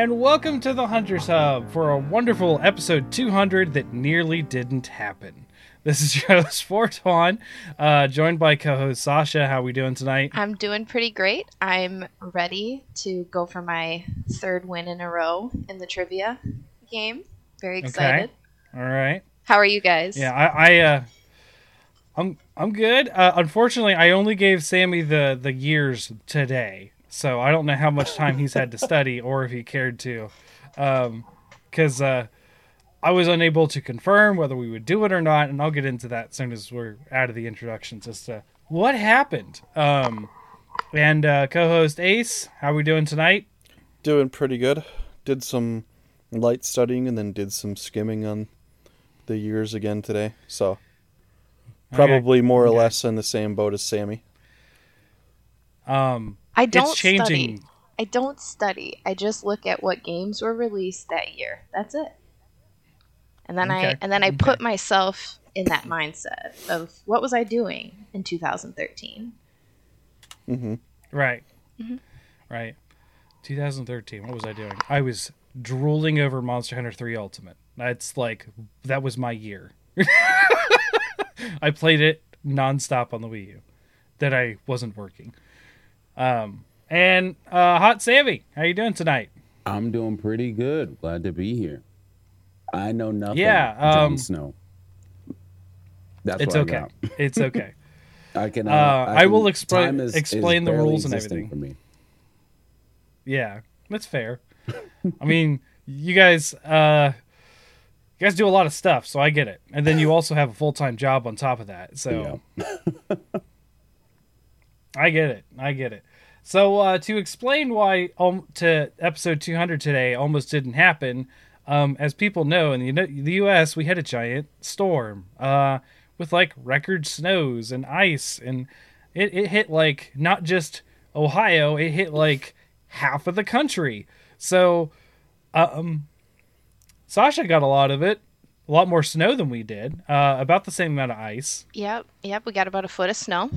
and welcome to the Hunters Hub for a wonderful episode 200 that nearly didn't happen. This is your host Fortuan, uh, joined by co-host Sasha. How are we doing tonight? I'm doing pretty great. I'm ready to go for my third win in a row in the trivia game. Very excited. Okay. All right. How are you guys? Yeah, I, I uh, I'm I'm good. Uh, unfortunately, I only gave Sammy the the years today, so I don't know how much time he's had to study or if he cared to, because uh, I was unable to confirm whether we would do it or not, and I'll get into that as soon as we're out of the introductions as to what happened. Um, and uh, co-host Ace, how are we doing tonight? Doing pretty good. Did some light studying and then did some skimming on the years again today. So probably more or Okay. less in the same boat as Sammy. Um, I don't it's changing. study. I don't study. I just look at what games were released that year. That's it. And then I and then I Okay. put myself in that mindset of what was I doing in 2013? hmm Right. Mm-hmm. Right. 2013. What was I doing? I was drooling over Monster Hunter 3 Ultimate. That's like that was my year. I played it nonstop on the Wii U. That I wasn't working. Um and uh Hot Sammy, how you doing tonight? I'm doing pretty good. Glad to be here. I know nothing. Yeah, Jon um, Snow. That's It's okay. It's okay. I can. Uh, Uh, I can- will explain- time is- explain the rules and everything. for me. yeah. That's fair. I mean, you guys uh you guys do a lot of stuff, so I get it. And then you also have a full-time job on top of that. So I get it. I get it. So uh, to explain why um, to episode 200 today almost didn't happen, um, as people know in the, the U.S. we had a giant storm uh, with like record snows and ice, and it, it hit like not just Ohio, it hit like half of the country. So, um, Sasha got a lot of it, a lot more snow than we did, uh, about the same amount of ice. Yep, yep, we got about a foot of snow.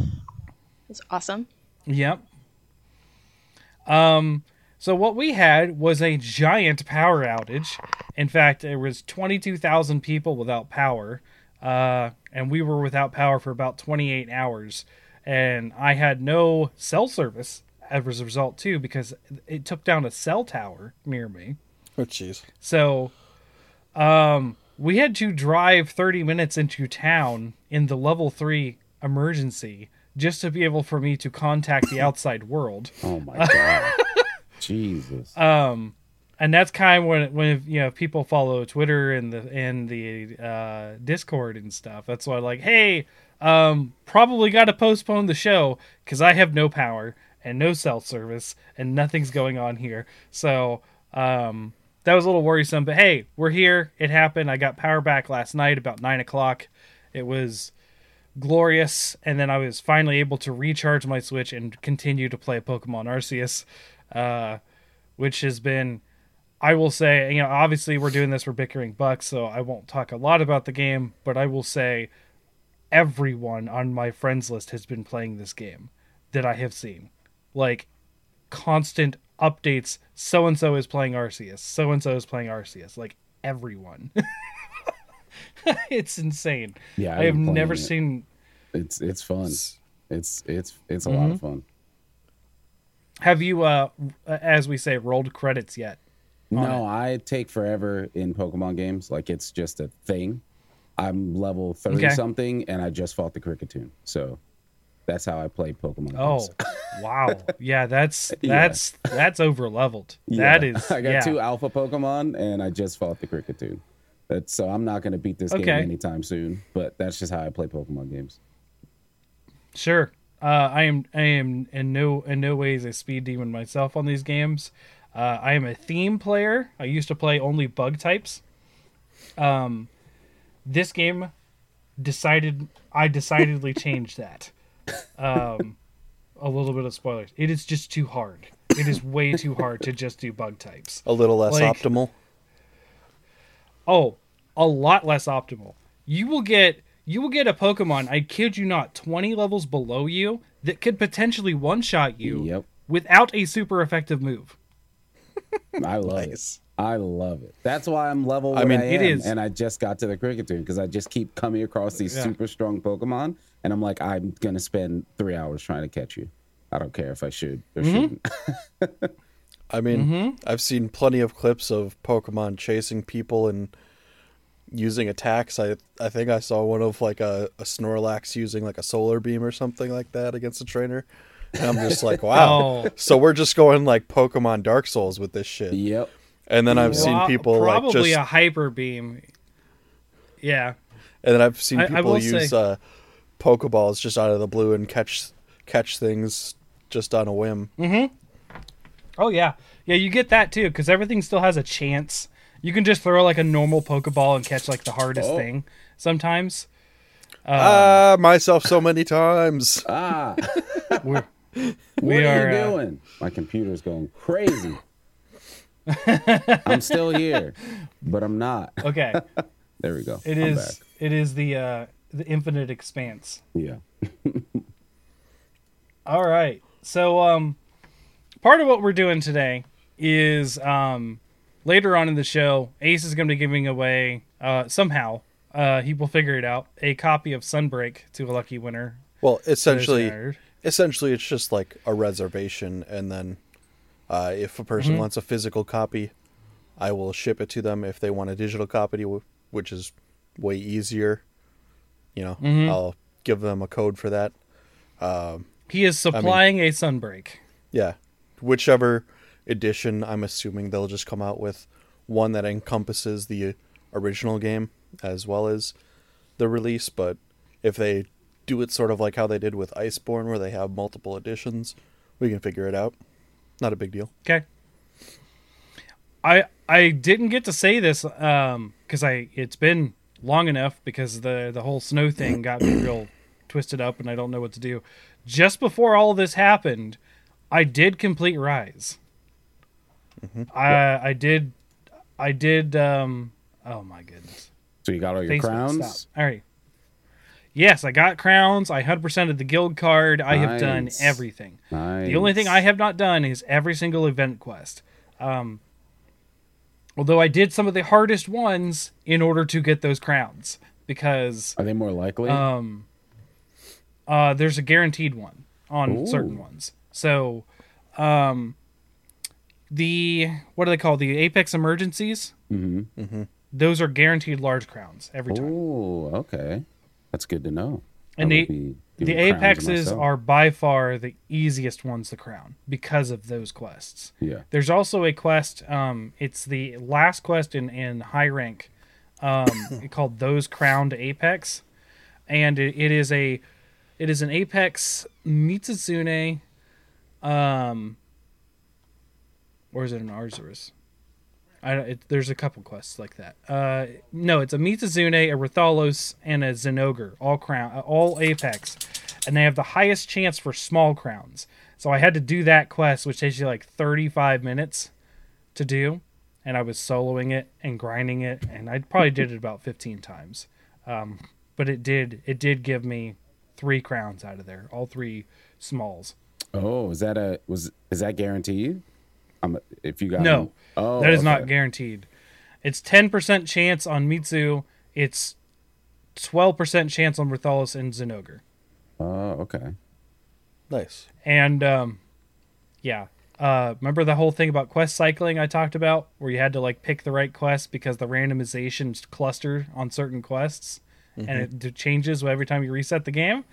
It's awesome. Yep. Um so what we had was a giant power outage. In fact, there was 22,000 people without power. Uh and we were without power for about 28 hours and I had no cell service as a result too because it took down a cell tower near me. Oh, jeez. So, um, we had to drive 30 minutes into town in the level three emergency just to be able for me to contact the outside world. Oh my god. Jesus. Um, and that's kind of when when you know people follow Twitter and the and the uh, Discord and stuff. That's why like, hey, um, probably got to postpone the show because I have no power and no cell service and nothing's going on here. So um, that was a little worrisome. But hey, we're here. It happened. I got power back last night about nine o'clock. It was glorious and then i was finally able to recharge my switch and continue to play pokemon arceus uh, which has been i will say you know obviously we're doing this for bickering bucks so i won't talk a lot about the game but i will say everyone on my friends list has been playing this game that i have seen. Like constant updates. So and so is playing arceus. So and so is playing arceus. Like everyone it's insane Yeah, i have never it. seen It's it's fun. It's it's it's a lot of Mm-hmm. fun. Have you, uh, as we say, rolled credits yet? No, I take forever in Pokemon games. Like it's just a thing. I'm level thirty Okay. something, and I just fought the Kricketune. So that's how I play Pokemon. Oh, wow! Yeah, that's Yeah. that's that's over leveled. Yeah. That is. I got yeah. two alpha Pokemon, and I just fought the Kricketune. That's so I'm not going to beat this game anytime soon. But that's just how I play Pokemon games. Sure. Uh, I am. I am in no in no ways a speed demon myself on these games. Uh, I am a theme player. I used to play only bug types. Um, this game decided I decidedly changed that. Um, a little bit of spoilers. It is just too hard. It is way too hard to just do bug types. A little less Like- optimal. Oh, a lot less optimal. You will get you will get a Pokemon, I kid you not, 20 levels below you that could potentially one-shot you Yep. without a super effective move. I love Nice. it. I love it. That's why I'm level. I What I mean, am, it is- and I just got to the Kricketune because I just keep coming across these Yeah. super strong Pokemon, and I'm like, I'm gonna spend three hours trying to catch you. I don't care if I should or Mm-hmm. shouldn't. I mean, I've seen plenty of clips of Pokemon chasing people and using attacks. I I think I saw one of like a, a Snorlax using like a solar beam or something like that against a trainer. And I'm just like, wow. Oh. So we're just going like Pokemon Dark Souls with this shit. yep. And then I've seen Pro- people like probably just a hyper beam. Yeah. and then I've seen I- I people use say- uh Pokeballs just out of the blue and catch catch things just on a whim. Oh yeah, yeah. You get that too because everything still has a chance. You can just throw like a normal Pokeball and catch like the hardest Oh. thing sometimes. Um, ah, myself so many times. Ah, We're, what are, are. you uh, doing? My computer's going crazy. I'm still here, but I'm not. okay, There we go. it I'm is. back. It is the uh, the infinite expanse. Yeah. All right. So um part of what we're doing today is um later on in the show, Ace is going to be giving away uh somehow uh he will figure it out a copy of Sunbreak to a lucky winner. Well, essentially essentially it's just like a reservation and then uh, if a person wants a physical copy i will ship it to them. If they want a digital copy which is way easier you know i'll give them a code for that. Um, He is supplying a Sunbreak. yeah. Whichever edition i'm assuming they'll just come out with one that encompasses the original game as well as the release but if they do it sort of like how they did with iceborne where they have multiple editions we can figure it out not a big deal Okay. I I didn't get to say this um cuz I it's been long enough because the the whole snow thing got me real twisted up and I don't know what to do. Just before all this happened, I did complete Rise. I I did I did um oh my goodness. So you got all your Facebook, crowns. stop. All right. Yes, I got crowns. I 100%ed the guild card. I have done everything. Nice. The only thing I have not done is every single event quest. Um, although I did some of the hardest ones in order to get those crowns because are they more likely? um, uh, there's a guaranteed one on Ooh. certain ones. So, um, the what do they call the Apex emergencies? mm-hmm. Those are guaranteed large crowns every time. Oh, okay. That's good to know. And I the- The apexes myself. are by far the easiest ones to crown because of those quests. Yeah. There's also a quest. Um, it's the last quest in, in high rank, um, called "Those Crowned Apex," and it, it is a it is an Apex Mitsuzune, um, or is it an Arzuros? I it, there's a couple quests like that. Uh, no, it's a Mitsuzune, a Rathalos, and a Zinogre, all crown, all Apex, and they have the highest chance for small crowns. So I had to do that quest, which takes you like 35 minutes to do, and I was soloing it and grinding it, and I probably did it about 15 times. Um, but it did it did give me three crowns out of there, all three smalls. Oh, is that a was is that guaranteed? Um, if you got No, oh, that is not guaranteed. It's 10% chance on Mitsu. It's 12% chance on Rathalos and Zinogre. Oh, okay. nice And um, yeah, uh, remember the whole thing about quest cycling I talked about, where you had to like pick the right quest because the randomization cluster on certain quests, and it changes every time you reset the game.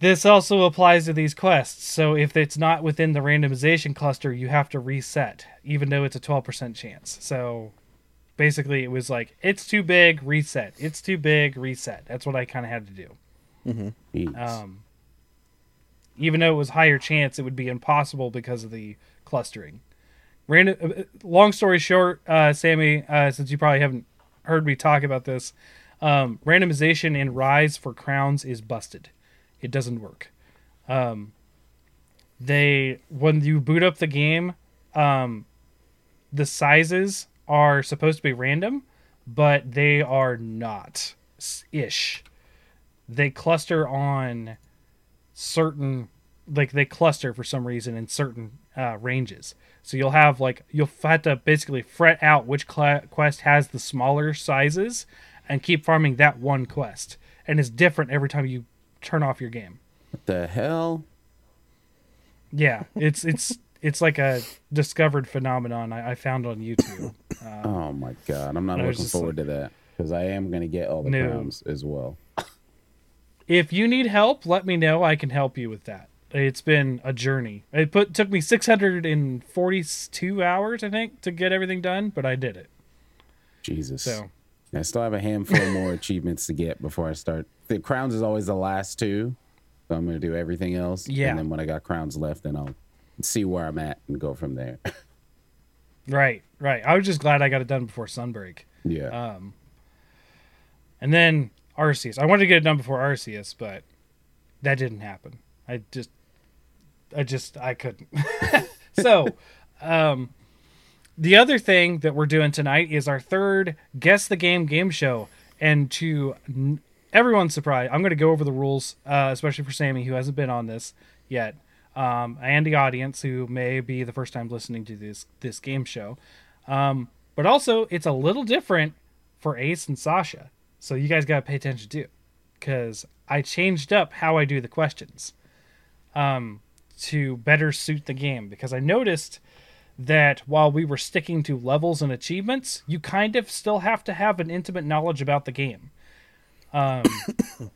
This also applies to these quests. So if it's not within the randomization cluster, you have to reset, even though it's a twelve percent chance. So basically, it was like it's too big, reset. It's too big, reset. That's what I kind of had to do Neat. um, even though it was higher chance, it would be impossible because of the clustering. Random. uh, Long story short, uh, Sammy, uh, since you probably haven't heard me talk about this, um, randomization in Rise for crowns is busted. It doesn't work. Um, they when you boot up the game, um, the sizes are supposed to be random, but they are not ish they cluster on certain like they cluster for some reason in certain uh, ranges. So you'll have like you'll have to basically fret out which cla quest has the smaller sizes and keep farming that one quest, and it's different every time you turn off your game. What the hell? Yeah, it's it's it's like a discovered phenomenon I, I found on YouTube. Uh, oh my god, I'm not looking forward to that because I am gonna get all the No. crowns as well. If you need help, let me know. I can help you with that. It's been a journey. It put took me 642 hours, I think, to get everything done, but I did it. Jesus. So I still have a handful more achievements to get before I start. The crowns is always the last two, so I'm gonna do everything else. Yeah. and then when I got crowns left, then I'll see where I'm at and go from there. right, right. I was just glad I got it done before Sunbreak. yeah. Um, and then Arceus. I wanted to get it done before Arceus, but that didn't happen. I just, I just, I couldn't. so, um, the other thing that we're doing tonight is our third guess the game game show, and to everyone's surprise, I'm going to go over the rules, uh, especially for Sammy who hasn't been on this yet, um, and the audience who may be the first time listening to this this game show. Um, but also, it's a little different for Ace and Sasha. So you guys got to pay attention too, because I changed up how I do the questions um, to better suit the game. Because I noticed that while we were sticking to levels and achievements, you kind of still have to have an intimate knowledge about the game. Um,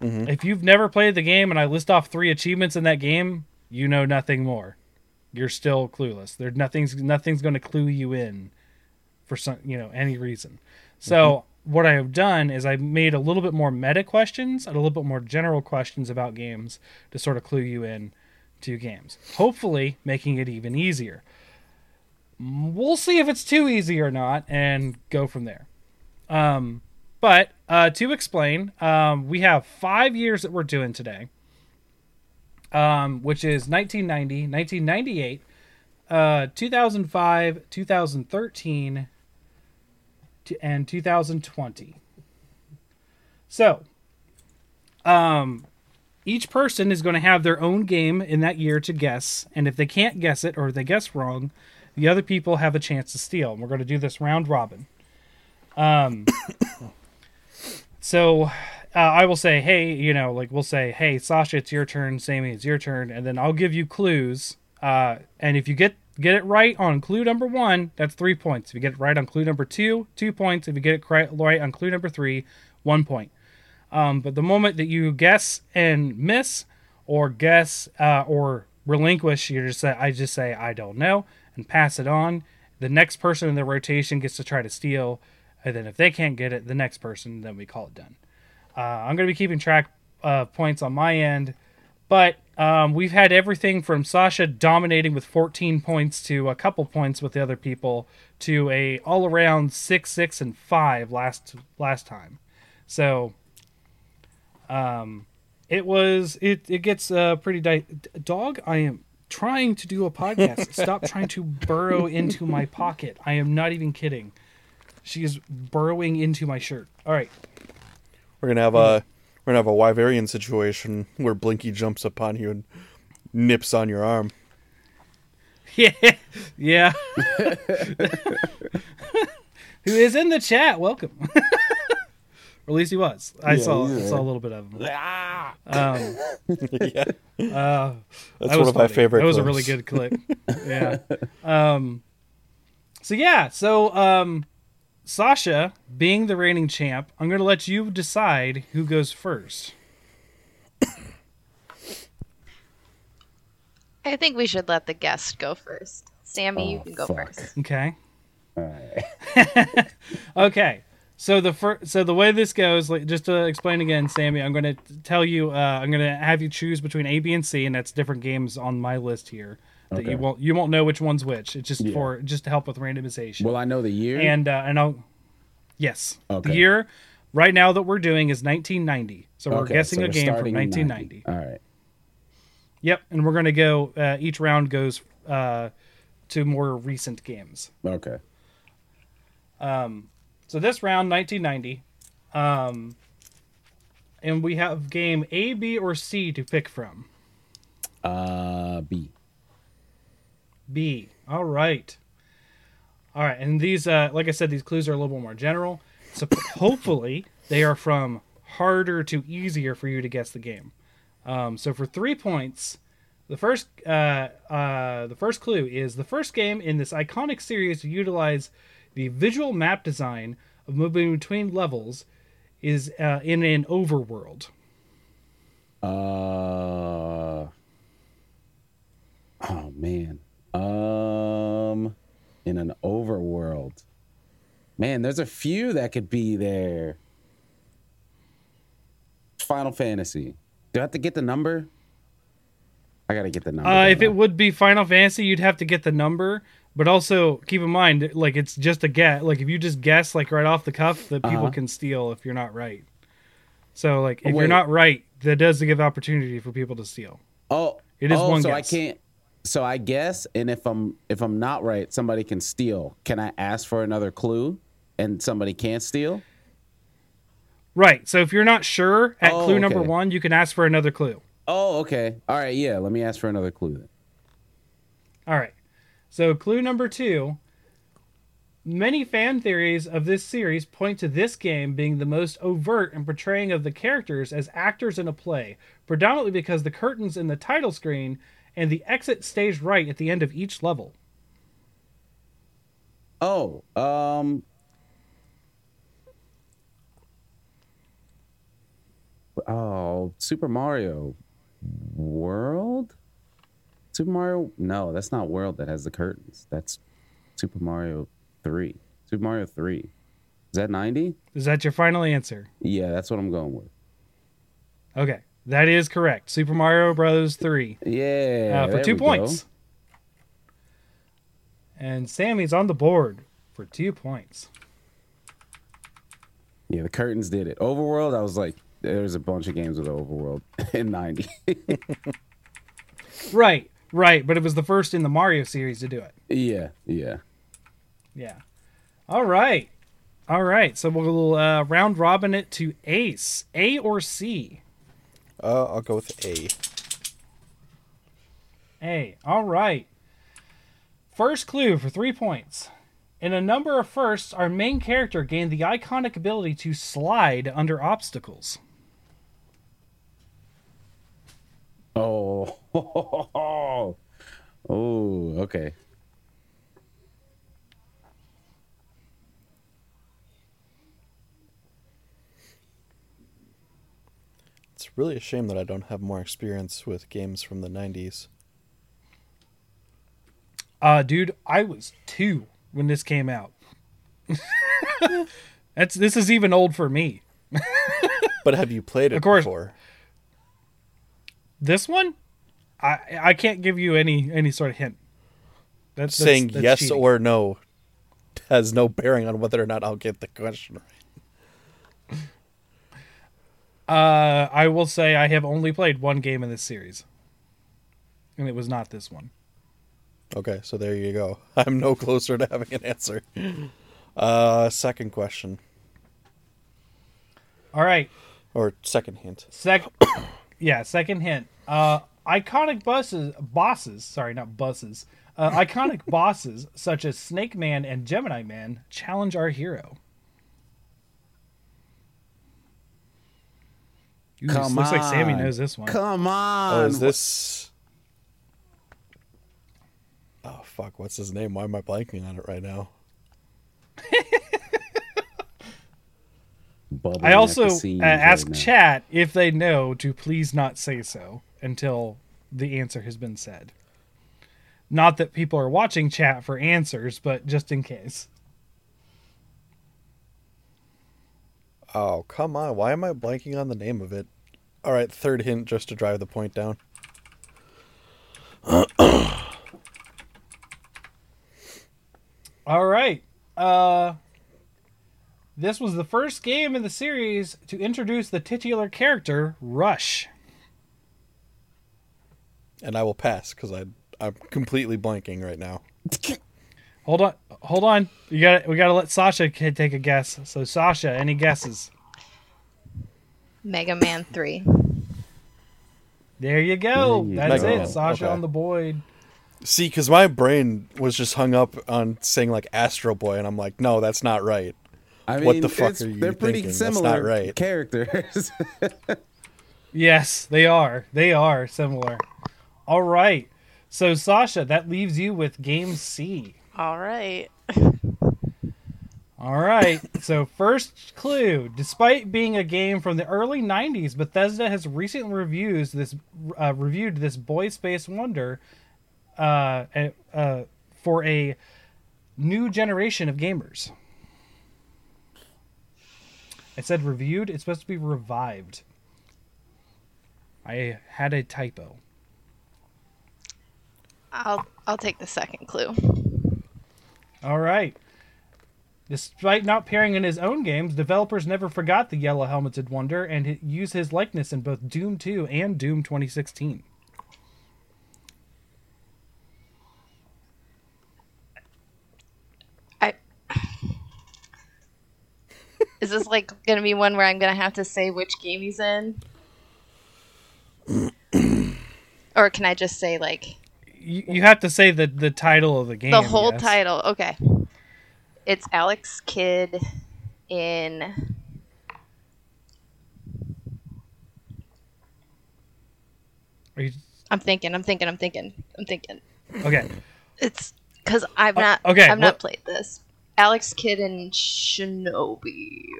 If you've never played the game and I list off three achievements in that game, you know nothing more. You're still clueless. There's nothing's nothing's going to clue you in for some you know any reason. So what I have done is I made a little bit more meta questions and a little bit more general questions about games to sort of clue you in to games. Hopefully, making it even easier. We'll see if it's too easy or not, and go from there. Um, but uh, to explain, um, we have five years that we're doing today, um, which is 1990, 1998, uh, 2005, 2013, to- and 2020. So, um, each person is going to have their own game in that year to guess, and if they can't guess it or they guess wrong, the other people have a chance to steal. And we're going to do this round robin. Um, so uh, I will say, hey, you know, like we'll say, hey, Sasha, it's your turn. Sammy, it's your turn, and then I'll give you clues. Uh, and if you get get it right on clue number one, that's three points. If you get it right on clue number two, two points. If you get it right on clue number three, one point. Um, but the moment that you guess and miss, or guess uh, or relinquish, you just say, I just say I don't know, and pass it on. The next person in the rotation gets to try to steal, and then if they can't get it, the next person, then we call it done. Uh, I'm going to be keeping track of points on my end, but um, we've had everything from Sasha dominating with 14 points to a couple points with the other people to a all around six, six, and five last last time. So, um, it was it it gets uh, pretty di- dog. I am trying to do a podcast. Stop trying to burrow into my pocket. I am not even kidding. She is burrowing into my shirt. All right. We're gonna have a we're gonna have a Wyverian situation where Blinky jumps upon you and nips on your arm. Yeah, yeah. Who is in the chat? Welcome. or at least he was. I Yeah, saw he's I there. saw a little bit of him. Um, yeah, uh, that's that one was of my funny. favorite. That was a really good clip. yeah. Um. So yeah. So um, Sasha, being the reigning champ, I'm going to let you decide who goes first. I think we should let the guest go first. Sammy, you Oh, can go fuck. first. Okay. All right. Okay. So the fir- so the way this goes, like, just to explain again, Sammy, I'm going to tell you, uh, I'm going to have you choose between A, B, and C, and that's different games on my list here that Okay. you won't you won't know which one's which. It's just Yeah. for just to help with randomization. Well, I know the year. and uh, and I'll yes, Okay. the year right now that we're doing is 1990. So we're Okay, guessing so a we're game from 1990. 90. All right. Yep, and we're going to go. Uh, each round goes uh, to more recent games. Okay. So this round, 1990, um, and we have game A, B, or C to pick from. Uh, B. B. All right. All right, and these, uh, like I said, these clues are a little bit more general. So hopefully they are from harder to easier for you to guess the game. Um, so for three points, the first uh, uh, the first clue is the first game in this iconic series to utilize the visual map design of moving between levels is uh, in an overworld. Uh. Oh man. Um. In an overworld. Man, there's a few that could be there. Final Fantasy. Do I have to get the number? I gotta get the number. Uh, if it would be Final Fantasy, you'd have to get the number. But also keep in mind, like it's just a guess. Like if you just guess, like right off the cuff, that people Uh-huh. can steal if you're not right. So like if Wait. you're not right, that does give opportunity for people to steal. oh, it is oh, one so guess. I can't. So I guess, and if I'm if I'm not right, somebody can steal. Can I ask for another clue, and somebody can't steal? Right. So if you're not sure at Oh, clue number one, you can ask for another clue. Oh, okay. All right. Yeah. Let me ask for another clue then. All right. So clue number two. Many fan theories of this series point to this game being the most overt in portraying of the characters as actors in a play, predominantly because the curtains in the title screen and the exit staged right at the end of each level. Oh, um, oh, Super Mario World. Super Mario? No, that's not World. That has the curtains. That's Super Mario Three. Super Mario Three. Is that ninety? Is that your final answer? Yeah, that's what I'm going with. Okay. That is correct. Super Mario Bros. 3 Yeah, uh, for two we go. points. And Sammy's on the board for two points. Yeah, the curtains did it. Overworld, I was like, there's a bunch of games with Overworld in ninety. Right, right. But it was the first in the Mario series to do it. yeah, yeah. Yeah. All right. All right. So we'll uh, round robin it to Ace. A or C? Uh, I'll go with A. A. All right. First clue for three points. In a number of firsts, our main character gained the iconic ability to slide under obstacles. Oh, oh, okay. It's really a shame that I don't have more experience with games from the 90s. Uh, dude, I was two when this came out. That's this is even old for me. But have you played it Of course. before? This one, I I can't give you any any sort of hint. That's, that's- Saying that's yes cheating. or no has no bearing on whether or not I'll get the question right. Uh, I will say I have only played one game in this series, and it was not this one. Okay, so there you go. I'm no closer to having an answer. Uh, second question All right, or second hint. sec, yeah, second hint. Uh, iconic buses, bosses. Sorry, not buses. Uh, iconic bosses such as Snake Man and Gemini Man challenge our hero. Ooh, this Come looks like Sammy on. knows this one. Come on. Oh, is this? Oh fuck! What's his name? Why am I blanking on it right now? I also uh, seams right ask now. chat if they know to please not say so until the answer has been said. Not that people are watching chat for answers, but just in case. Oh come on! Why am I blanking on the name of it? All right, third hint just to drive the point down. All right. Uh this was the first game in the series to introduce the titular character Rush. And I will pass because I I'm completely blanking right now. Hold on. Hold on. You got we got to let Sasha take a guess. So Sasha, any guesses? Mega Man 3. There you go. There you That's go. it. Sasha Okay. on the board. See, because my brain was just hung up on saying like Astro Boy, and I'm like, no, that's not right. I mean, What the fuck are you they're pretty thinking? That's not similar right. characters. Yes, they are. They are similar. All right. So Sasha, that leaves you with game C. All right. All right. so first clue: despite being a game from the early '90s, Bethesda has recently reviews this uh, reviewed this boy space wonder uh, uh, uh, for a new generation of gamers. I said reviewed. It's supposed to be revived. I had a typo. I'll I'll take the second clue. All right. Despite not appearing in his own games, developers never forgot the Yellow Helmeted Wonder and use his likeness in both Doom 2 and Doom 2016. I Is this like gonna be one where I'm gonna have to say which game he's in? or can I just say like You, you have to say the, the title of the game. the whole title? Okay. It's Alex Kidd in you- I'm thinking, I'm thinking, I'm thinking, I'm thinking. okay. It's because I've not, okay, I've not what- played this. Alex Kidd and Shinobi.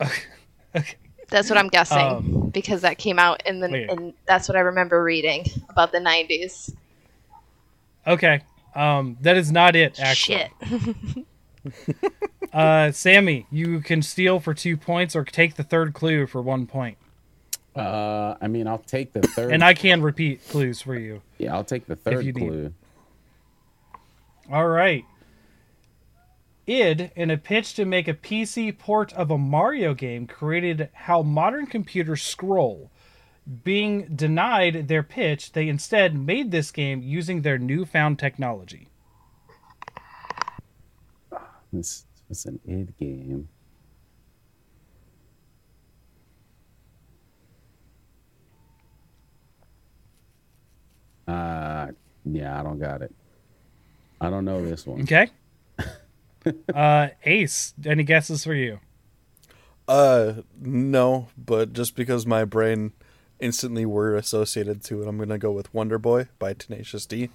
Okay. okay. That's what I'm guessing Um, because that came out in the, wait. and that's what I remember reading about the '90s. Okay. Um, that is not it, actually. Shit. Uh, Sammy, you can steal for two points or take the third clue for one point. uh, I mean, I'll take the third. And I can repeat clues for you. yeah, I'll take the third you need. clue. All right. Id, in a pitch to make a PC port of a Mario game, created how modern computers scroll. Being denied their pitch, they instead made this game using their newfound technology. This was an id game. Uh, yeah, I don't got it. I don't know this one. Okay. Uh, Ace, any guesses for you? Uh, no, but just because my brain instantly were associated to it, I'm gonna go with Wonder Boy by Tenacious D.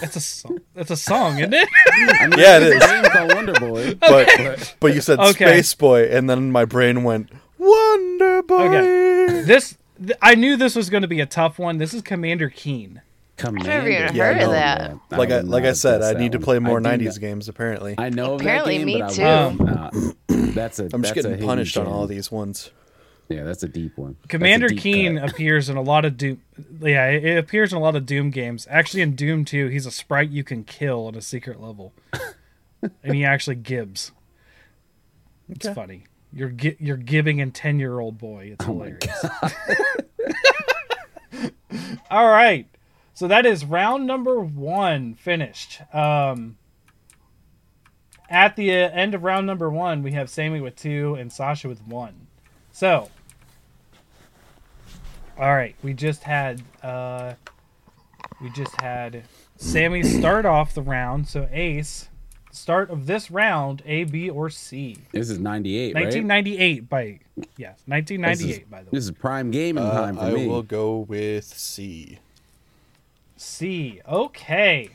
That's a song. That's a song, isn't it? I mean, Yeah, it is. there's a is. game called Wonder Boy. But but you said Okay. Space Boy, and then my brain went Wonder Boy. Okay. this th- I knew this was going to be a tough one. This is Commander Keen. Commander. even Yeah, I heard of know. that. Like I would like I said, I that need to um, play more '90s not- games. Apparently, I know Apparently that game, me but too. I would not. That's a. I'm just that's a getting hidden punished on all these ones. Yeah, that's a deep one. Commander deep Keen cut. appears in a lot of Doom. Yeah, it it appears in a lot of Doom games. Actually, in Doom 2, he's a sprite you can kill on a secret level, and he actually gibs. It's Okay. funny. You're gi- you're gibbing a ten year old boy. It's Oh my hilarious. All right, so that is round number one finished. Um, at the uh, end of round number one, we have Sammy with two and Sasha with one. So, all right, we just had uh, we just had Sammy start off the round. So Ace, start of this round, A, B, or C. This is '98, right? 1998 by yes, 1998 by the way. this is prime gaming Uh, time for I me. will go with C. C. Okay.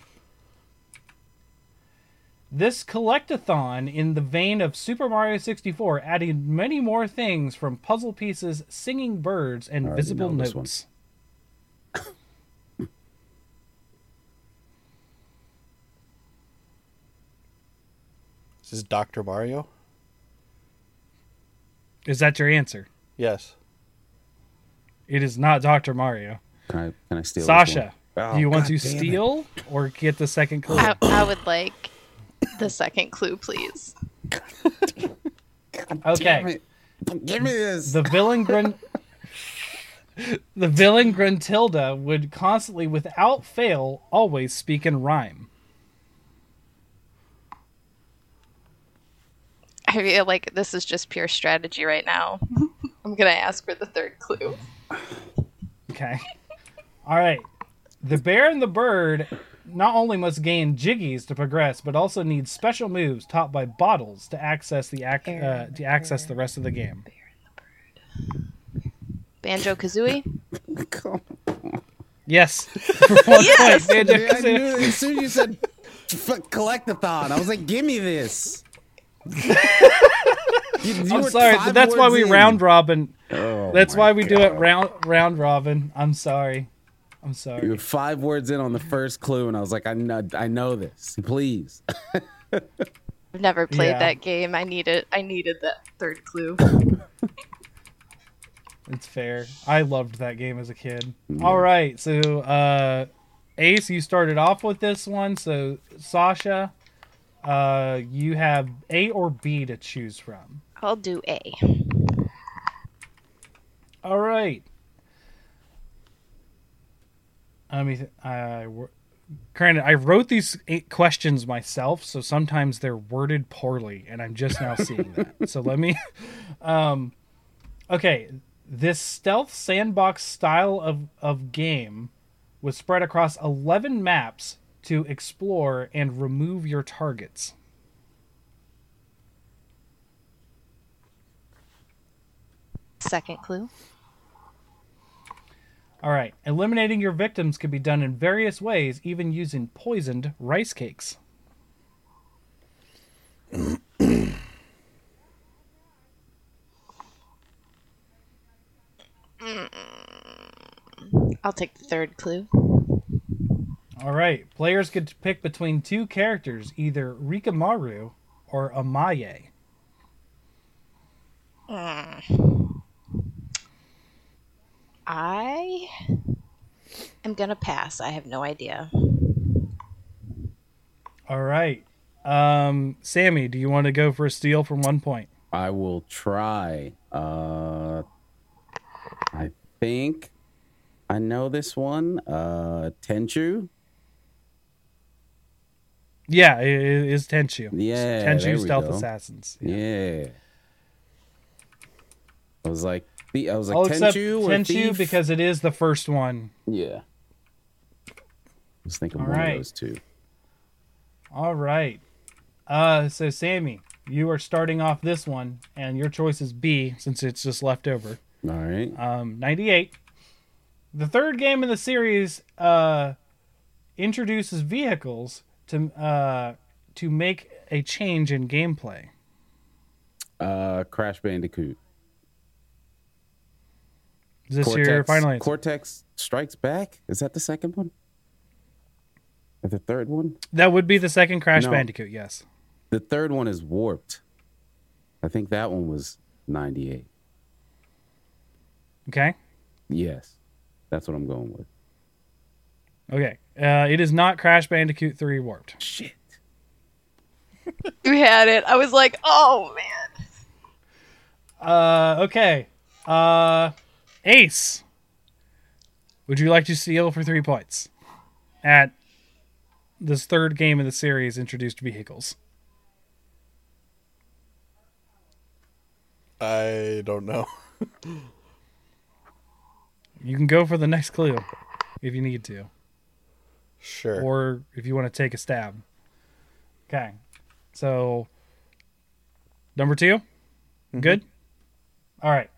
This collectathon, in the vein of Super Mario 64, added many more things from puzzle pieces, singing birds, and I already visible know this one. notes. This is Doctor Mario. Is that your answer? Yes. It is not Dr. Mario. Can I, can I steal this Sasha, one? do you Oh, want God to damn it. steal or get the second clue? I, I would like the second clue, please. Damn Okay. it. Give me this. The villain Grun- The villain Gruntilda would constantly, without fail, always speak in rhyme. I feel like this is just pure strategy right now. I'm gonna ask for the third clue. Okay. All right. The bear and the bird not only must gain jiggies to progress, but also need special moves taught by bottles to access the ac- uh, to access the rest of the game. Banjo Kazooie. Come Yes. Yes! point, Banjo I Kazooie. knew as soon as you said f- collectathon, I was like, "Give me this." You- you I'm sorry, that's why we in. round robin. Oh That's why we do it round round robin. I'm sorry. I'm sorry. You sorry. were five words in on the first clue, and I was like, "I know, I know this. Please." I've never played Yeah. that game. I needed I needed that third clue. It's fair. I loved that game as a kid. All right, so uh, Ace, you started off with this one. So Sasha, uh, you have A or B to choose from. I'll do A. All right. I mean, I granted I wrote these eight questions myself, so sometimes they're worded poorly, and I'm just now seeing that. So let me. Um, okay, this stealth sandbox style of of game was spread across 11 maps to explore and remove your targets. Second clue. All right, eliminating your victims can be done in various ways, even using poisoned rice cakes. I'll take the third clue. All right, players get to pick between two characters, either Rikimaru or Amaye. Mm. I am gonna pass. I have no idea. All right, um, Sammy, do you want to go for a steal from one point? I will try. Uh, I think I know this one. Uh, Tenchu. Yeah, it it is Tenchu. Yeah, Tenchu Stealth go. Assassins. Yeah. I was like, the- I was like I'll Tenchu or Tenchu Thief? because it is the first one. yeah. I was thinking All one right. of those two. All right. Uh, so Sammy, you are starting off this one, and your choice is B since it's just left over. All right. um, 98. The third game in the series uh, introduces vehicles to uh, to make a change in gameplay. Uh, Crash Bandicoot. Is this your final answer? Cortex Strikes Back. Is that the second one? Or the third one? that would be the second Crash No. Bandicoot. Yes. The third one is Warped. I think that one was 98. Okay. Yes. That's what I'm going with. Okay. Uh, it is not Crash Bandicoot 3 Warped. Shit. You had it. I was like, oh man. Uh, okay. Uh, Ace. Would you like to steal for three points at this third game in the series introduced vehicles? I don't know. You can go for the next clue if you need to, Sure. or if you want to take a stab. Okay. So, number 2 mm-hmm. Good? All right.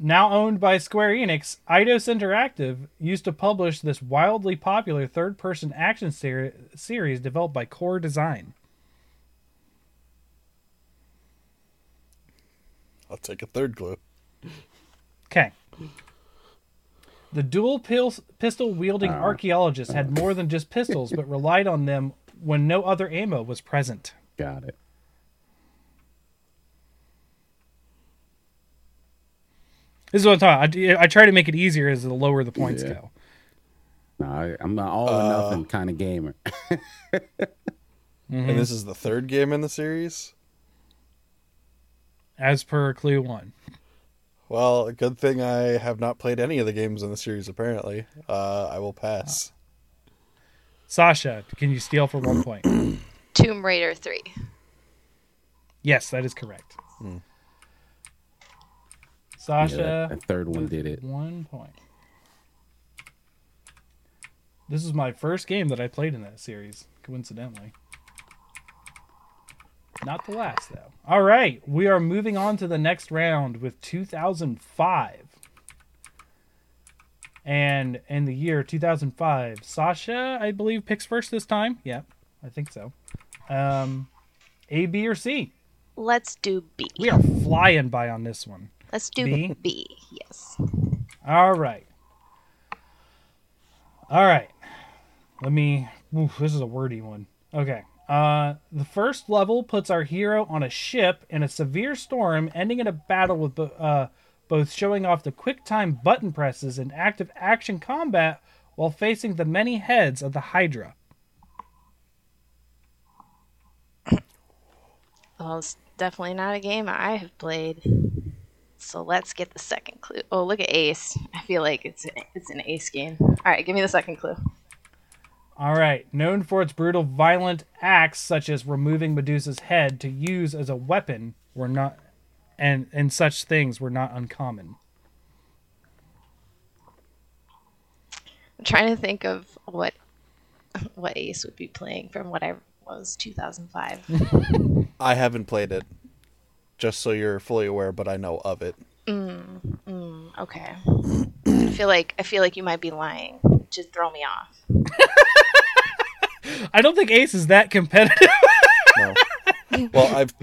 Now owned by Square Enix, Eidos Interactive used to publish this wildly popular third person action ser- series developed by Core Design. I'll take a third clue. Okay. The dual pil- pistol wielding ah. archaeologist had more than just pistols, but relied on them when no other ammo was present. Got it. This is what I'm talking. I, I try to make it easier as the lower the points Yeah. go. No, I, I'm an all or uh, nothing kind of gamer. Mm-hmm. And this is the third game in the series? As per clue one. Well, a good thing I have not played any of the games in the series, apparently. Uh, I will pass. Uh, Sasha, can you steal for one point? Tomb Raider 3. yes, that is correct. Yeah, Sasha, that, that third one did it. One point. this is my first game that I played in that series, coincidentally. Not the last, though. All right, we are moving on to the next round with 2005. And in the year 2005, Sasha, I believe, picks first this time. Yeah, I think so. Um, A, B, or C? Let's do B. We are flying by on this one. Let's do B? B. Yes. All right. All right. Let me. Oof, this is a wordy one. Okay. Uh, the first level puts our hero on a ship in a severe storm, ending in a battle with bo- uh, both showing off the quick time button presses and active action combat while facing the many heads of the Hydra. Well, it's definitely not a game I have played. So let's get the second clue. Oh, look at Ace. I feel like it's it's an Ace game. All right, give me the second clue. All right. Known for its brutal, violent acts such as removing Medusa's head to use as a weapon, were not, and and such things were not uncommon. I'm trying to think of what what Ace would be playing from what I was 2005. I haven't played it, just so you're fully aware, but I know of it. Mm, mm, okay. I feel like I feel like you might be lying to throw me off. I don't think Ace is that competitive. No. well, I've,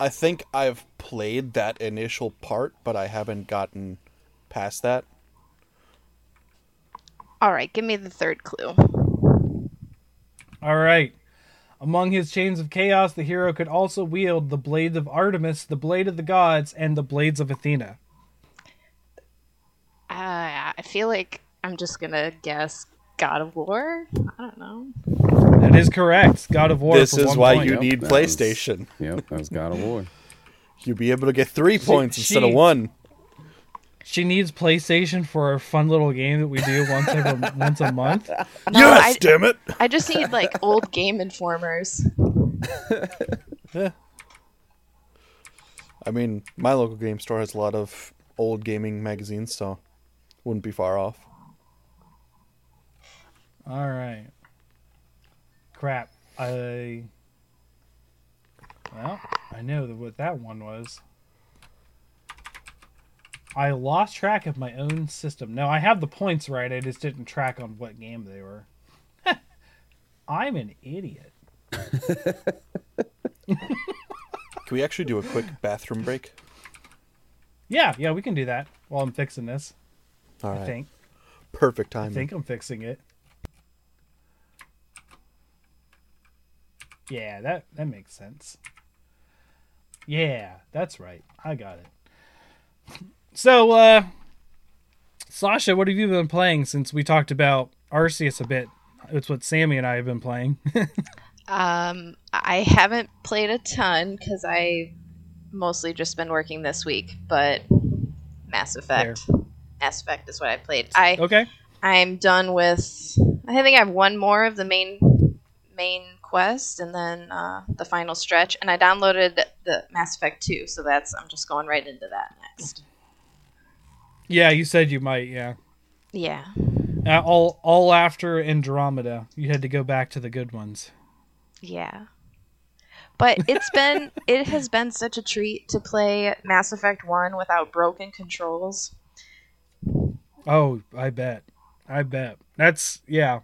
I think I've played that initial part, but I haven't gotten past that. All right, give me the third clue. All right. Among his chains of chaos, the hero could also wield the blades of Artemis, the blade of the gods, and the blades of Athena. Uh, I feel like I'm just gonna guess God of War. I don't know. That is correct. God of War. This for is one why point. you Yep, need that was- PlayStation. Yep, that was God of War. You'll be able to get three points instead of one. She needs PlayStation for a fun little game that we do once every once a month. No, yes, I, damn it! I just need like old Game Informers. yeah. I mean, my local game store has a lot of old gaming magazines, so wouldn't be far off. All right. Crap. I. Well, I know what that one was. I lost track of my own system. No, I have the points right. I just didn't track on what game they were. I'm an idiot. Can we actually do a quick bathroom break? Yeah, yeah, we can do that while I'm fixing this. All I right, think. perfect I timing. think I'm fixing it. Yeah, that that makes sense. Yeah, that's right. I got it. So, uh Sasha, what have you been playing since we talked about Arceus a bit? It's what Sammy and I have been playing. Um, I haven't played a ton because I mostly just been working this week. But Mass Effect, Mass Effect is what I played. I okay. I'm done with. I think I have one more of the main main quest, and then uh, the final stretch. And I downloaded the Mass Effect 2, so that's I'm just going right into that next. Yeah, you said you might, yeah. Yeah. Uh, all all after Andromeda, you had to go back to the good ones. Yeah. But it's been it has been such a treat to play Mass Effect 1 without broken controls. Oh, I bet. I bet. That's yeah.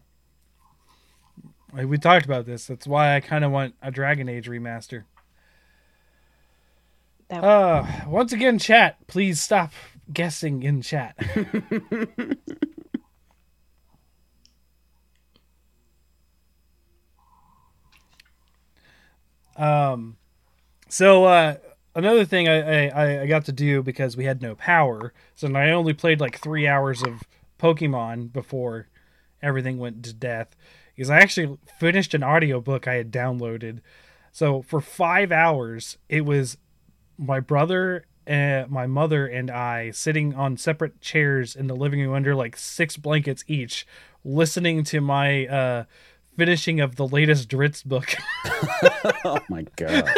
We talked about this. That's why I kind of want a Dragon Age remaster. That Uh, once again, chat, please stop guessing in chat. um, so uh, another thing I, I I got to do because we had no power, so I only played like three hours of Pokemon before everything went to death. Is I actually finished an audiobook I had downloaded. So for five hours, it was my brother and my mother and I sitting on separate chairs in the living room under like six blankets each, listening to my uh, finishing of the latest Drizzt book. Oh my god.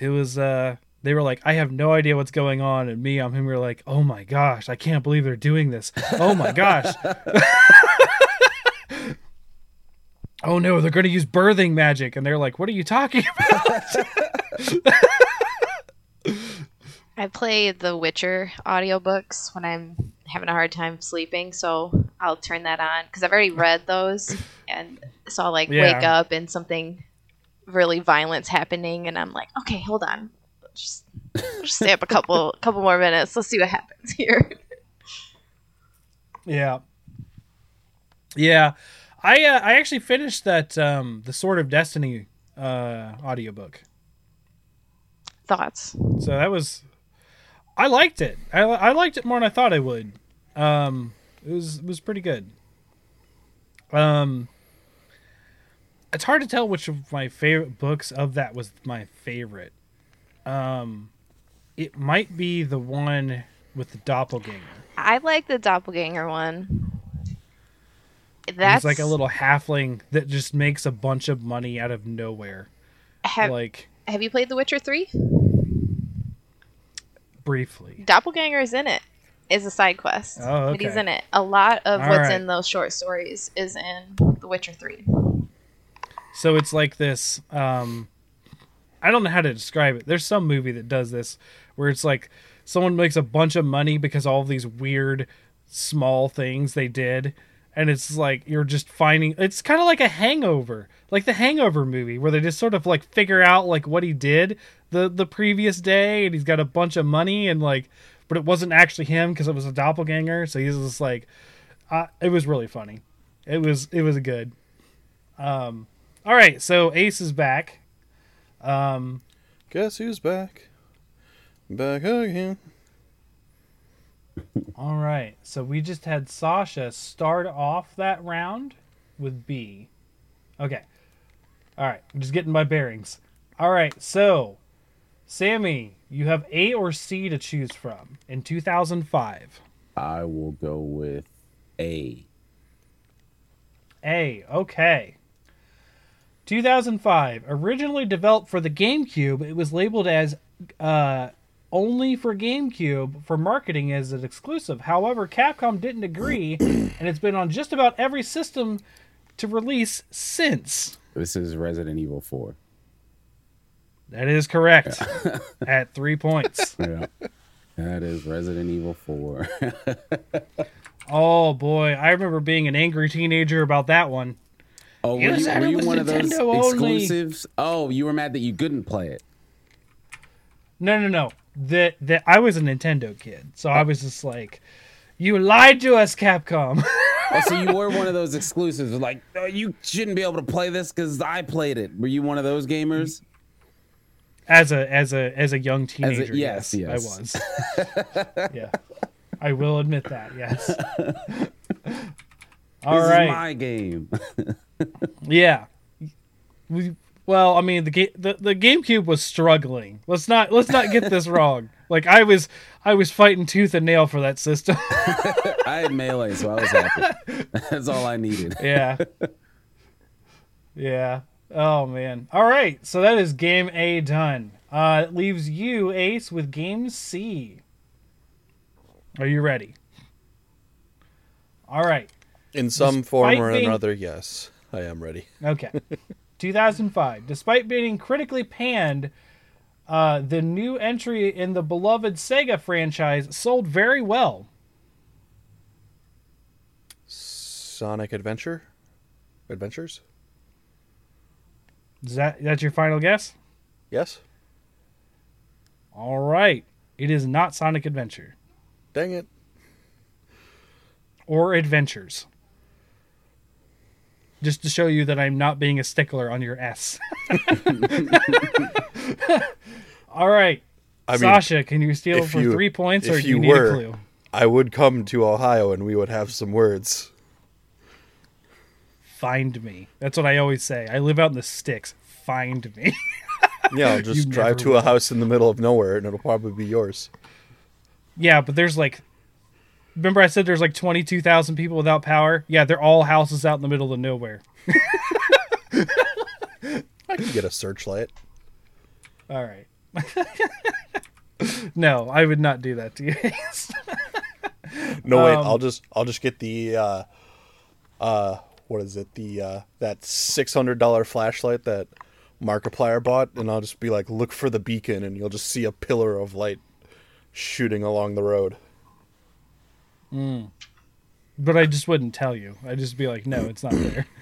it was uh they were like, I have no idea what's going on, and me, I'm him. We were like, oh my gosh, I can't believe they're doing this. Oh my gosh. oh no, they're going to use birthing magic, and they're like, what are you talking about? I play the Witcher audiobooks when I'm having a hard time sleeping, so I'll turn that on because I've already read those, and so I'll like Yeah. wake up and something really violent's happening, and I'm like, okay, hold on, just, just stay up a couple couple more minutes. Let's see what happens here. yeah, yeah. I uh, I actually finished that um, the Sword of Destiny uh, audiobook. Thoughts? So that was, I liked it. I, I liked it more than I thought I would. Um, it was it was pretty good. Um, it's hard to tell which of my favorite books of that was my favorite. Um, it might be the one with the doppelganger. I like the doppelganger one. That's It's like a little halfling that just makes a bunch of money out of nowhere. Have, like have you played The Witcher Three? Briefly. Doppelganger is in it. Is a side quest. Oh, But he's in it. A lot of All what's right. in those short stories is in The Witcher Three. So it's like this um I don't know how to describe it. There's some movie that does this where it's like someone makes a bunch of money because all of these weird small things they did and it's like you're just finding it's kind of like a hangover. Like the hangover movie where they just sort of like figure out like what he did the the previous day and he's got a bunch of money and like but it wasn't actually him because it was a doppelganger so he's just like uh, it was really funny. It was it was good. Um all right, so Ace is back. Um, Guess who's back? Back again. all right, so we just had Sasha start off that round with B. Okay. All right, I'm just getting my bearings. All right, so Sammy, you have A or C to choose from in 2005. I will go with A. A, okay. 2005, originally developed for the GameCube, it was labeled as uh, only for GameCube for marketing as an exclusive. However, Capcom didn't agree, and it's been on just about every system to release since. This is Resident Evil 4. That is correct. At three points. Yeah. that is Resident Evil 4. Oh boy, I remember being an angry teenager about that one. oh, were You were you one of those Nintendo only. exclusives? Oh, you were mad that you couldn't play it. No, no, no. That that I was a Nintendo kid, so I was just like, "You lied to us, Capcom." Oh, so you were one of those exclusives. Like, oh, you shouldn't be able to play this because I played it. Were you one of those gamers? As a as a as a young teenager, yes, yes, yes. I was. yeah, I will admit that. Yes. All this right. is my game. Yeah. We, well, I mean the, ga- the the GameCube was struggling. Let's not let's not get this wrong. Like I was I was fighting tooth and nail for that system. I had melee, so I was happy. That's all I needed. yeah. Yeah. Oh man. All right. So that is game A done. Uh it leaves you Ace with game C. Are you ready? All right. In some form or being- another, yes, I am ready. Okay. 2005. Despite being critically panned, uh, the new entry in the beloved Sega franchise sold very well. Sonic Adventure? Adventures? Is that that's your final guess? Yes? All right. It is not Sonic Adventure Dang it. or Adventures. Just to show you that I'm not being a stickler on your S. All right. I mean, Sasha, can you steal for you- three points or do you you need were- a clue? I would come to Ohio and we would have some words. Find me. That's what I always say. I live out in the sticks. Find me. Yeah, I'll just You drive never to will. a house in the middle of nowhere and it'll probably be yours. yeah, but there's like. Remember, I said there's like 22,000 people without power? Yeah, they're all houses out in the middle of nowhere. I can get a searchlight. All right. no, I would not do that to you. No wait, Um, I'll just I'll just get the uh uh what is it? The uh, that six hundred dollar flashlight that Markiplier bought, and I'll just be like, look for the beacon, and you'll just see a pillar of light shooting along the road. But I just wouldn't tell you. I'd just be like, no, it's not there.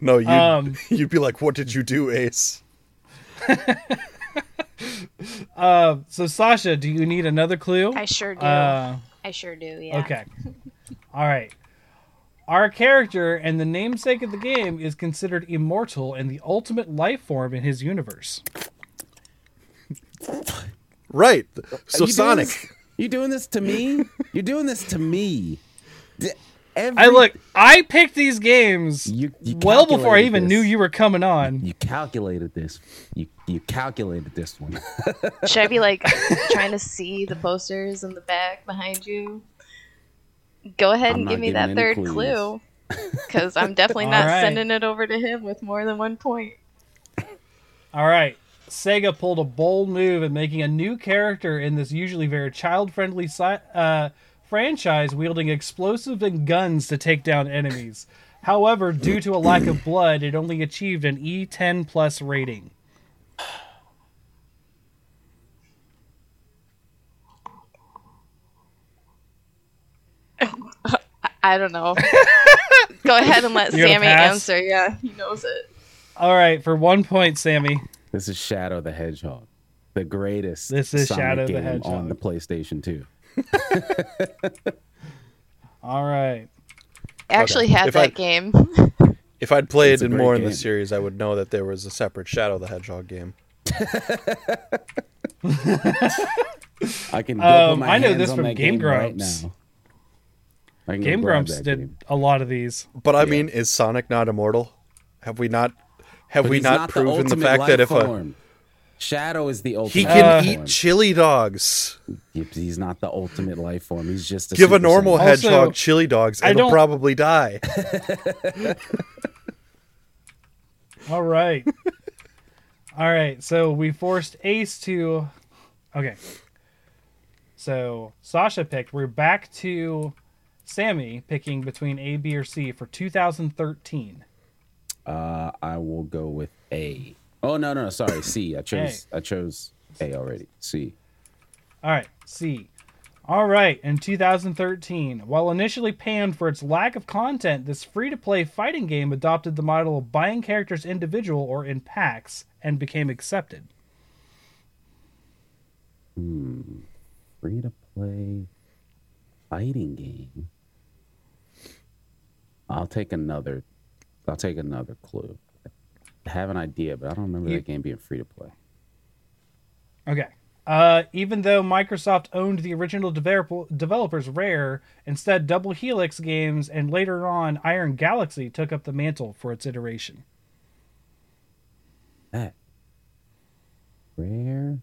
No, you'd, Um, you'd be like, what did you do, Ace? Uh, so Sasha, do you need another clue? I sure do. Uh, I sure do. Yeah. okay. All right. Our character and the namesake of the game is considered immortal and the ultimate life form in his universe. Right. So You doing Sonic. this- You doing this to me? You're doing this to me. D- Every, I look. I picked these games You- you well before I even this. knew you were coming on. You calculated this. You you calculated this one. Should I be like trying to see the posters in the back behind you? Go ahead I'm and give me that third clues. clue. Because I'm definitely not right. sending it over to him with more than one point. All right. Sega pulled a bold move in making a new character in this usually very child-friendly si- uh, franchise wielding explosives and guns to take down enemies. However, due to a lack of blood, it only achieved an E10 plus rating. I don't know. Go ahead and let You're gonna Sammy pass? answer. Yeah, he knows it. All right, for one point, Sammy. This is Shadow the Hedgehog, the greatest. This is Sonic Shadow the game Hedgehog. on the PlayStation 2. All right. I actually had If that I- game. If I'd played It's a in great more in game. the series, I would know that there was a separate Shadow the Hedgehog game. I can go Um, my I know hands this on from that Game game right Grumps. now. I can go Game Grumps did game. a lot of these. But I mean, is Sonic not immortal? Have we not? Have But we he's not, proven the, ultimate fact that life if a. Shadow is the ultimate he can form. eat chili dogs, He's not the ultimate life form. He's just a give a normal Saiyan. Also, hedgehog chili dogs, I it'll don't- probably die. All right. All right. So we forced Ace to. Okay. So Sasha picked. We're back to Sammy picking between A, B, or C for 2013. Uh, I will go with A. Oh no, no, no sorry, C. I chose I chose A already. C. All right. C. All right. In 2013, while initially panned for its lack of content, this free to play fighting game adopted the model of buying characters individual or in packs and became accepted. Hmm. Free to play fighting game. I'll take another. I'll take another clue. I have an idea, but I don't remember You- that game being free to play. Okay. Uh, even though Microsoft owned the original develop- developers, Rare, instead Double Helix Games and later on Iron Galaxy took up the mantle for its iteration. That rare.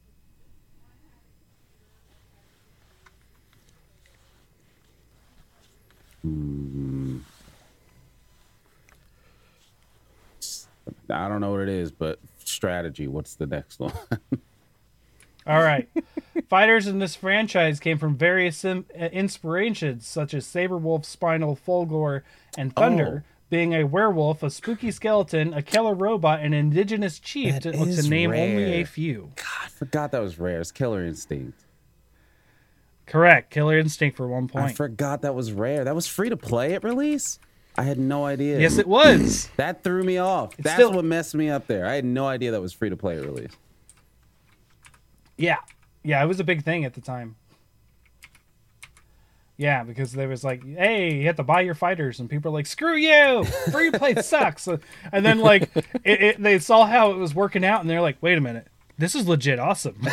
Hmm. I don't know what it is, but strategy. What's the next one? All right. Fighters in this franchise came from various sim- uh, inspirations, such as Sabrewulf, Spinal, Fulgor, and Thunder. Oh. Being a werewolf, a spooky skeleton, a killer robot, an indigenous chief, That to, to is name only a rare. few. I forgot that was rare. It's Killer Instinct. Correct. Killer Instinct for one point. I forgot that was rare. That was free to play at release. I had no idea. yes, it was. That threw me off. That's still- what messed me up there. I had no idea that was free to play at release. Yeah. Yeah, it was a big thing at the time. Yeah, because there was like, hey, you have to buy your fighters, and people are like, screw you, free to play sucks. And then like, it, it, they saw how it was working out, and they're like, wait a minute, this is legit awesome.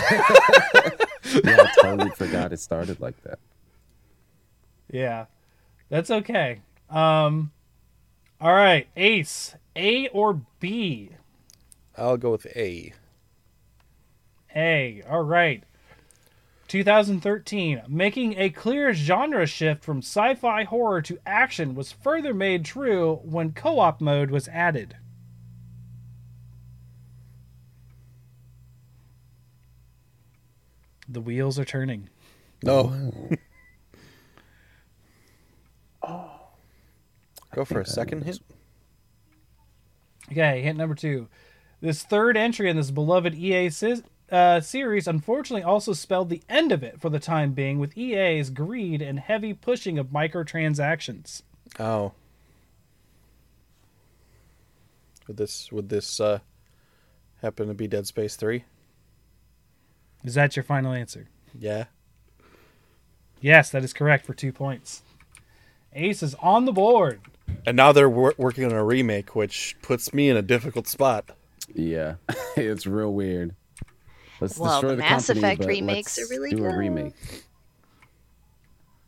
Yeah, I totally forgot it started like that. yeah, that's okay. Um, all right, Ace, A or B? I'll go with A. A. All right. 2013, making a clear genre shift from sci fi horror to action was further made true when co op mode was added. The wheels are turning. No, Go for a second know hint. Okay, hint number two. This third entry in this beloved EA se- uh, series unfortunately also spelled the end of it for the time being with EA's greed and heavy pushing of microtransactions. Oh. Would this would this uh happen to be Dead Space 3? Is that your final answer? Yeah. Yes, that is correct for two points. Ace is on the board. And now they're wor- working on a remake which puts me in a difficult spot. Yeah, it's real weird. Let's Well, destroy the the, Mass company, Effect but remakes let's are really do a remake.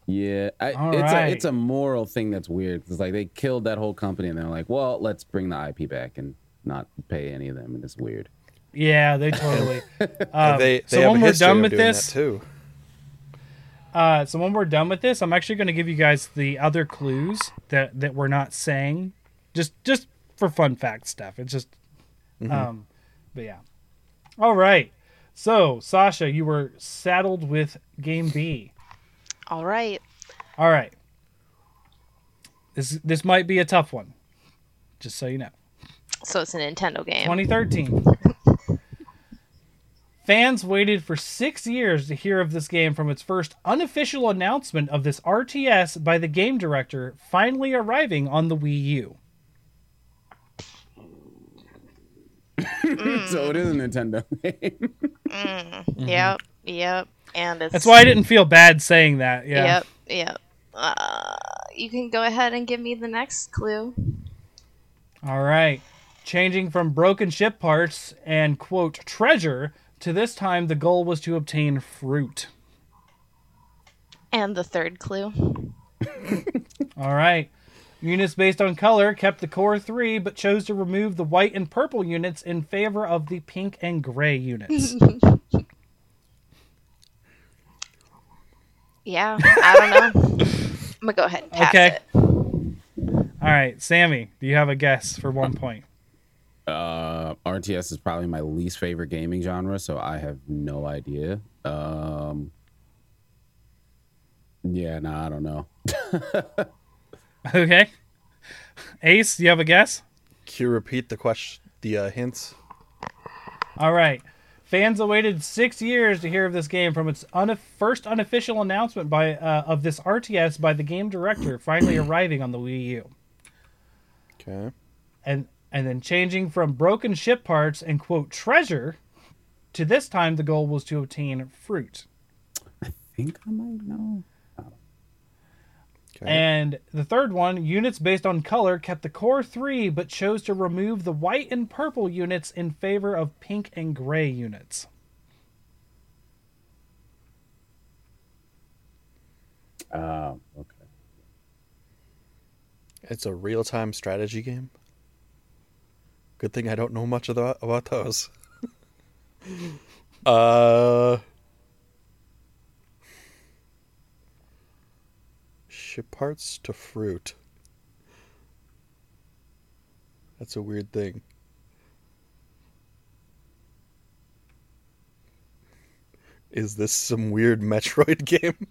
Yeah, I, it's right. a it's a moral thing that's weird. It's like they killed that whole company, and they're like, "Well, let's bring the IP back and not pay any of them," and it's weird. Yeah, they totally. Um, they they so have when we're done with this, that too. Uh, so when we're done with this, I'm actually going to give you guys the other clues that that we're not saying, just just for fun fact stuff. It's just, um, but yeah. All right. So Sasha, you were saddled with game B. All right. All right. This this might be a tough one, just so you know. So it's a Nintendo game. 2013. Fans waited for six years to hear of this game from its first unofficial announcement of this RTS by the game director finally arriving on the Wii U. so it is a Nintendo game. Yep. Yep. And it's That's why I didn't feel bad saying that. Yeah. Yep. Yep. Uh, you can go ahead and give me the next clue. All right. Changing from broken ship parts and quote treasure to this time the goal was to obtain fruit. And the third clue. All right. Units based on color kept the core three, but chose to remove the white and purple units in favor of the pink and gray units. Yeah. I don't know. I'm gonna go ahead and pass Okay. it. All right, Sammy, do you have a guess for one point? Uh, RTS is probably my least favorite gaming genre, so I have no idea. Um, yeah, no, I don't know. Okay. Ace, do you have a guess? Can you repeat the question the uh, hints? All right. Fans awaited six years to hear of this game from its une- first unofficial announcement by uh, of this RTS by the game director finally arriving on the Wii U, Okay. and and then changing from broken ship parts and quote treasure to this time the goal was to obtain fruit. I think I might know. Okay. And the third one, units based on color kept the core three, but chose to remove the white and purple units in favor of pink and gray units. Uh, okay. It's a real time strategy game. Good thing I don't know much about about those. uh ship parts to fruit. That's a weird thing. Is this some weird Metroid game?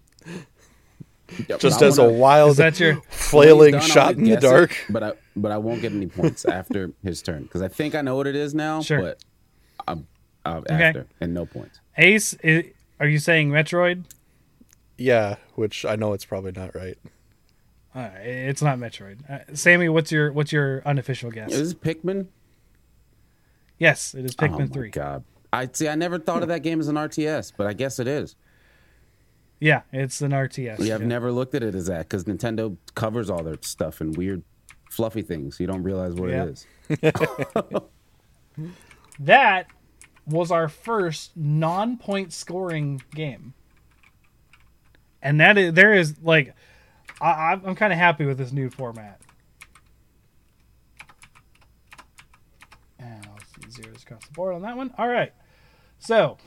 Yep, Just as a wanna- wild Is that your flailing when done, shot in the guess it, dark? but I but I won't get any points after his turn because I think I know what it is now. Sure. But I'm, uh, after and no points. Ace? i are you saying Metroid? Yeah, which I know it's probably not right. Uh, it's not Metroid. Uh, Sammy, what's your what's your unofficial guess? Is this Pikmin? yes, it is oh Pikmin my three. god! I see. I never thought of that game as an RTS, but I guess it is. Yeah, it's an RTS. Yeah, I've yeah. never looked at it as that because Nintendo covers all their stuff in weird, fluffy things. You don't realize what Yeah. it is. That was our first non-point scoring game, and that is there is like, I, I'm- I'm kind of happy with this new format. And I'll see zeros across the board on that one. All right, so,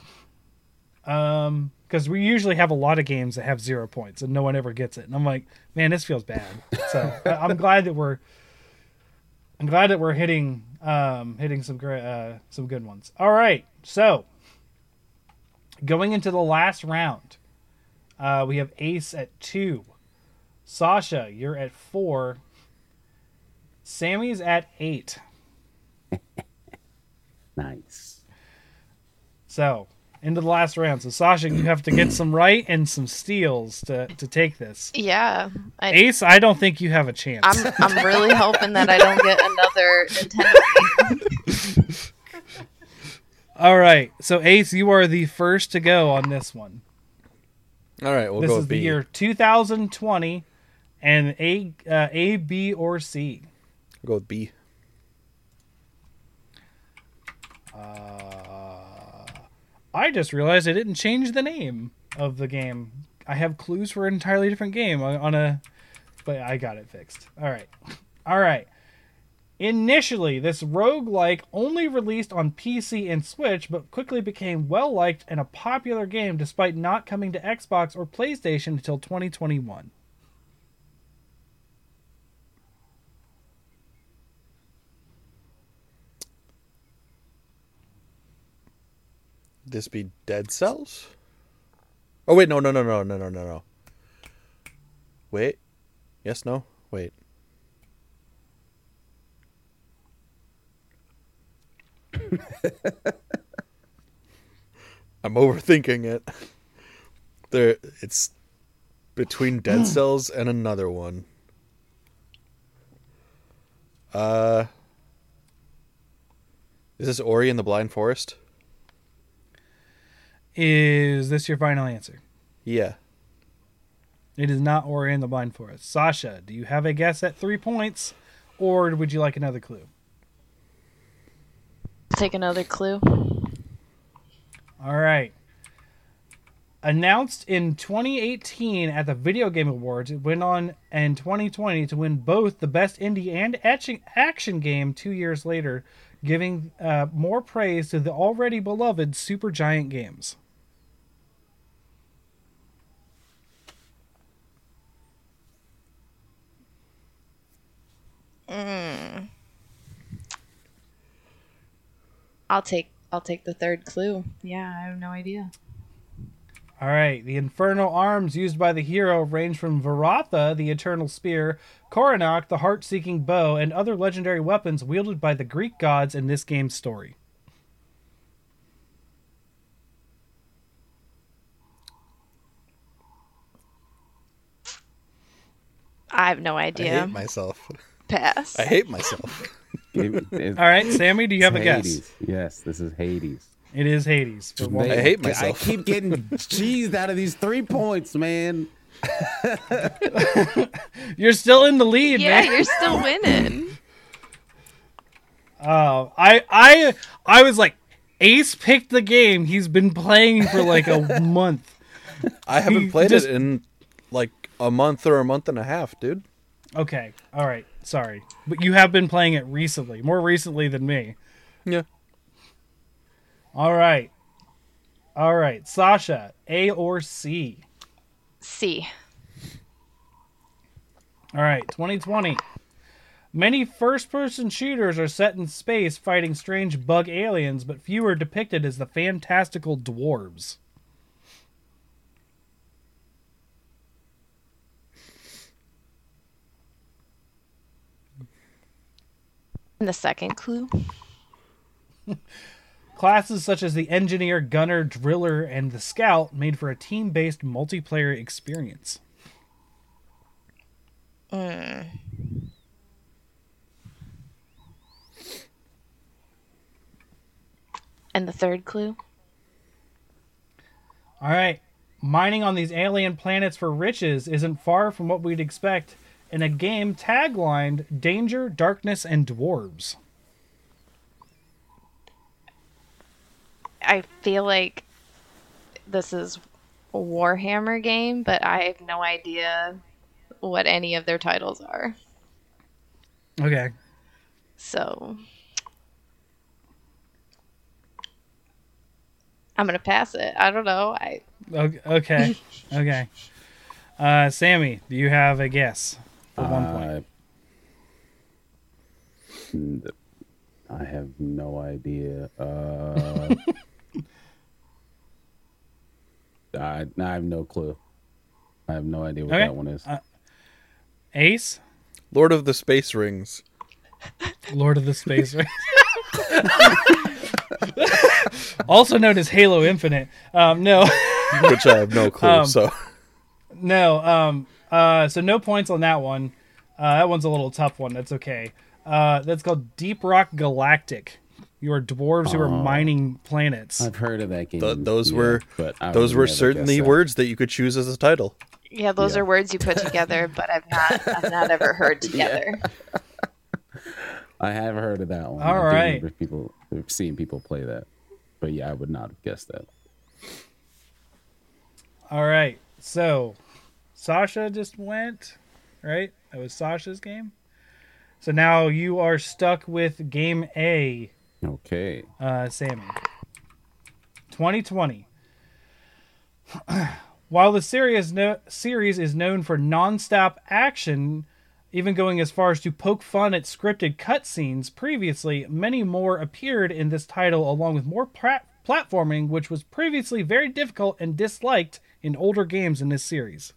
um, because we usually have a lot of games that have zero points and no one ever gets it, and I'm like, man, this feels bad. So I- I'm glad that we're I'm glad that we're hitting um, hitting some great uh, some good ones. All right, so going into the last round, uh, we have Ace at two, Sasha, you're at four, Sammy's at eight. Nice. So into the last round. So Sasha, you have to get some right and some steals to to take this. Yeah. I, Ace, I don't think you have a chance. I'm I'm really hoping that I don't get another Nintendo. All right. So Ace, you are the first to go on this one. All right, we'll this go is the B. year 2020, and A, uh, A, B, or C. We'll go with B. Uh, I just realized I didn't change the name of the game. I have clues for an entirely different game on, a, but I got it fixed. All right, all right. Initially, this roguelike only released on PC and Switch, but quickly became well liked and a popular game despite not coming to Xbox or PlayStation until 2021. This be Dead Cells? Oh wait, no, no, no, no, no, no, no, no. Wait. Yes, no. Wait. I'm overthinking it. There, it's between Dead Cells and another one. Uh, is this Ori in the Blind Forest? Is this your final answer? Yeah. It is not Ori and the Blind Forest. Sasha, do you have a guess at three points, or would you like another clue? Take another clue. All right. Announced in 2018 at the Video Game Awards, it went on in 2020 to win both the Best Indie and Action Action Game two years later, giving uh, more praise to the already beloved Supergiant Games. I'll take I'll take the third clue. Yeah, I have no idea. All right. The infernal arms used by the hero range from Varatha, the eternal spear, Coronacht, the heart seeking bow, and other legendary weapons wielded by the Greek gods in this game's story. I have no idea. I idea. hate myself. Pass. I hate myself. It- it- All right, Sammy, do you have a it's guess? Hades. Yes, this is Hades. It is Hades. for one I hate myself. I keep getting cheesed out of these three points, man. You're still in the lead, yeah, man. you're still winning. Oh, I, I, I was like, Ace picked the game. He's been playing for like a month. I haven't He played just- it in like a month or a month and a half, dude. Okay, all right, sorry, but you have been playing it recently, more recently than me. Yeah. All right, all right, Sasha, A or C? C. All right, 2020. Many first person shooters are set in space fighting strange bug aliens, but few are depicted as the fantastical dwarves. And the second clue. Classes such as the engineer, gunner, driller, and the scout made for a team based multiplayer experience. Hmm. And the third clue. All right. Mining on these alien planets for riches isn't far from what we'd expect in a game taglined Danger, Darkness, and Dwarves. I feel like this is a Warhammer game, but I have no idea what any of their titles are. Okay. So I'm gonna pass it. I don't know. I Okay. Okay. okay. Uh, Sammy, do you have a guess for one point? I have no idea. Uh, I, I have no clue. I have no idea what Okay. that one is. Uh, Ace? Lord of the Space Rings. Lord of the Space Race. also known as Halo Infinite. Um, no, which I have no clue. Um, so no. Um, uh, so no points on that one. Uh, that one's a little tough one. That's okay. Uh, that's called Deep Rock Galactic. You are dwarves who are Oh. mining planets. I've heard of that game. Th- those yeah, were- but those were certainly guess that. words that you could choose as a title. Yeah, those Yeah. are words you put together, but I've not I've not ever heard together. I have heard of that one. All I do right. remember people seeing people play that, but yeah, I would not have guessed that. All right. So Sasha just went, right? That was Sasha's game. So now you are stuck with game A, Okay. uh, Sammy. 2020. While the series, no- series is known for non-stop action, even going as far as to poke fun at scripted cutscenes previously, many more appeared in this title along with more pra- platforming, which was previously very difficult and disliked in older games in this series.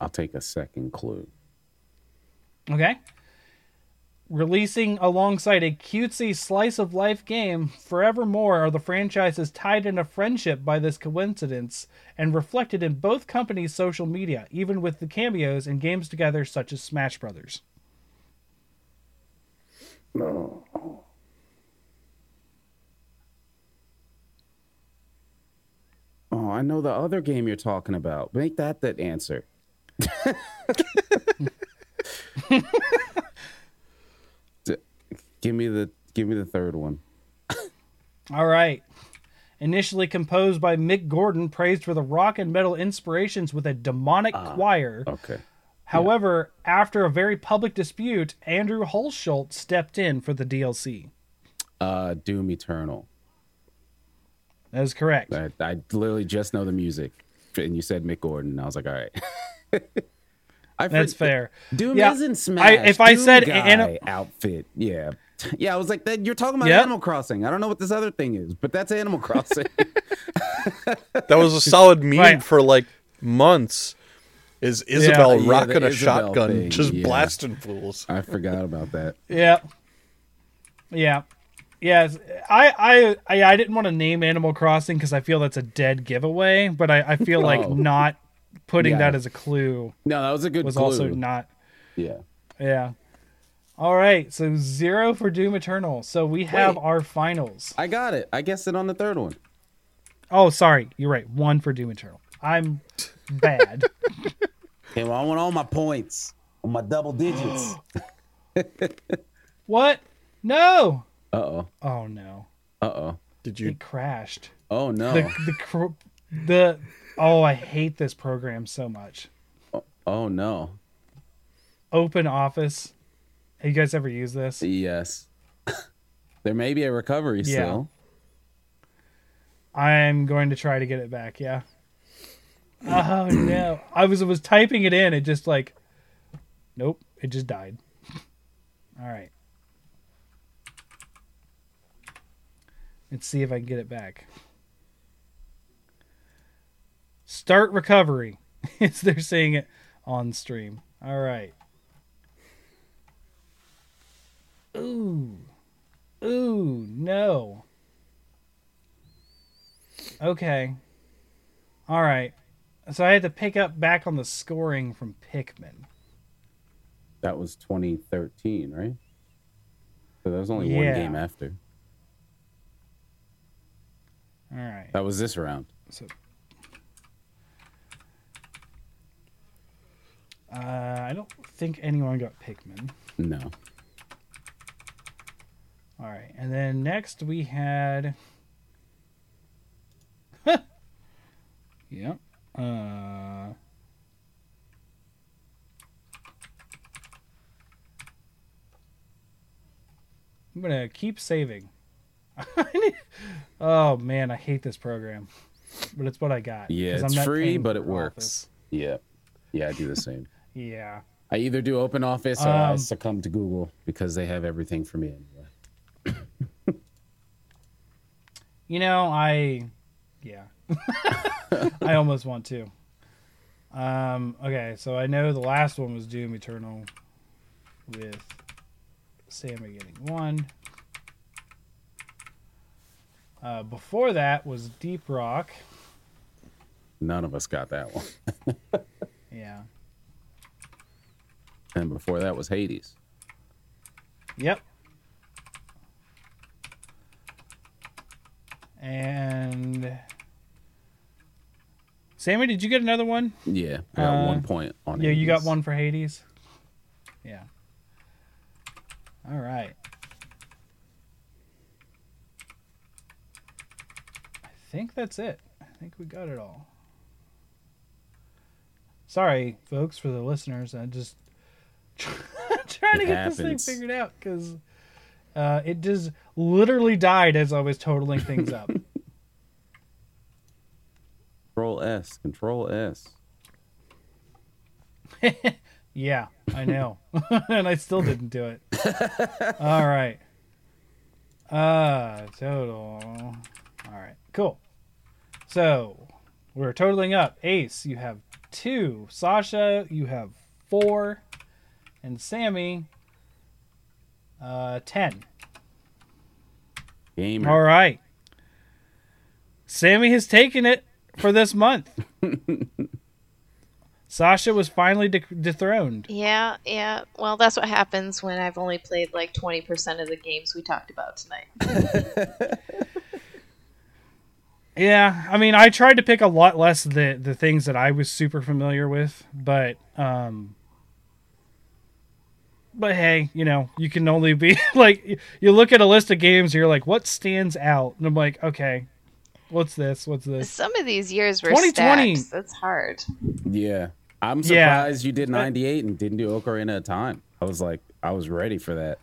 I'll take a second clue. Okay. Releasing alongside a cutesy slice of life game, forevermore are the franchises tied in a friendship by this coincidence and reflected in both companies' social media, even with the cameos in games together such as Smash Brothers. Oh, I know the other game you're talking about. Make that that answer. Give me the give me the third one. All right. Initially composed by Mick Gordon, praised for the rock and metal inspirations with a demonic choir. Okay. However, after a very public dispute, Andrew Hulshult stepped in for the DLC. Uh, Doom Eternal. That is correct. I, I literally just know the music, and you said Mick Gordon, and I was like, all right. I That's for- fair. Doom Yeah, isn't Smash. I- if I said guy Ani- outfit, yeah, yeah, I was like, that. You're talking about Yep. Animal Crossing. I don't know what this other thing is, but that's Animal Crossing. That was a solid meme Right. for like months. Is Isabelle Yeah, the rocking a Isabelle shotgun, thing, just yeah. blasting fools? I forgot about that. Yeah. Yeah. Yes, I, I, I, I didn't want to name Animal Crossing because I feel that's a dead giveaway, but I, I feel like Oh. not putting Yeah. that as a clue No, that was a good was clue. also not. yeah. Yeah. All right, so zero for Doom Eternal. So we have Wait. our finals. I got it. I guessed it on the third one. Oh, sorry, you're right. One for Doom Eternal. I'm bad. Okay, well, I want all my points on my double digits. what? No. uh oh. Oh no. Uh oh. Did you? It crashed. Oh no. The the the oh, I hate this program so much. Oh, oh no. Open Office. Have you guys ever used this? Yes. there may be a recovery Yeah. still. I'm going to try to get it back. Yeah. Oh no! I was was typing it in. It just like, nope. It just died. All right. Let's see if I can get it back. Start recovery. It's they're saying it on stream. All right. Ooh. Ooh, no. Okay. All right. So I had to pick up back on the scoring from Pikmin. That was 2013, right? So that was only one game after. All right. That was this round. So uh, I don't think anyone got Pikmin. No. All right. And then next we had Yep. Uh I'm gonna keep saving. oh man, I hate this program, but it's what I got. Yeah, it's I'm not free, but it works. Office. Yeah. Yeah, I do the same. Yeah. I either do open office or I Um, succumb to Google because they have everything for me anyway. You know, I, yeah, I almost want to. Um, okay, so I know the last one was Doom Eternal with Sammy getting one. Uh, before that was Deep Rock. None of us got that one. Yeah. And before that was Hades. Yep. And Sammy, did you get another one? Yeah, I got Uh, one point on Yeah, you got one for Hades. Yeah. All right. I think that's it. I think we got it all. Sorry, folks, for the listeners. I just trying to It get this thing figured out because uh, it just literally died as I was totaling things up. Control S. Control S. Yeah, I know. and I still didn't do it. All right. Uh, total. All right, cool. So, we're totaling up. Ace, you have two. Sasha, you have four. And Sammy, uh, 10. Gamer. All right. Sammy has taken it for this month. Sasha was finally de- dethroned. Yeah, yeah. Well, that's what happens when I've only played like 20% of the games we talked about tonight. Yeah, I mean, I tried to pick a lot less the the things that I was super familiar with, but um, but hey, you know, you can only be like you look at a list of games, you're like, what stands out? And I'm like, okay, what's this? What's this? Some of these years were 2020. stacked. That's hard. Yeah. I'm Yeah. surprised you did 98 and didn't do Ocarina of Time. I was like, I was ready for that.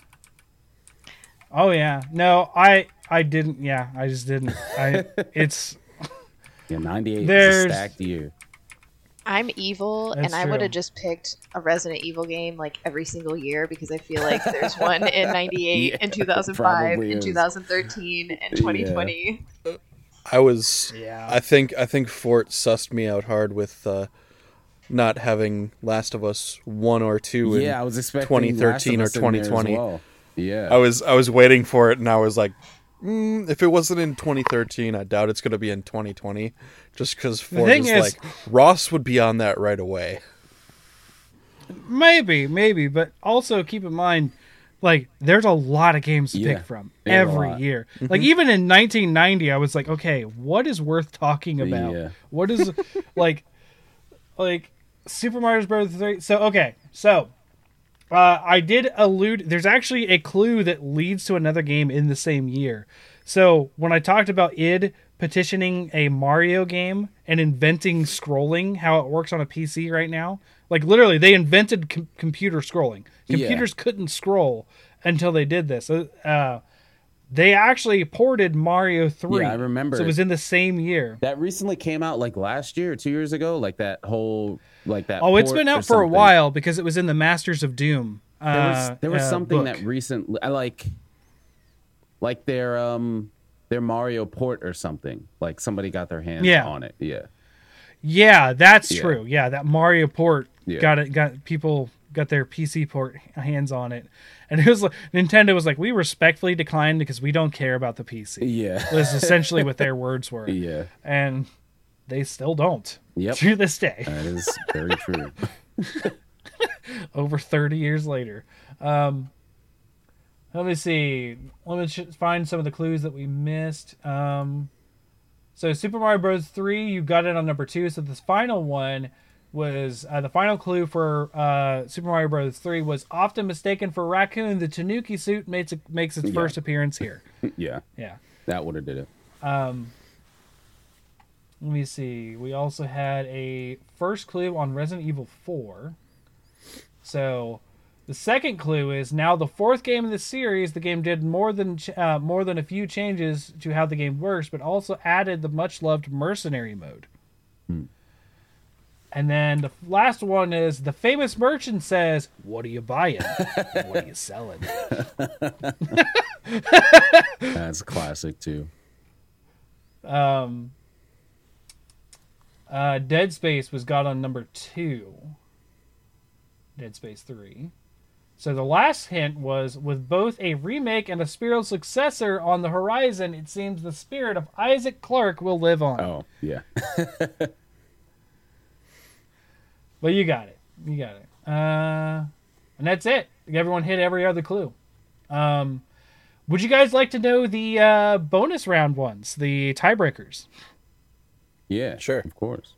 Oh yeah, no, I I didn't. Yeah, I just didn't. I it's Yeah, 98 was There's- a stacked year. I'm evil, That's and I would have just picked a Resident Evil game like every single year because I feel like there's one in '98, Yeah, in 2005, probably in is. 2013, and 2020. I was. Yeah. I think. I think Fort sussed me out hard with uh, not having Last of Us one or two. in Yeah, I was expecting 2013 or Last of Us in there as 2020. well. Yeah. I was. I was waiting for it, and I was like, mm, if it wasn't in 2013, I doubt it's going to be in 2020. Just because Fort thing is, is- like Ross would be on that right away. maybe maybe, but also keep in mind. Like there's a lot of games to Yeah, pick from there's a every lot. year. Like even in 1990, I was like, okay, what is worth talking about? Yeah. What is like, like Super Mario Bros. Three? So okay, so uh, I did allude. There's actually a clue that leads to another game in the same year. So when I talked about id petitioning a Mario game and inventing scrolling, how it works on a PC right now, like literally they invented com- computer scrolling. Yeah. Computers couldn't scroll until they did this. Uh, they actually ported Mario Three. Yeah, I remember. So it was in the same year. that recently came out like last year two years ago. Like that whole, like that. Oh, it's been out for a while because it was in the Masters of Doom. Uh, There was, there was uh, something book. that recently, I like, like their um their Mario port or something. Like somebody got their hands Yeah. on it. Yeah. Yeah, that's Yeah. true. Yeah, that Mario port Yeah. got it. Got people got their PC port hands on it, and it was like Nintendo was like, we respectfully declined because we don't care about the PC. Yeah. Was essentially what their words were, yeah. and they still don't Yep. to this day. That is very true. over 30 years later. Um, let me see. Let me find some of the clues that we missed. Um, so Super Mario Bros. 3, you got it on number two. So this final one was uh, the final clue for uh, Super Mario Bros. 3 was often mistaken for Raccoon. The Tanuki suit makes it, makes its Yeah. first appearance here. yeah. Yeah. That would have did it. Um, let me see. We also had a first clue on Resident Evil 4. So the second clue is now the fourth game in the series. The game did more than uh, more than a few changes to how the game works, but also added the much loved mercenary mode. And then the last one is the famous merchant says, "What are you buying? what are you selling?" That's classic too. Um, Uh, Dead Space was got on number two. Dead Space 3. So the last hint was with both a remake and a spiritual successor on the horizon, it seems the spirit of Isaac Clarke will live on. Oh yeah. But you got it. You got it. Uh, and that's it. Everyone hit every other clue. Um, would you guys like to know the uh, bonus round ones, the tiebreakers? Yeah. Sure. Of course.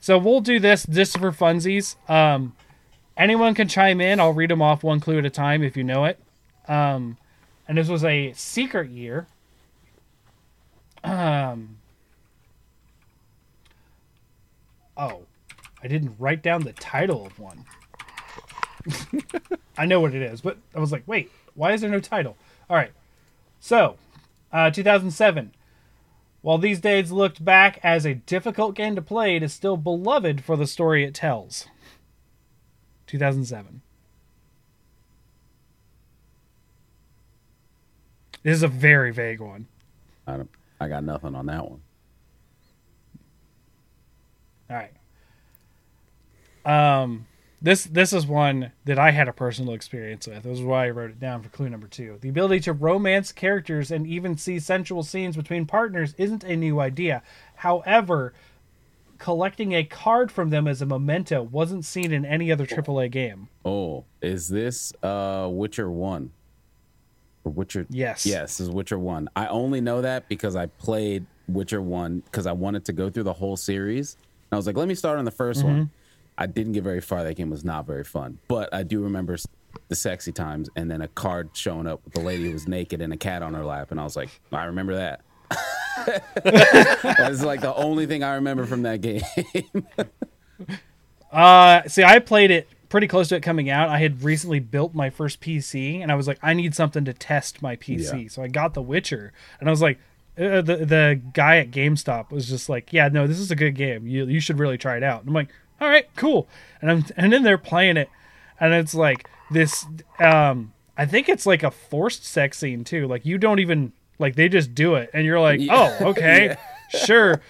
So we'll do this just for funsies. Um, anyone can chime in. I'll read them off one clue at a time if you know it. Um, and this was a secret year. Um, oh, I didn't write down the title of one. I know what it is, but I was like, wait, why is there no title? All right. So, uh, 2007. While these days looked back as a difficult game to play, it is still beloved for the story it tells. 2007. This is a very vague one. I don't. I got nothing on that one. All right. Um, this this is one that I had a personal experience with. This is why I wrote it down for clue number two. The ability to romance characters and even see sensual scenes between partners isn't a new idea. However, collecting a card from them as a memento wasn't seen in any other AAA game. Oh, is this uh Witcher one? Or Witcher? Yes. Yes, this is Witcher one. I only know that because I played Witcher one because I wanted to go through the whole series. And I was like, let me start on the 1st one. I didn't get very far. That game was not very fun, but I do remember the sexy times and then a card showing up with a lady who was naked and a cat on her lap, and I was like, I remember that. That's like the only thing I remember from that game. Uh, see, I played it pretty close to it coming out. I had recently built my first PC, and I was like, I need something to test my PC. Yeah. So I got The Witcher, and I was like, uh, the the guy at GameStop was just like, yeah, no, this is a good game. You you should really try it out. And I'm like, all right, cool. And I'm and then they're playing it, and it's like this. Um, I think it's like a forced sex scene too. Like you don't even like they just do it, and you're like, Yeah. oh, okay, sure.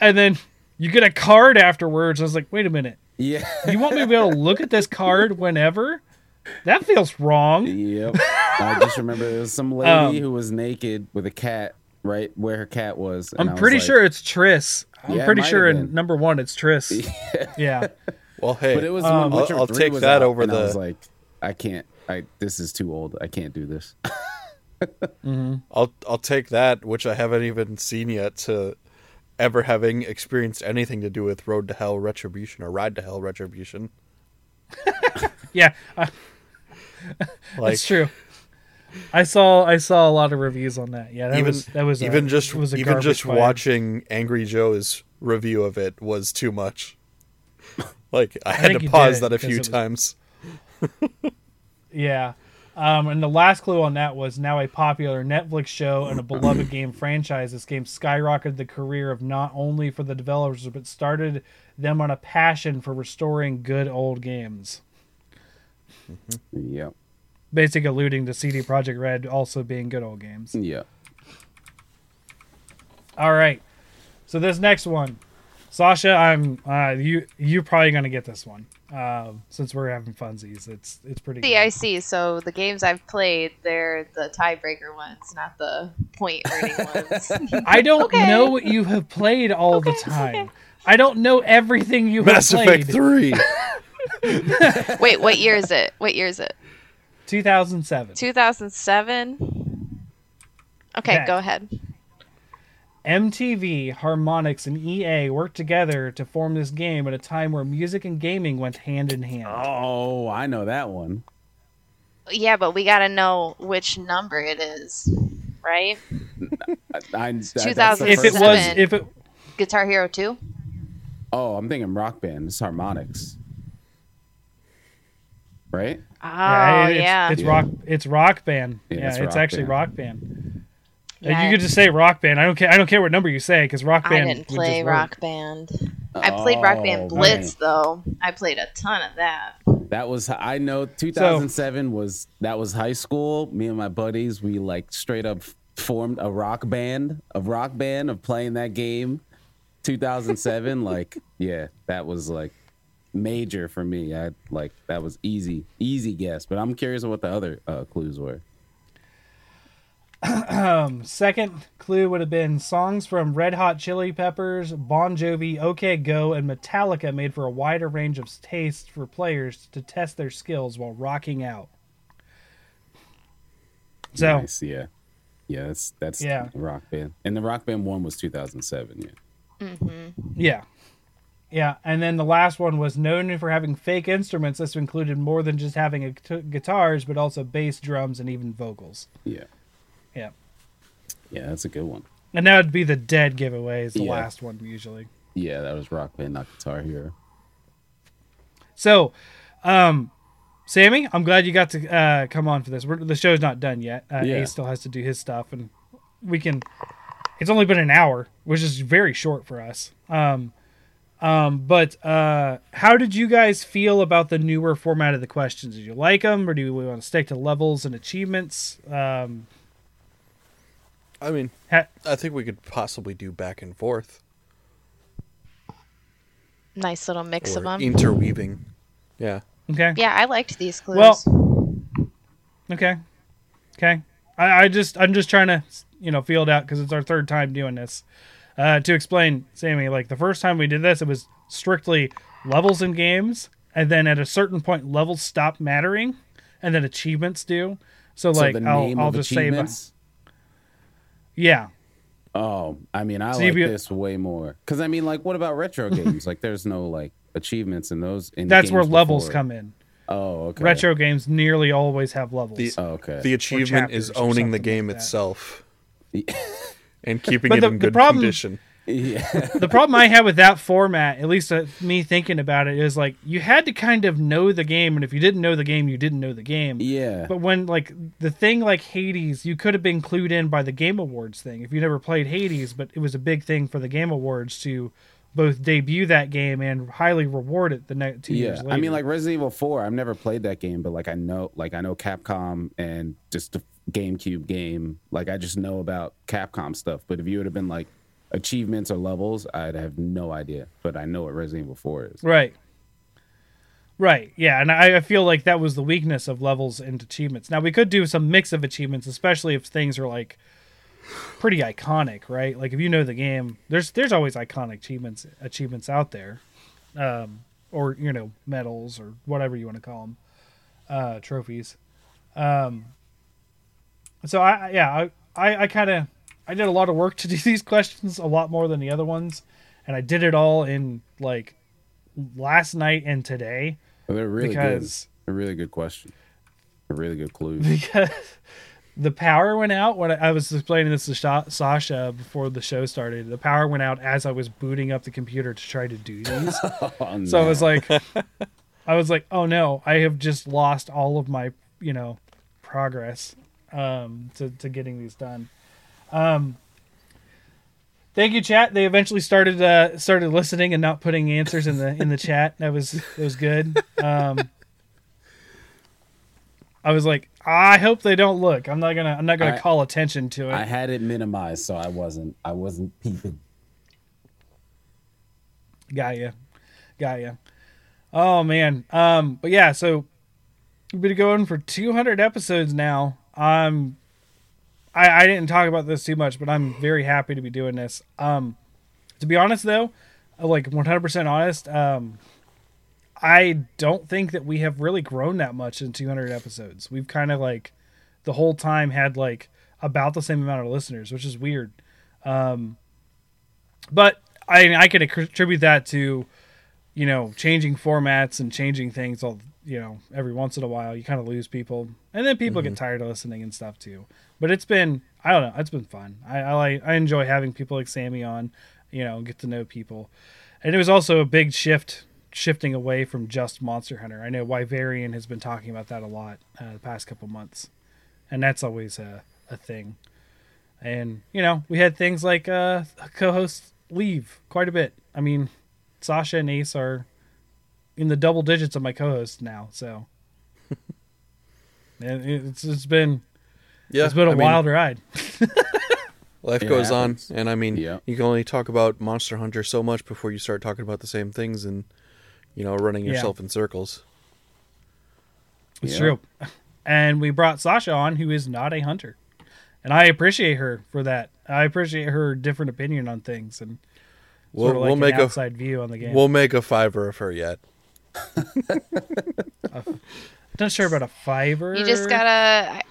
And then you get a card afterwards. I was like, wait a minute. yeah. You want me to be able to look at this card whenever? That feels wrong. Yep. I just remember there was some lady Um, who was naked with a cat right where her cat was. and I I'm was pretty like- sure it's Triss. I'm Yeah, pretty sure have in number one it's Triss. yeah. Well, hey, But it was Um, I'll- I'll take was that out, over and I the- was like, I can't. I this is too old. I can't do this. I'll I'll take that, which I haven't even seen yet, to ever having experienced anything to do with Road to Hell Retribution or Ride to Hell Retribution. Yeah, uh, Like that's true. I saw I saw a lot of reviews on that. Yeah, that even was that was a- even just was a even just fire. watching Angry Joe's review of it was too much. like I had think to pause that a few was- times. Yeah. Um, and the last clue on that was now a popular Netflix show and a beloved game franchise. This game skyrocketed the career of not only for the developers, but started them on a passion for restoring good old games. yep. Basically alluding to CD Projekt Red also being good old games. Yeah. All right. So this next one, Sasha, I'm uh, you you're probably gonna get this one um, since we're having funsies. It's it's pretty. See, good. I see. So the games I've played, they're the tiebreaker ones, not the point earning ones. I don't Okay. know what you have played all the time. okay. I don't know everything you Mass have played. Effect Three. Wait, what year is it? What year is it? 2007. 2007. Okay, Okay. go ahead. MTV, Harmonix, and EA worked together to form this game at a time where music and gaming went hand in hand. Oh, I know that one. Yeah, but we got to know which number it is, right? I, I, that's 2000 if it was, if it Guitar Hero 2? Oh, I'm thinking Rock Band. It's Harmonix. Right? Oh, yeah, it's, yeah. it's rock, it's rock band. Yeah, Yeah, it's it's, Rock actually Band. rock band. Uh, Yeah. You could just say rock band. I don't care. I don't care what number you say because rock band. I didn't play just work. Rock Band. I played Rock Band Oh, Blitz, though. I played a ton of that. That was I know 2007 was that was high school. Me and my buddies, we like straight up formed a rock band, a rock band of playing that game. 2007, like yeah, that was like major for me. I like that was easy, easy guess. But I'm curious what the other uh, clues were. Um, second clue would have been songs from Red Hot Chili Peppers, Bon Jovi, OK Go, and Metallica made for a wider range of tastes for players to test their skills while rocking out. So nice, yeah, yeah, that's that's Yeah. rock band, and the rock band one was 2007. Yeah. Yeah. Yeah, and then the last one was known for having fake instruments. This included more than just having a guitars, but also bass, drums, and even vocals. Yeah. Yeah. Yeah, that's a good one. And that would be the dead giveaway, is the Yeah. last one usually. Yeah, that was Rock Band, not Guitar Hero. So, um, Sammy, I'm glad you got to uh, come on for this. We're, the show's not done yet. Uh, Yeah. Ace still has to do his stuff, and we can. It's only been an hour, which is very short for us. Um, um, but uh, how did you guys feel about the newer format of the questions? Did you like them, or do we want to stick to levels and achievements? Um, I mean, ha- I think we could possibly do back and forth Nice little mix of them. interweaving. Yeah. okay. yeah, I liked these clues. Well- Okay. Okay. I, I just I'm just trying to you know feel it out because it's our third time doing this. Uh, to explain, Sammy, like the first time we did this, it was strictly levels in games, and then at a certain point, levels stop mattering, and then achievements do. So So like the I'll I'll just say, my- yeah, Oh, I mean, I So like you'd be- this way more. Because I mean, like, what about retro games? like, there's no like achievements in those. In that's where games levels before. come in. Oh, okay. Retro games nearly always have levels. The- Oh, okay. The achievement is owning the game like itself and keeping But it the- in the good problem- condition. yeah. the problem I had with that format, at least uh, me thinking about it, is like you had to kind of know the game, and if you didn't know the game, you didn't know the game. yeah. But when like the thing like Hades, you could have been clued in by the Game Awards thing if you never played Hades, but it was a big thing for the Game Awards to both debut that game and highly reward it the next two yeah. years later. I mean, like Resident Evil 4, I've never played that game, but like I know, like I know Capcom and just a GameCube game. Like I just know about Capcom stuff. But if you would have been like achievements or levels, I'd have no idea. But I know what Resident Evil 4 is. Right. Right. Yeah, and I, I feel like that was the weakness of levels and achievements. Now we could do some mix of achievements, especially if things are like pretty iconic, right? Like if you know the game, there's there's always iconic achievements achievements out there, um, or you know medals or whatever you want to call them, uh, trophies. Um, so I yeah I I, I kind of I did a lot of work to do these questions, a lot more than the other ones, and I did it all in like last night and today they're really because good. A really good question. A really good clue. because the power went out when I, I was explaining this to Sha- Sasha before the show started. The power went out as I was booting up the computer to try to do these. Oh, so I was like, I was like, oh no, I have just lost all of my you know progress um, to to getting these done. Um, thank you, chat. They eventually started uh, started listening and not putting answers in the in the chat. That was it was good. Um, I was like, I hope they don't look. I'm not gonna I'm not gonna I- call attention to it. I had it minimized, so I wasn't. I wasn't peeping. Got you. Got you. Oh man. Um. But yeah. So we've been going for 200 episodes now. Um. I I didn't talk about this too much, but I'm very happy to be doing this. Um. To be honest though, like 100% honest. Um. I don't think that we have really grown that much in 200 episodes. We've kind of like the whole time had like about the same amount of listeners, which is weird. Um, but I I could attribute that to you know changing formats and changing things all you know every once in a while. You kind of lose people, and then people get tired of listening and stuff too. But it's been I don't know, it's been fun. I I like I enjoy having people like Sammy on, you know, get to know people, and it was also a big shift shifting away from just Monster Hunter. I know Wyverian has been talking about that a lot uh, the past couple months, and that's always a a thing. And you know, we had things like uh, co-hosts leave quite a bit. I mean, Sasha and Ace are in the double digits of my co-hosts now, so and it's it's been Yeah, it's been a I mean, wild ride. life It goes happens. on, and I mean, Yeah. you can only talk about Monster Hunter so much before you start talking about the same things and you know running Yeah. yourself in circles. It's Yeah. true. And we brought Sasha on, who is not a hunter, and I appreciate her for that. I appreciate her different opinion on things and We'll, sort of like we'll an make a outside view on the game. we'll make a fiver of her yet. Not sure about a fiver. You just gotta. I,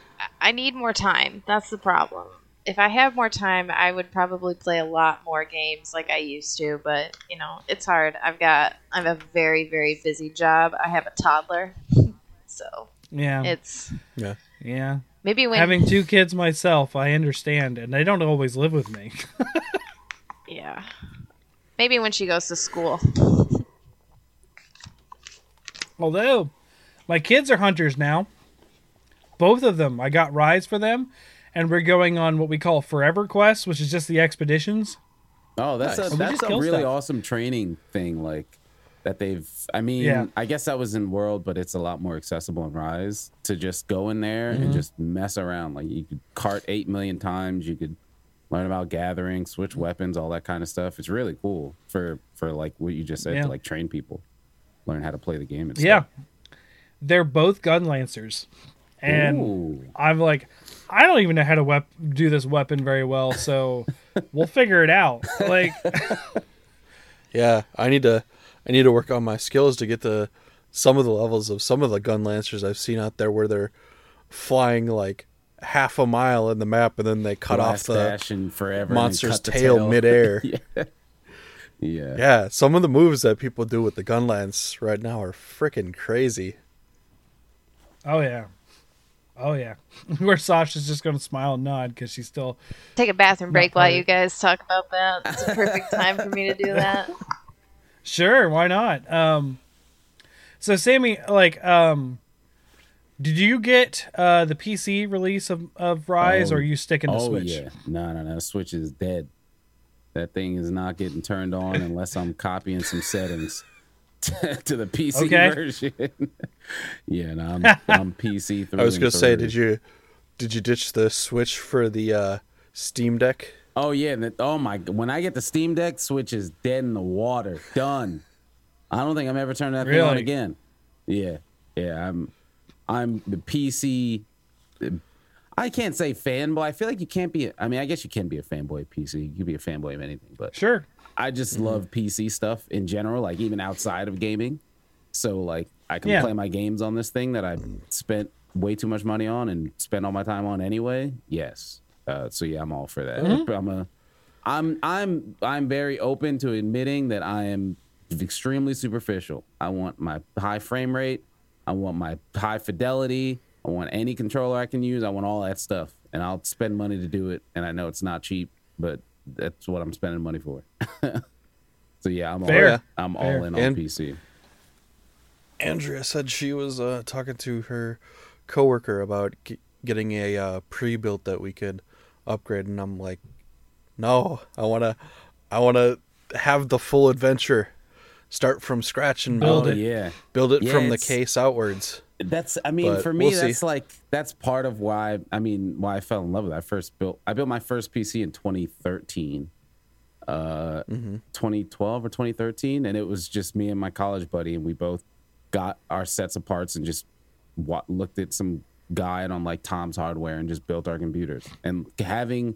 I need more time. That's the problem. If I have more time, I would probably play a lot more games like I used to. But you know, it's hard. I've got. I'm a very very busy job. I have a toddler, so Yeah, it's Yeah. yeah. maybe when Having two kids myself, I understand, and they don't always live with me. yeah, maybe when she goes to school. Although my kids are hunters now, both of them. I got rides for them, and we're going on what we call Forever Quest, which is just the expeditions. Oh, that's Nice. a We that's just a really stuff. awesome training thing. Like that they've. I mean, Yeah. I guess that was in World, but it's a lot more accessible in Rise to just go in there Mm-hmm. and just mess around. Like you could cart eight million times. You could learn about gathering, switch weapons, all that kind of stuff. It's really cool for for like what you just said Yeah. to like train people, learn how to play the game. And Yeah, stuff. they're both gun lancers, and Ooh. I'm like, I don't even know how to wep- do this weapon very well, so we'll figure it out. Like, Yeah, I need to I need to work on my skills to get to some of the levels of some of the gun lancers I've seen out there where they're flying like half a mile in the map and then they cut Blast off the dash and forever monster's cut the tail, midair. yeah. Yeah. Yeah, some of the moves that people do with the gun lance right now are freaking crazy. oh yeah, oh yeah. Where Sasha's just gonna smile and nod because she's still Take a bathroom break while part of you guys talk about that. It's a perfect time for me to do that. Sure, why not? Um, so Sammy, like, um, did you get uh the PC release of of Rise, Oh, or are you sticking to oh Switch? yeah, no, no, no. Switch is dead. That thing is not getting turned on unless I'm copying some settings to the PC Okay. version. yeah, no, I'm, I'm PC. Through I was gonna say, did you did you ditch the Switch for the uh, Steam Deck? Oh yeah, and it- oh my! When I get the Steam Deck, Switch is dead in the water. Done. I don't think I'm ever turning that thing on Really? again. Yeah, yeah. I'm, I'm the PC. I can't say fanboy. I feel like you can't be. I mean, I guess you can be a fanboy of PC. You can be a fanboy of anything, but Sure. I just Mm-hmm. love PC stuff in general, like even outside of gaming. So like I can Yeah. play my games on this thing that I spent way too much money on and spend all my time on anyway. Yes. Uh, so yeah, I'm all for that. Mm-hmm. I'm a, I'm I'm I'm very open to admitting that I am extremely superficial. I want my high frame rate. I want my high fidelity. I want any controller I can use. I want all that stuff, and I'll spend money to do it. And I know it's not cheap, but that's what I'm spending money for. so yeah, I'm Fair. all I'm Fair. all in on And- PC. Andrea said she was uh, talking to her coworker about g- getting a uh, pre-built that we could upgrade, and I'm like, no, I wanna, I wanna have the full adventure, start from scratch and build Build it, it. Yeah, build it Yeah, from the case outwards. That's I mean But for me we'll see. that's like that's part of why I mean why I fell in love with it. I first built I built my first PC in 2013. Uh 2012 or 2013 and it was just me and my college buddy and we both got our sets of parts and just wa- looked at some guide on like Tom's hardware and just built our computers. And having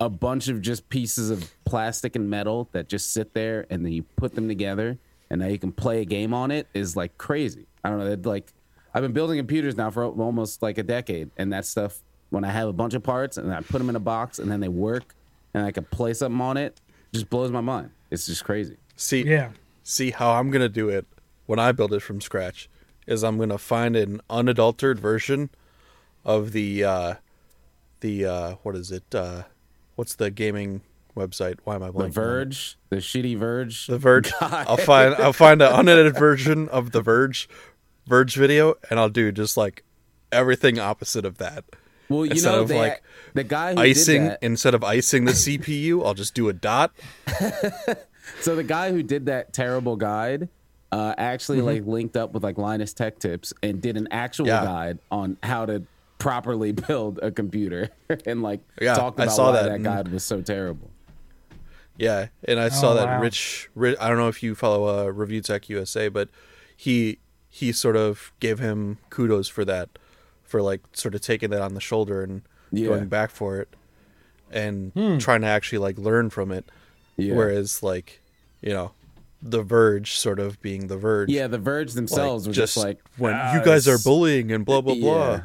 a bunch of just pieces of plastic and metal that just sit there and then you put them together and now you can play a game on it is like crazy. I don't know. Like I've been building computers now for almost like a decade, and that stuff when I have a bunch of parts and I put them in a box and then they work and I can play something on it, just blows my mind. It's just crazy. See, Yeah. see how I'm gonna do it when I build it from scratch is I'm gonna find an unadulterated version of the uh the uh what is it uh what's the gaming website why am I blanking The on? Verge, the shitty Verge. the Verge God. I'll find I'll find an unedited version of the Verge Verge video and I'll do just like everything opposite of that well, you instead know, of, they, like, the guy who icing did that. instead of icing the CPU I'll just do a dot So the guy who did that terrible guide uh, actually Mm-hmm. like linked up with like Linus Tech Tips and did an actual Yeah. guide on how to properly build a computer and like Yeah, talked I about saw why that that and- guide was so terrible. Yeah, and I saw Oh, that wow. Rich, Rich. I don't know if you follow uh, Review Tech USA, but he he sort of gave him kudos for that, for like sort of taking that on the shoulder and Yeah. going back for it, and Hmm. trying to actually like learn from it. Yeah. Whereas like, you know, The Verge sort of being The Verge. Yeah, the Verge themselves were just, like when "Ah, you guys are bullying and blah blah blah. Yeah.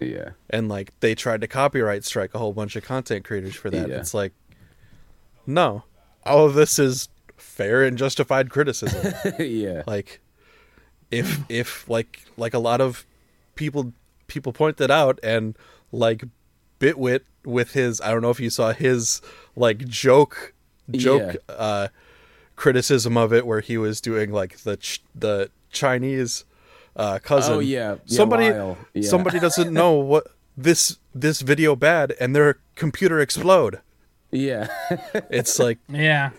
Yeah. and like they tried to copyright strike a whole bunch of content creators for that. Yeah. It's like, no, all of this is fair and justified criticism. yeah. like, if if like like a lot of people people pointed out, and like Bitwit with his, I don't know if you saw his like joke joke uh criticism of it, where he was doing like the ch- the Chinese uh cousin. Oh, yeah. Yeah, somebody Yeah. somebody doesn't know what this this video bad and their computer explode Yeah. it's like Yeah.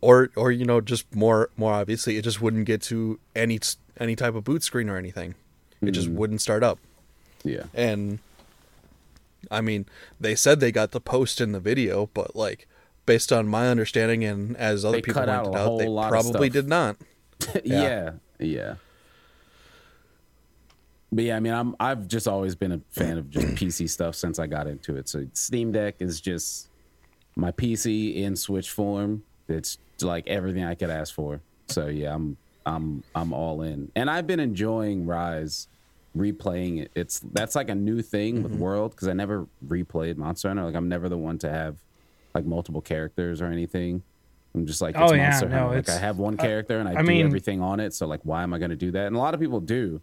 or or you know just more more obviously it just wouldn't get to any any type of boot screen or anything it just mm. wouldn't start up yeah. and i mean they said they got the post in the video but like based on my understanding and as other They people cut out pointed a out they probably did not yeah. Yeah. But yeah, I mean, I'm I've just always been a fan of just PC stuff since I got into it. So Steam Deck is just my PC in Switch form. It's like everything I could ask for. So yeah, I'm I'm I'm all in. And I've been enjoying Rise replaying it. It's that's like a new thing Mm-hmm. with World because I never replayed Monster Hunter. Like I'm never the one to have like multiple characters or anything. I'm just like it's Oh, yeah, Monster no, Hunter. Like I have one character and I, I do mean- everything on it. So like why am I going to do that? And a lot of people do.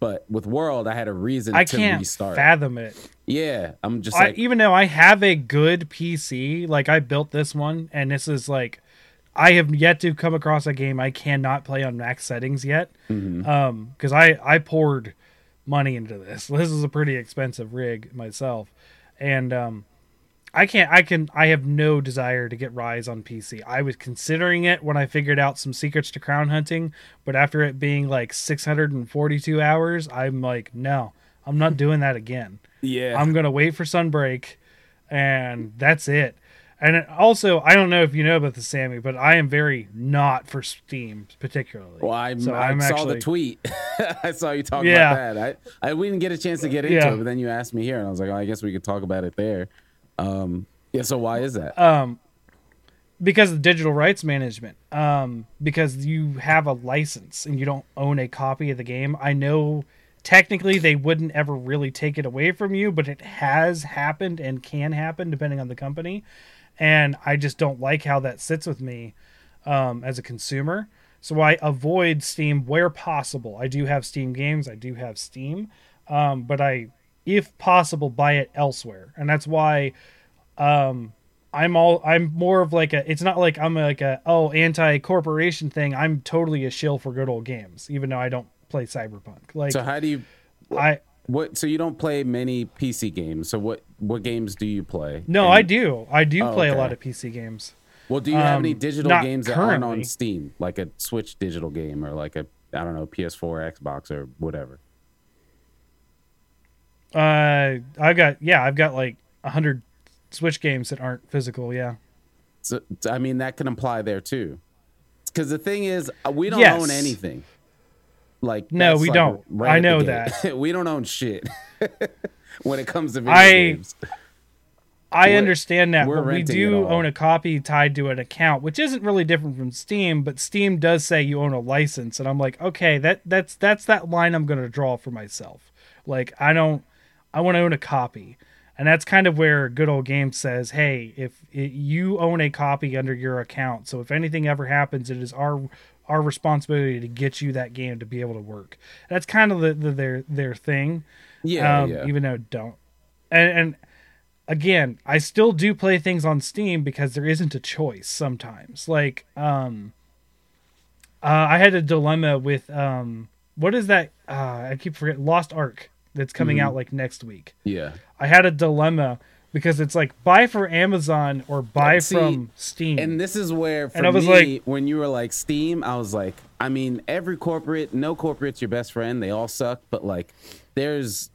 But with World, I had a reason I to can't restart. fathom it. yeah, I'm just I, like even though I have a good PC, like I built this one, and this is like, I have yet to come across a game I cannot play on max settings yet. Mm-hmm. Um, because I I poured money into this. This is a pretty expensive rig myself, and um, I can't. I can. I have no desire to get Rise on PC. I was considering it when I figured out some secrets to crown hunting, but after it being like 642 hours, I'm like, no, I'm not doing that again. yeah. I'm gonna wait for Sunbreak, and that's it. And also, I don't know if you know about the Sammy, but I am very not for Steam particularly. well, I'm, so I I'm saw actually the tweet. I saw you talk Yeah. about that. I, I we didn't get a chance to get into Yeah. it, but then you asked me here, and I was like, oh, I guess we could talk about it there. Um, yeah. So why is that? um because of digital rights management. Um, because you have a license and you don't own a copy of the game. I know technically they wouldn't ever really take it away from you, but it has happened and can happen depending on the company. And I just don't like how that sits with me um, as a consumer. So I avoid Steam where possible. I do have Steam games. I do have Steam, um, but I, if possible, buy it elsewhere, and that's why um, I'm all I'm more of like a. It's not like I'm like a oh anti corporation thing. I'm totally a shill for good old games, even though I don't play Cyberpunk. Like so how do you? I What? So you don't play many PC games. So what? What games do you play? no, And- I do. I do Oh, play a lot of PC games. Well, do you have any Um, digital games that aren't on. Steam, like a Switch digital game or like a I don't know PS4, Xbox, or whatever? Uh, I've got yeah, I've got like a hundred Switch games that aren't physical. Yeah. So I mean that can apply there too. Because the thing is, uh, we don't Yes. own anything. Like No, we like don't. right I know that. we don't own shit when it comes to video I- games. I We're- understand that, but we do own a copy tied to an account, which isn't really different from Steam. But Steam does say you own a license, and I'm like, okay, that that's that's that line I'm going to draw for myself. Like, I don't, I want to own a copy, and that's kind of where Good Old Games says, hey, if it, you own a copy under your account, so if anything ever happens, it is our our responsibility to get you that game to be able to work. That's kind of the, the their their thing Yeah, um, yeah. even though don't. And, and again, I still do play things on Steam because there isn't a choice sometimes. Like, um, uh, I had a dilemma with um, what is that? Uh, I keep forgetting Lost Ark that's coming Mm-hmm. out like next week. yeah. I had a dilemma because it's like buy for Amazon or buy See, from Steam. And this is where, for And I was me, like- when you were like Steam, I was like, I mean, every corporate, no corporate's your best friend. They all suck, but like, there's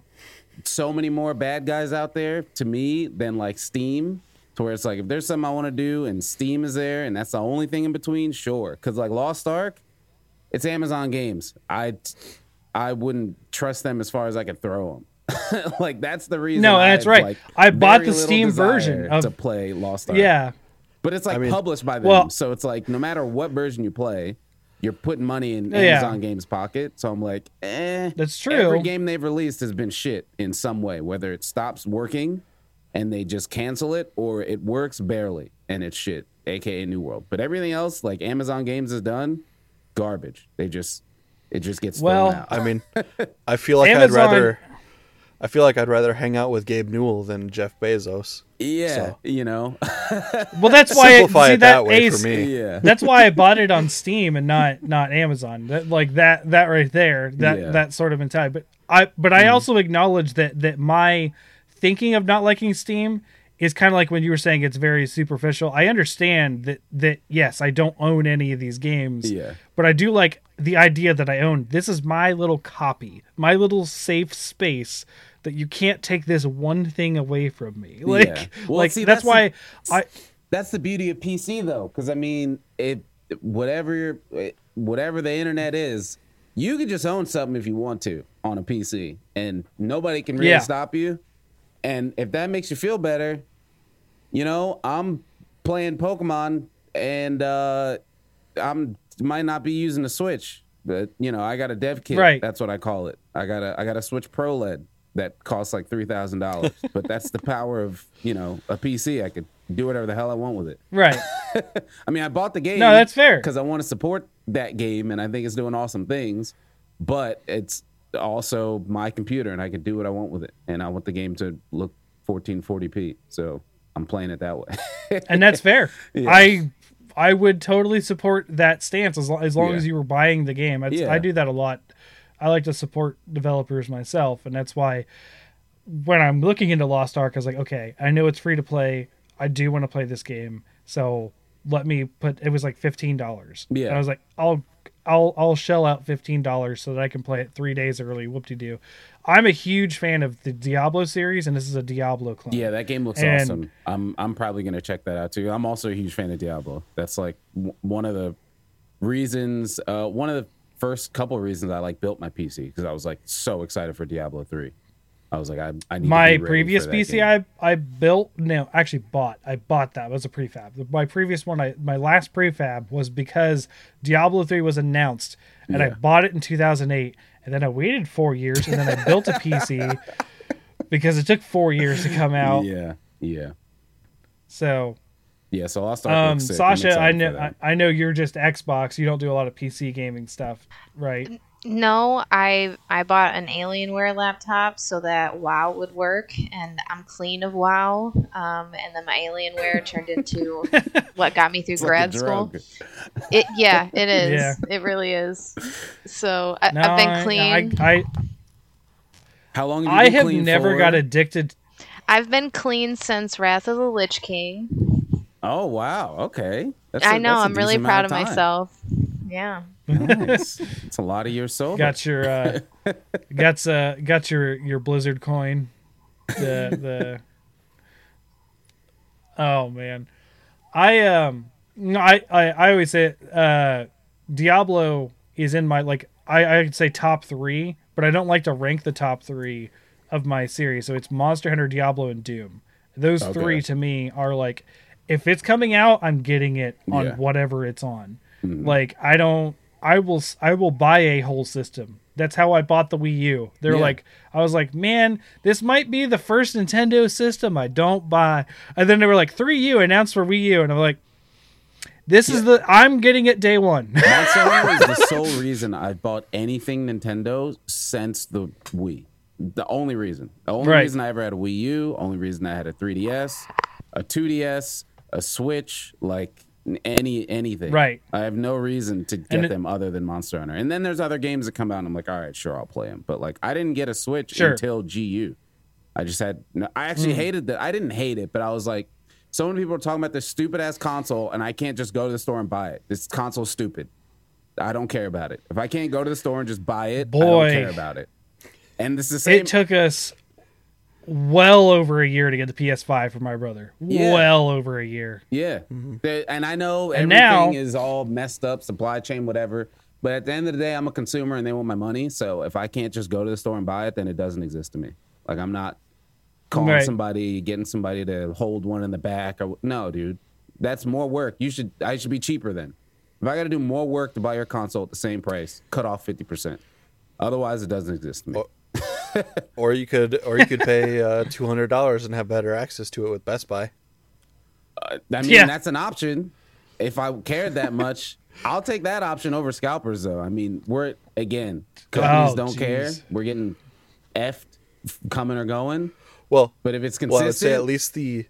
so many more bad guys out there to me than like Steam. To where it's like if there's something I want to do and Steam is there and that's the only thing in between, sure. Because like Lost Ark, it's Amazon Games. I I wouldn't trust them as far as I could throw them. like that's the reason. No, I that's had, right. like, I bought the Steam version of- to play Lost Ark. Yeah. But it's like I mean- published by them, Well- so it's like no matter what version you play, you're putting money in Yeah. Amazon Games pocket. So I'm like, eh. That's true. Every game they've released has been shit in some way, whether it stops working and they just cancel it, or it works barely and it's shit, aka New World. But everything else, like Amazon Games has done, garbage. They just it just gets Well, out. I mean, I feel like Amazon- I'd rather. I feel like I'd rather hang out with Gabe Newell than Jeff Bezos. yeah, so- you know, Well, that's why Simplify see, it that way Ace- for me. yeah. That's why I bought it on Steam and not not Amazon. That like that that right there, that Yeah. that sort of mentality. But I but I mm. also acknowledge that that my thinking of not liking Steam is kind of like when you were saying it's very superficial. I understand that that yes, I don't own any of these games. Yeah. But I do like the idea that I own. This is my little copy, my little safe space that you can't take this one thing away from me. Like, Yeah. Well, like see, that's, that's why the- I that's the beauty of PC though, because I mean, it whatever whatever the internet is, you can just own something if you want to on a PC, and nobody can really Yeah. stop you. And if that makes you feel better, you know, I'm playing Pokemon, and uh, I'm might not be using a Switch, but you know, I got a dev kit. Right. That's what I call it. I got a I got a Switch Pro LED that costs like three thousand dollars, but that's the power of you know a PC. I could do whatever the hell I want with it. right. I mean, I bought the game. No, that's fair. because I want to support that game, and I think it's doing awesome things. But it's also my computer, and I can do what I want with it, and I want the game to look 1440p. So I'm playing it that way. and that's fair. I I would totally support that stance as long as, long Yeah. as you were buying the game. Yeah. I do that a lot. I like to support developers myself, and that's why when I'm looking into Lost Ark, I was like, okay, I know it's free to play. I do want to play this game, so let me put. It was like fifteen dollars. Yeah. and I was like, I'll. I'll I'll shell out fifteen dollars so that I can play it three days early. Whoop de doo. I'm a huge fan of the Diablo series, and this is a Diablo clone. Yeah, that game looks And- awesome. I'm I'm probably gonna check that out too. I'm also a huge fan of Diablo. That's like w- one of the reasons, uh, one of the first couple reasons I like built my PC because I was like so excited for Diablo three. I was like, I, I need to my be previous PC game. I I built no actually bought I bought that it was a prefab. My previous one I my last prefab was because Diablo 3 was announced and I bought it in 2008 and then I waited 4 years and then I built a PC because it took 4 years to come out. Yeah, yeah, So yeah. So Lost Ark um looks sick. I'm Sasha I know I. I know you're just Xbox. You don't do a lot of PC gaming stuff, right? No, I I bought an Alienware laptop so that WoW would work, and I'm clean of WoW. Um, and then my Alienware turned into what got me through It's like grad school. It yeah, it is. Yeah. It really is. So I, No, I've been clean. I, I, How long have you I been have never for? got addicted I've been clean since Wrath of the Lich King. Oh wow, okay. That's I a- know. that's a I'm really proud of amount time. myself. Yeah. Nice. it's a lot of years sober. got your uh got uh got your your blizzard coin the the oh man i um no i i, I always say uh diablo is in my like i i'd say top three but i don't like to rank the top three of my series so it's monster hunter diablo and doom those Okay. three to me are like if it's coming out i'm getting it on Yeah. whatever it's on Hmm. like i don't i will I will buy a whole system that's how i bought the wii u they're Yeah. like i was like man this might be the first nintendo system i don't buy and then they were like 3u announced for wii u and i'm like this is the i'm getting it day one Hunter is the sole reason I've bought anything Nintendo since the Wii. The only reason. The only Right. reason I ever had a Wii U, only reason I had a 3DS, a 2DS, a Switch, like any anything. Right. I have no reason to get it- them other than Monster Hunter. And then there's other games that come out and I'm like, all right, sure, I'll play them. But like I didn't get a Switch Sure. until GU. I just had no, I actually mm. hated that. I didn't hate it, but I was like so many people are talking about this stupid ass console and I can't just go to the store and buy it. This console's stupid. I don't care about it. If I can't go to the store and just buy it, I don't care about it. And this is the same. it took us well over a year to get the PS5 for my brother. Yeah. Well over a year. Yeah, mm-hmm. They- and I know And everything now- is all messed up, supply chain, whatever. But at the end of the day, I'm a consumer, and they want my money. So if I can't just go to the store and buy it, then it doesn't exist to me. Like I'm not calling Right. somebody, getting somebody to hold one in the back. Or no, dude, that's more work. You should. I should be cheaper then. If I got to do more work to buy your console at the same price, cut off fifty percent. Otherwise, it doesn't exist to me. Oh. Or you could, or you could pay uh, two hundred dollars and have better access to it with Best Buy. I mean, Yeah. that's an option. If I cared that much, I'll take that option over scalpers, though. I mean, we're again, companies Oh, don't care. We're getting effed f- coming or going. Well, But if it's consistent, well, I would say at least the,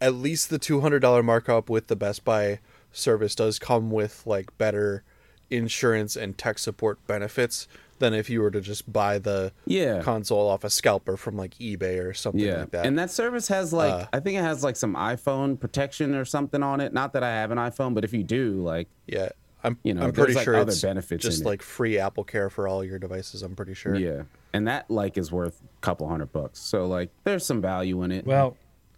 at least the two hundred dollar markup with the Best Buy service does come with like better insurance and tech support benefits than if you were to just buy the Yeah. console off a scalper from like eBay or something yeah, like that. and that service has like Uh, I think it has like some iPhone protection or something on it. Not that I have an iPhone, but if you do, like, yeah, I'm You know, I'm pretty like, sure other it's benefits just in it. like free Apple Care for all your devices. I'm pretty sure. yeah, and that like is worth a couple hundred bucks. So like, there's some value in it. Well,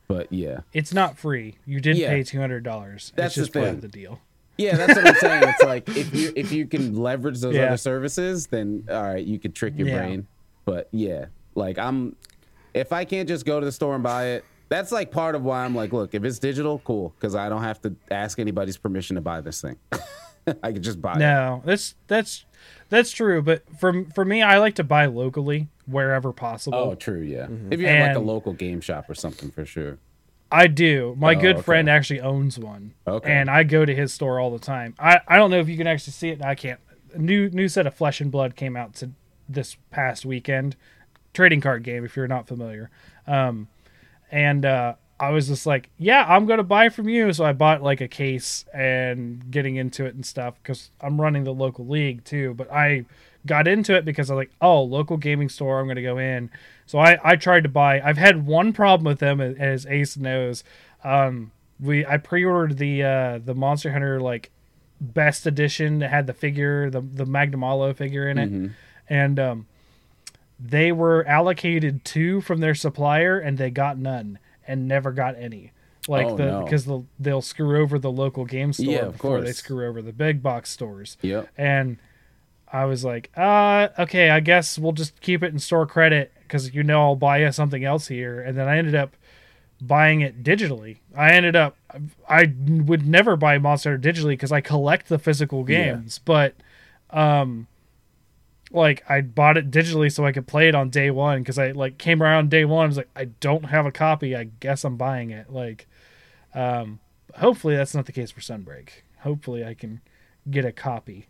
but yeah, it's not free. You did Yeah. pay two hundred dollars. That's It's just the part of the deal. Yeah, that's what I'm saying. It's like if you if you can leverage those Yeah. other services, then all right, you could trick your Yeah. brain. But yeah, like I'm if I can't just go to the store and buy it, that's like part of why I'm like, look, if it's digital, cool, because I don't have to ask anybody's permission to buy this thing. I could just buy it. No, that's that's that's true. But for for me, I like to buy locally wherever possible. Oh, true, yeah. Mm-hmm. If you have like a local game shop or something, for sure. I do. My Oh, good okay. friend actually owns one. Okay. And I go to his store all the time. I, I don't know if you can actually see it. I can't. A new new set of Flesh and Blood came out to this past weekend. Trading card game, if you're not familiar. Um, and uh, I was just like, yeah, I'm gonna buy from you. So I bought like a case and getting into it and stuff because I'm running the local league too. But I got into it because I was like, oh, local gaming store. I'm gonna go in. So I I tried to buy. I've had one problem with them as Ace knows. Um, we I pre-ordered the uh, the Monster Hunter like best edition that had the figure the the Magnamalo figure in it, and um, they were allocated two from their supplier and they got none and never got any. Like Oh, the no. because they'll they'll screw over the local game store Yeah, of before they screw over the big box stores. Yep. And I was like, uh, okay, I guess we'll just keep it in store credit because you know I'll buy you something else here. And then I ended up buying it digitally. I ended up, I would never buy Monster Hunter digitally because I collect the physical Yeah. games, but, um, like I bought it digitally so I could play it on day one because I like came around day one. I was like, I don't have a copy. I guess I'm buying it. Like, um, hopefully that's not the case for Sunbreak. Hopefully I can get a copy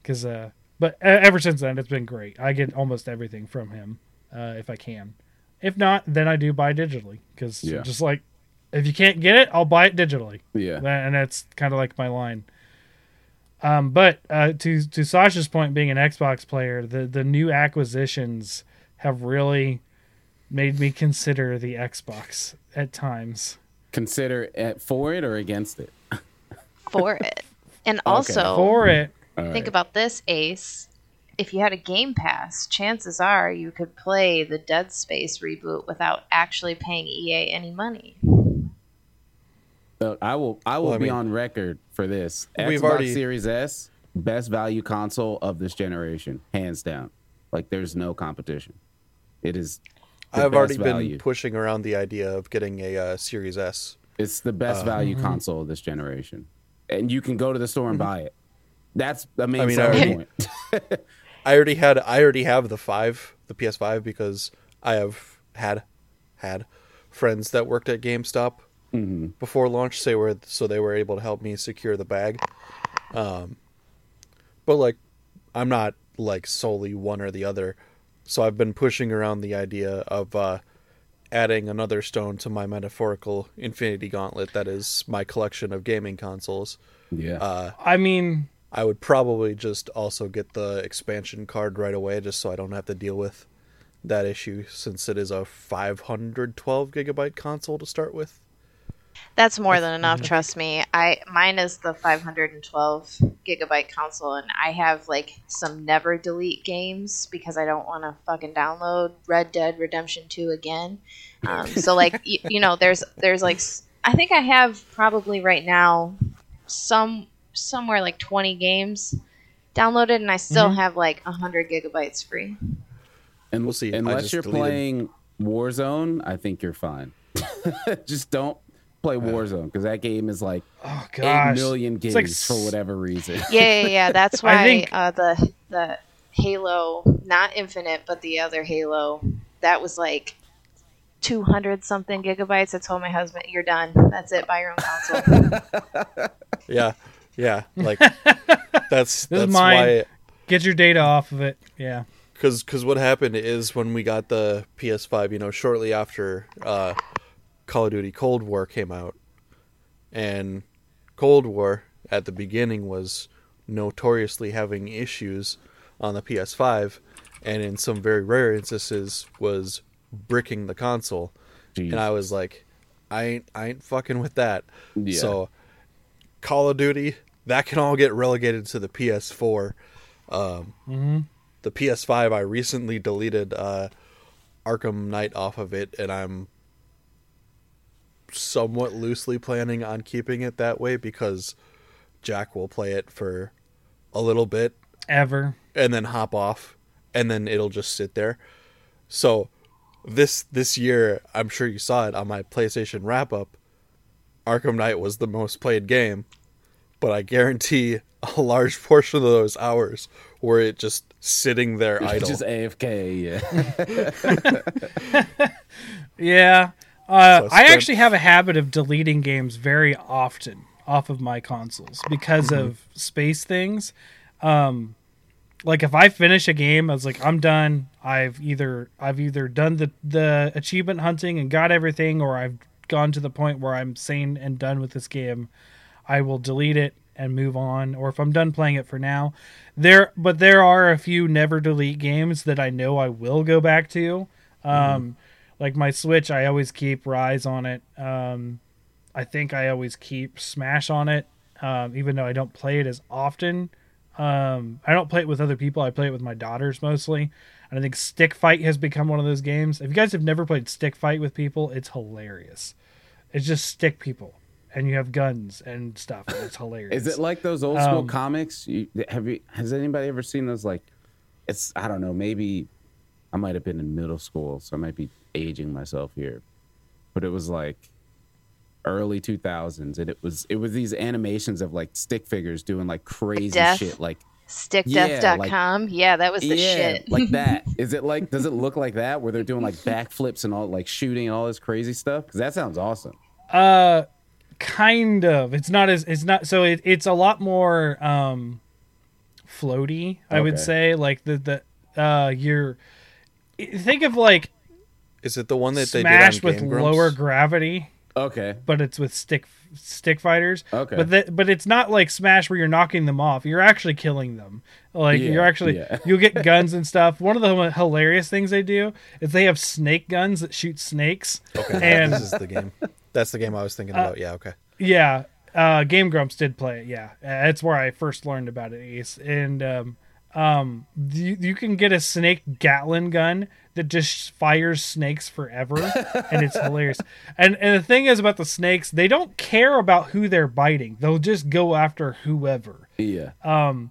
because uh but ever since then it's been great i get almost everything from him uh if i can if not then i do buy digitally because Yeah. just like if you can't get it i'll buy it digitally Yeah. And that's kind of like my line um but uh to to sasha's point being an xbox player the the new acquisitions have really made me consider the xbox at times Consider it for it or against it. for it. And also, for it All think right. about this, Ace. If you had a Game Pass, chances are you could play the Dead Space reboot without actually paying EA any money. Uh, I will. I will Well, I be mean- on record for this. Xbox We've already- Series S, best value console of this generation, hands down. Like there's no competition. It is. the I've best already value. been pushing around the idea of getting a uh, Series S. It's the best Uh, value mm-hmm. console of this generation, and you can go to the store and buy it. That's the main I mean, I selling already- point. I already had I already have the five, the PS5, because I have had had friends that worked at GameStop Mm-hmm. before launch. Say were so they were able to help me secure the bag. Um, but like, I'm not like solely one or the other. So I've been pushing around the idea of uh, adding another stone to my metaphorical Infinity Gauntlet. That is my collection of gaming consoles. yeah. Uh, i mean I would probably just also get the expansion card right away, just so I don't have to deal with that issue, since it is a 512 gigabyte console to start with. That's more than enough, trust me. I mine is the 512 gigabyte console, and I have like some never delete games because I don't want to fucking download Red Dead Redemption 2 again. Um, so like you, you know, there's there's like I think I have probably right now some somewhere like 20 games downloaded, and I still have like 100 gigabytes free. And We'll see. Unless you're deleted- playing Warzone, I think you're fine. just don't play Warzone because that game is like Oh eight gosh, million gigs like for whatever reason. Yeah, yeah, yeah. That's why think- uh, the the Halo, not Infinite, but the other Halo, that was like two hundred something gigabytes. I told my husband, "You're done. That's it. Buy your own console." Yeah, yeah. Like that's This is that's mine. why get your data off of it. Yeah. because because what happened is when we got the PS5, you know, shortly after uh, Call of Duty Cold War came out, and Cold War at the beginning was notoriously having issues on the PS5, and in some very rare instances was bricking the console, and I was like, I ain't I ain't fucking with that. Yeah. So Call of Duty that can all get relegated to the PS4. Um, Mm-hmm. the PS5, I recently deleted uh, Arkham Knight off of it, and I'm somewhat loosely planning on keeping it that way because Jack will play it for a little bit Ever. and then hop off, and then it'll just sit there. So this this year, I'm sure you saw it on my PlayStation wrap up. Arkham Knight was the most played game, but I guarantee a large portion of those hours were it just sitting there idle. just AFK. Yeah. Yeah. Uh, So I spent- actually have a habit of deleting games very often off of my consoles because Mm-hmm. of space things. Um, like if I finish a game, I was like, I'm done. I've either I've either done the the achievement hunting and got everything, or I've gone to the point where I'm sane and done with this game. I will delete it and move on. Or if I'm done playing it for now, there. But there are a few never delete games that I know I will go back to. Um, Like my Switch, I always keep Rise on it. Um, I think I always keep Smash on it, um, even though I don't play it as often. Um, I don't play it with other people. I play it with my daughters mostly. And I think Stick Fight has become one of those games. If you guys have never played Stick Fight with people, it's hilarious. It's just stick people, and you have guns and stuff. And it's hilarious. Is it like those old school Um, comics? You, have you? Has anybody ever seen those? Like, it's I don't know. Maybe I might have been in middle school, so I might be aging myself here. But it was like early 2000s, and it was it was these animations of like stick figures doing like crazy Death? shit, like Stickdeath.com. Yeah, that was the yeah, shit. like that. Is it like? Does it look like that where they're doing like backflips and all like shooting and all this crazy stuff? Because that sounds awesome. Uh, kind of. It's not as it's not so it, it's a lot more um floaty. I would say like the the uh you're think of like Is it the one that Smash they did with on Game Grumps? lower gravity, Okay. but it's with stick stick fighters. Okay. But that but it's not like Smash where you're knocking them off. You're actually killing them. Like Yeah, you're actually yeah. you'll get guns and stuff. One of the hilarious things they do is they have snake guns that shoot snakes. Okay, And- this is the game. That's the game I was thinking about. Yeah, okay. Yeah, uh, Game Grumps did play it. Yeah, uh, that's where I first learned about it. Ace, and um, um, you, you can get a snake Gatling gun that just fires snakes forever, and it's hilarious. And and the thing is about the snakes, they don't care about who they're biting; they'll just go after whoever. Yeah. Um,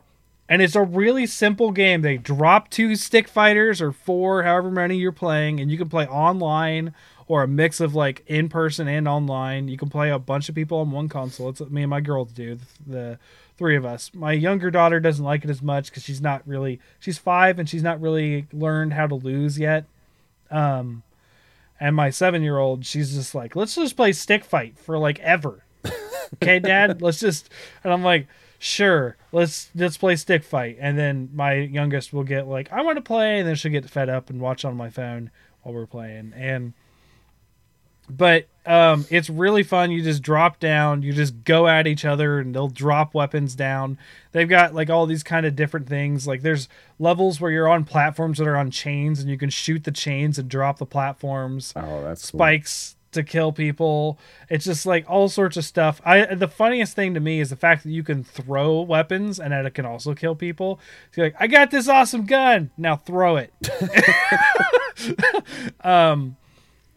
And it's a really simple game. They drop two stick fighters or four, however many you're playing, and you can play online or a mix of like in person and online. You can play a bunch of people on one console. It's what me and my girls do, the, the three of us. My younger daughter doesn't like it as much because she's not really she's five and she's not really learned how to lose yet. Um, and my seven year old, she's just like, let's just play stick fight for like ever. okay, Dad, let's just. And I'm like, sure, let's let's play stick fight. And then my youngest will get like, I want to play, and then she'll get fed up and watch on my phone while we're playing. And but um, it's really fun. You just drop down, you just go at each other, and they'll drop weapons down. They've got like all these kind of different things. Like there's levels where you're on platforms that are on chains, and you can shoot the chains and drop the platforms Oh, that's cool. spikes to kill people. It's just like all sorts of stuff. I the funniest thing to me is the fact that you can throw weapons and that it can also kill people. So you're like, I got this awesome gun. Now throw it. um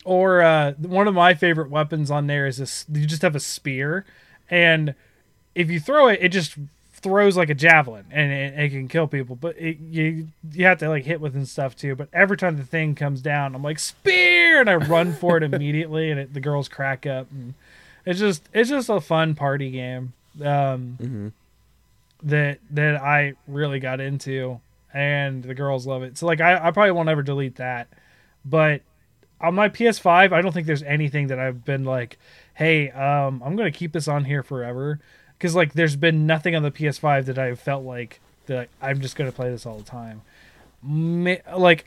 or uh one of my favorite weapons on there is this you just have a spear and if you throw it it just throws like a javelin and it, it can kill people but it, you you have to like hit with and stuff too but every time the thing comes down i'm like spear and i run for it immediately and it, the girls crack up and it's just it's just a fun party game um Mhm. that that i really got into and the girls love it so like i, I probably won't ever delete that but on my ps5 i don't think there's anything that i've been like hey um i'm gonna keep this on here forever because like there's been nothing on the PS5 that I felt like that I'm just gonna play this all the time. Like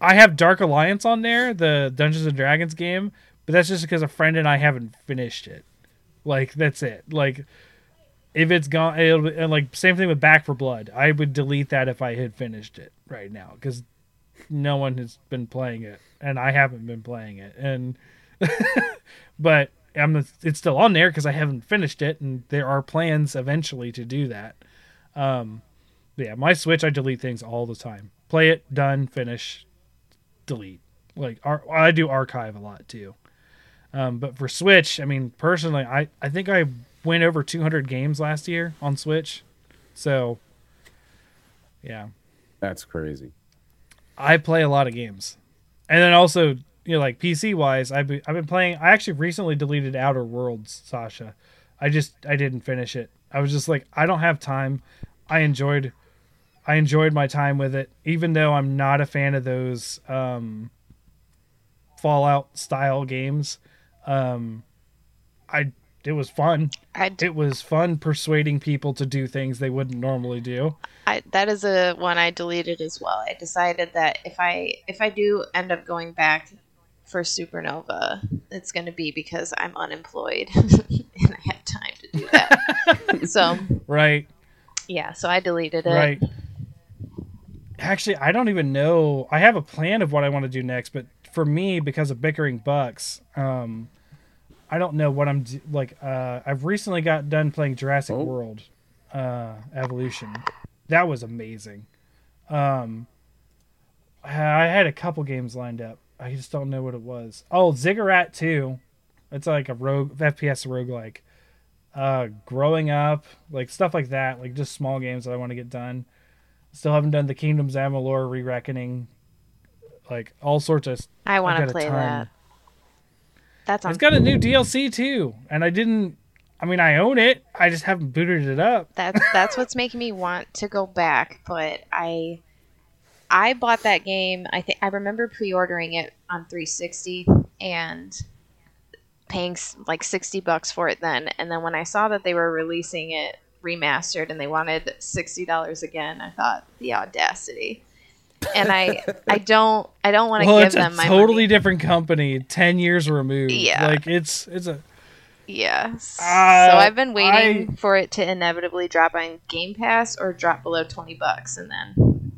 I have Dark Alliance on there, the Dungeons and Dragons game, but that's just because a friend and I haven't finished it. Like that's it. Like if it's gone, it'll be, and like same thing with Back for Blood. I would delete that if I had finished it right now because no one has been playing it, and I haven't been playing it, and but I'm it's still on there because I haven't finished it, and there are plans eventually to do that. Um, yeah, my Switch I delete things all the time. Play it, done, finish, delete. Like ar- I do archive a lot too. Um, but for Switch, I mean, personally, I I think I went over 200 games last year on Switch, so yeah, That's crazy. I play a lot of games, and then also you know like PC wise, I've I've been playing. I actually recently deleted Outer Worlds, Sasha. I just I didn't finish it. I was just like I don't have time. I enjoyed I enjoyed my time with it, even though I'm not a fan of those um, Fallout style games. Um, I it was fun. I, It was fun persuading people to do things they wouldn't normally do. I that is a one I deleted as well. I decided that if I if I do end up going back for Supernova, it's going to be because I'm unemployed and I have time to do that. so Right. yeah, so I deleted it. Right. Actually, I don't even know. I have a plan of what I want to do next, but for me, because of bickering bucks, um, I don't know what I'm do- like. Uh, I've recently got done playing Jurassic Oh. World uh, Evolution. That was amazing. Um, I had a couple games lined up. I just don't know what it was. Oh, Ziggurat 2. It's like a rogue FPS roguelike. Uh, growing up, like stuff like that, like just small games that I want to get done. Still haven't done the Kingdoms Amalur re-reckoning, like all sorts of. I want got to a play ton. that. That's on It's got a new DLC too, and I didn't. I mean, I own it. I just haven't booted it up. that's that's what's making me want to go back but i i bought that game i think i remember pre-ordering it on 360 and paying like 60 bucks for it then and then when i saw that they were releasing it remastered and they wanted $60 again i thought the audacity and i i don't i don't want to Well, give it's a them my totally money. different company, ten years removed. Yeah. like it's it's a Yeah. s- Uh, so I've been waiting I- for it to inevitably drop on Game Pass or drop below 20 bucks and then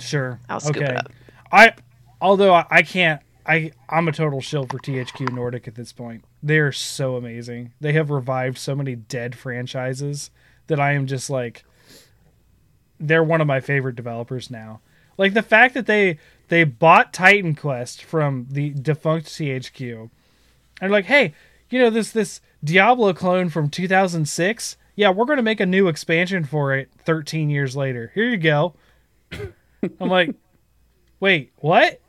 sure. I'll scoop okay. it up. I although I, I can't. I I'm a total shill for THQ Nordic at this point. They're so amazing. They have revived so many dead franchises that I am just like. They're one of my favorite developers now. Like the fact that they they bought Titan Quest from the defunct THQ, and like, hey, you know this this Diablo clone from 2006. Yeah, we're to make a new expansion for it 13 years later. Here you go. I'm like, wait, what?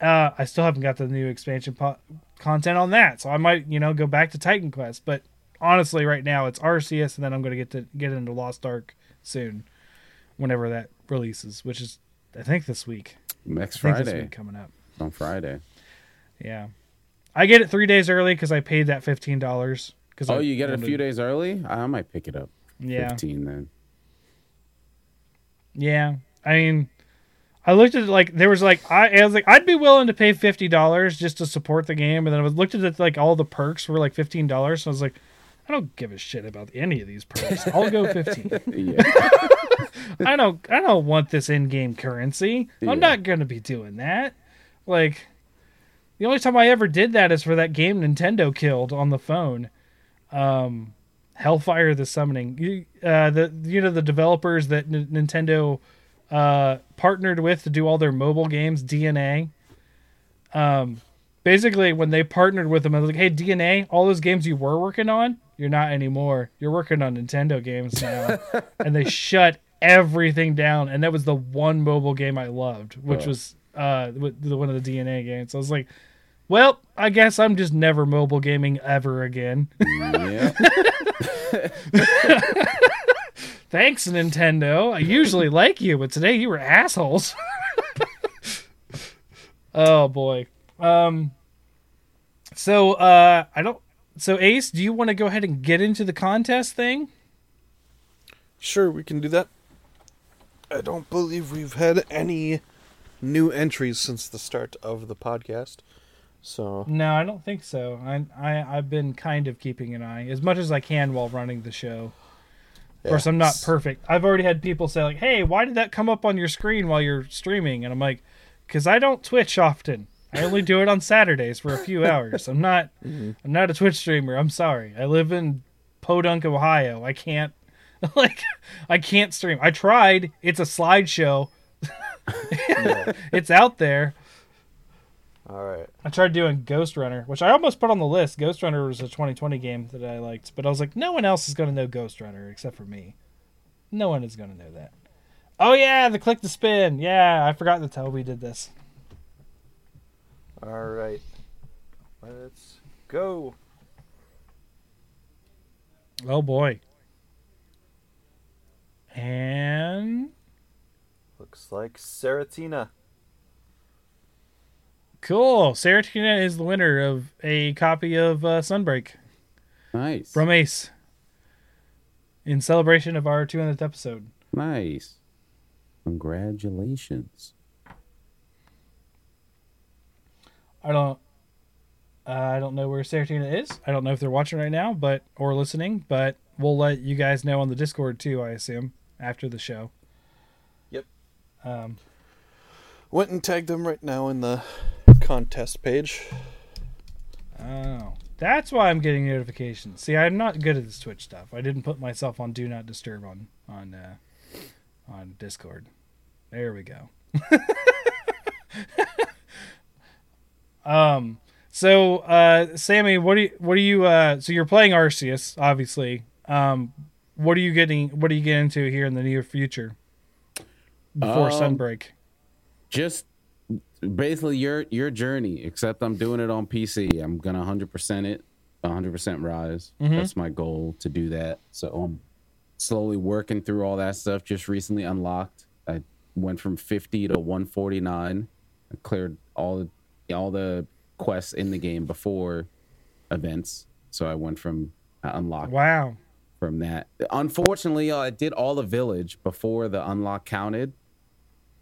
Uh, I still haven't got the new expansion po- content on that, so I might, you know, go back to Titan Quest. But honestly, right now it's Arceus, and then I'm to get to get into Lost Ark soon, whenever that releases, which is I think this week. Next I Friday. week coming up. On Friday. Yeah, I get it three days early because I paid that fifteen dollars. Because Oh, you get it a few days early? I might pick it up. Yeah, 15 then. Yeah, I mean, I looked at it like there was like I, I was like I'd be willing to pay fifty dollars just to support the game, and then I was looked at it like all the perks were like fifteen dollars. So I was like, I don't give a shit about any of these perks. I'll go fifteen. Yeah. I don't I don't want this in-game currency. Yeah. I'm not gonna be doing that. Like, The only time I ever did that is for that game Nintendo killed on the phone. Um, Hellfire: The Summoning. You, uh, the you know the developers that N- Nintendo uh, partnered with to do all their mobile games, DeNA. Um, basically, when they partnered with them, I was like, "Hey, DeNA, all those games you were working on, you're not anymore. You're working on Nintendo games now." and they shut everything down. And that was the one mobile game I loved, which Oh. was uh the one of the DeNA games. I was like, "Well, I guess I'm just never mobile gaming ever again." yeah. Thanks, Nintendo. I usually like you, but today you were assholes. oh boy. Um. So uh, I don't. So Ace, do you want to go ahead and get into the contest thing? Sure, we can do that. I don't believe we've had any new entries since the start of the podcast. So, No, I don't think so. I, I I've been kind of keeping an eye as much as I can while running the show. Of course. I'm not perfect. I've already had people say like, "Hey, why did that come up on your screen while you're streaming?" And I'm like, "Cause I don't Twitch often. I only do it on Saturdays for a few hours. I'm not mm-hmm. I'm not a Twitch streamer. I'm sorry. I live in Podunk, Ohio. I can't like I can't stream. I tried. It's a slideshow. it's out there. All right. I tried doing Ghost Runner, which I almost put on the list. Ghost Runner was a 2020 game that I liked, but I was like, no one else is going to know Ghost Runner except for me. No one is going to know that. Oh yeah, the click to spin. Yeah, I forgot to tell we did this. All right. Let's go. Oh boy. And Looks like Seratina. cool. Saratina is the winner of a copy of uh, Sunbreak Nice. from Ace in celebration of our 200th episode. nice. Congratulations. I don't. Uh, I don't know where Saratina is. I don't know if they're watching right now, but or listening. But we'll let you guys know on the Discord too. I assume after the show. Yep. Um, Went and tagged them right now in the contest page. oh, that's why I'm getting notifications. See, I'm not good at this Twitch stuff. I didn't put myself on Do Not Disturb on on uh, on Discord. There we go. um. So, uh, Sammy, what do you, what do you, uh, so you're playing Arceus, obviously. Um, what are you getting, what are you getting into here in the near future before Um, Sunbreak? Just basically your your journey, except I'm doing it on PC. I'm gonna 100% it, 100% Rise. Mhm. That's my goal to do that. So I'm slowly working through all that stuff. Just recently unlocked. I went from 50 to 149. I cleared all the all the quests in the game before events. So I went from I unlocked Wow. From that. Unfortunately, uh, I did all the village before the unlock counted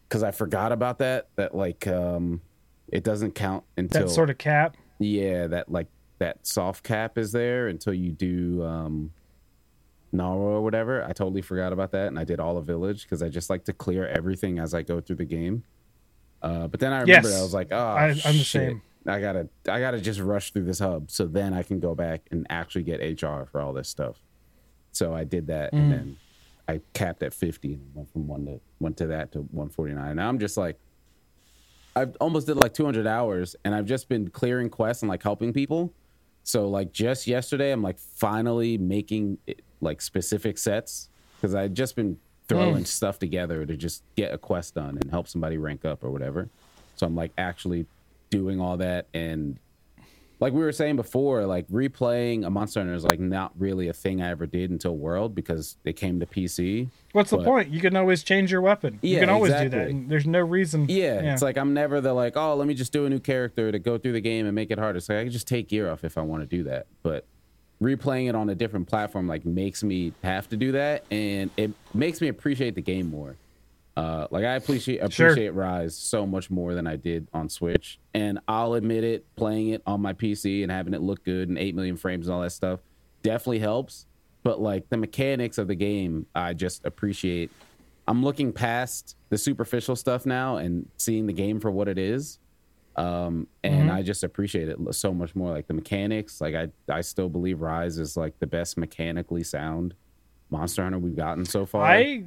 because I forgot about that. That like um, it doesn't count until That sort of cap. yeah, that like that soft cap is there until you do um, Narwa or whatever. I totally forgot about that, and I did all the village because I just like to clear everything as I go through the game. Uh, but then I remember Yes. I was like, oh, I- I'm the same. I gotta, I gotta just rush through this hub, so then I can go back and actually get HR for all this stuff. So I did that, Mm. and then I capped at 50 and went from one to went to that to 149. Now I'm just like, I almost did like 200 hours, and I've just been clearing quests and like helping people. So like just yesterday, I'm like finally making it, like specific sets because I'd just been throwing stuff together to just get a quest done and help somebody rank up or whatever. So I'm like actually doing all that and like we were saying before, like replaying a Monster Hunter is like not really a thing I ever did until World because it came to PC. What's the point? You can always change your weapon. Yeah, you can always do that. there's no reason. Yeah, it's like I'm never the like, oh, let me just do a new character to go through the game and make it harder. So I can just take gear off if I want to do that. But replaying it on a different platform like makes me have to do that, and it makes me appreciate the game more. Uh, like I appreciate Sure. appreciate Rise so much more than I did on Switch, and I'll admit it, playing it on my PC and having it look good and eight million frames and all that stuff definitely helps. But like the mechanics of the game, I just appreciate. I'm looking past the superficial stuff now and seeing the game for what it is. Um, and Mhm. I just appreciate it so much more. Like the mechanics, like I, I still believe Rise is like the best mechanically sound Monster Hunter we've gotten so far. I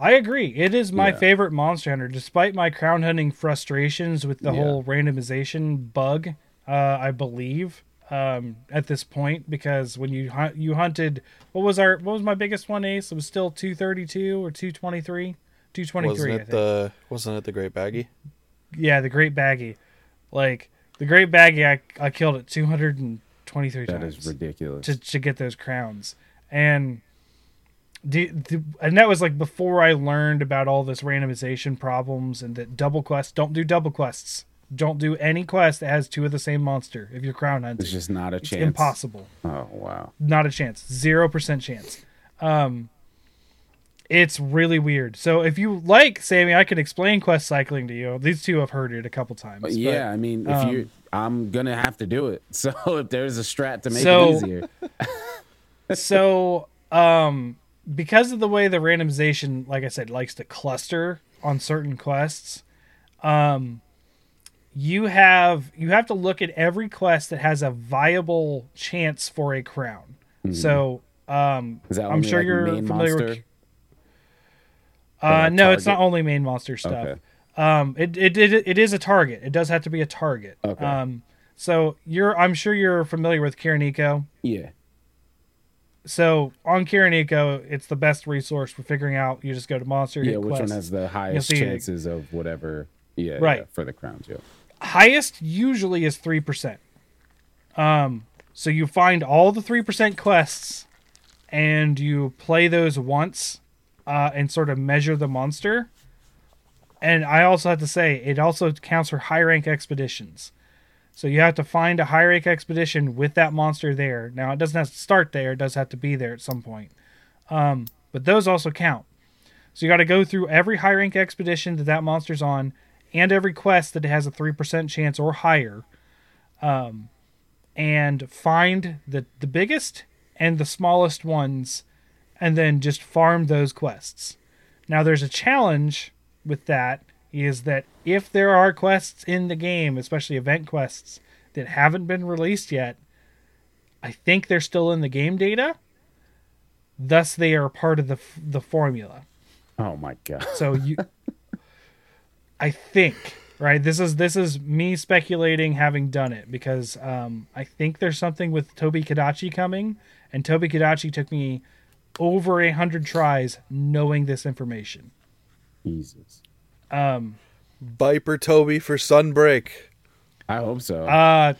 I agree. It is my Yeah. favorite Monster Hunter, despite my crown hunting frustrations with the Yeah. whole randomization bug. Uh, I believe um, at this point because when you hunt, you hunted, what was our what was my biggest one? Ace. It was still two thirty two or two twenty three. Two twenty Wasn't three. I it think. the wasn't it the Great Baggi? yeah, the Great Baggi. Like the Great Baggi, I I killed it two hundred and twenty three that times is ridiculous. to to get those crowns and the, the and that was like before I learned about all this randomization problems and that double quests don't do double quests. Don't do any quest that has two of the same monster if you're crown hunting. it's just not a It's chance. impossible. Oh wow. Not a chance. Zero percent chance. Um it's really weird. So if you like, Sammy, I can explain quest cycling to you. These two have heard it a couple times. But- yeah, I mean, if um, you, I'm gonna have to do it. So if there's a strat to make So- it easier, so um because of the way the randomization like i said likes to cluster on certain quests um you have you have to look at every quest that has a viable chance for a crown so um i'm sure like, you're familiar monster? with uh no it's not only main monster stuff Okay. um it, it it it is a target it does have to be a target Okay. um so you're i'm sure you're familiar with Kiranico. Yeah. So on Kiranico, it's the best resource for figuring out. You just go to monster, Yeah. Which quest. one has the highest chances of whatever? Yeah. Right. yeah, for the crowns. Yeah. highest usually is three percent. Um, so you find all the three percent quests, and you play those once, uh, and sort of measure the monster. And I also have to say, it also counts for high rank expeditions. So you have to find a high rank expedition with that monster there. Now it doesn't have to start there; it does have to be there at some point. Um, but those also count. So you got to go through every high rank expedition that that monster's on, and every quest that has a three percent chance or higher, um, and find the the biggest and the smallest ones, and then just farm those quests. Now there's a challenge with that is that if there are quests in the game, especially event quests that haven't been released yet, I think they're still in the game data. Thus, they are part of the f- the formula. Oh my god. So you, I think, right? This is this is me speculating, having done it, because um, I think there's something with Tobi Kadachi coming, and Tobi Kadachi took me over a hundred tries knowing this information. Jesus. Um, Viper Tobi for Sunbreak. I hope so. uh,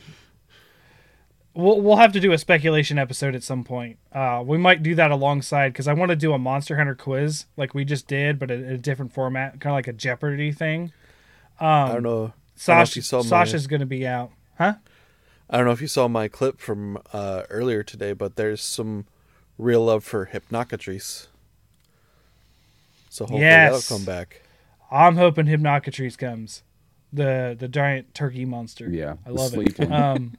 we'll we'll have to do a speculation episode at some point. Uh, we might do that alongside because I want to do a Monster Hunter quiz like we just did, but in a different format, kind of like a Jeopardy thing. I don't know. I don't know if Sasha, you saw my- Sasha's going to be out, huh? I don't know if you saw my clip from uh, earlier today, but there's some real love for Hypnocatrice. So hopefully Yes. that'll come back. I'm hoping Hypnocatrice comes, the the giant turkey monster. Yeah, I love it. one. Um,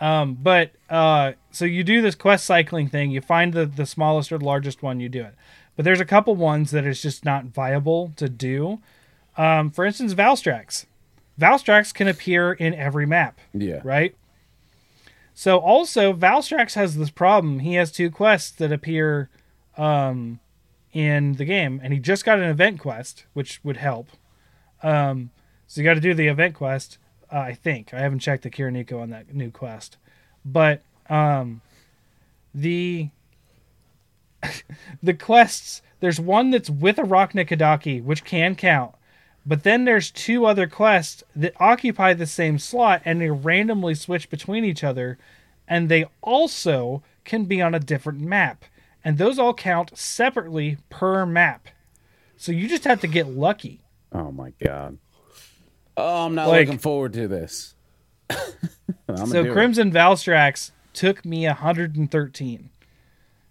um, but uh, so you do this quest cycling thing. You find the the smallest or largest one. You do it, but there's a couple ones that is just not viable to do. Um, for instance, Valstrax. Valstrax can appear in every map yeah. right? So also Valstrax has this problem. He has two quests that appear um, in the game, and he just got an event quest, which would help. Um, so you got to do the event quest. Uh, I think I haven't checked the Kiranico on that new quest, but um, the the quests. There's one that's with Arachna Kadaki, which can count. But then there's two other quests that occupy the same slot and they randomly switch between each other. And they also can be on a different map. And those all count separately per map. So you just have to get lucky. Oh my god. Oh, I'm not Like- looking forward to this. So Crimson Valstrax took me 113.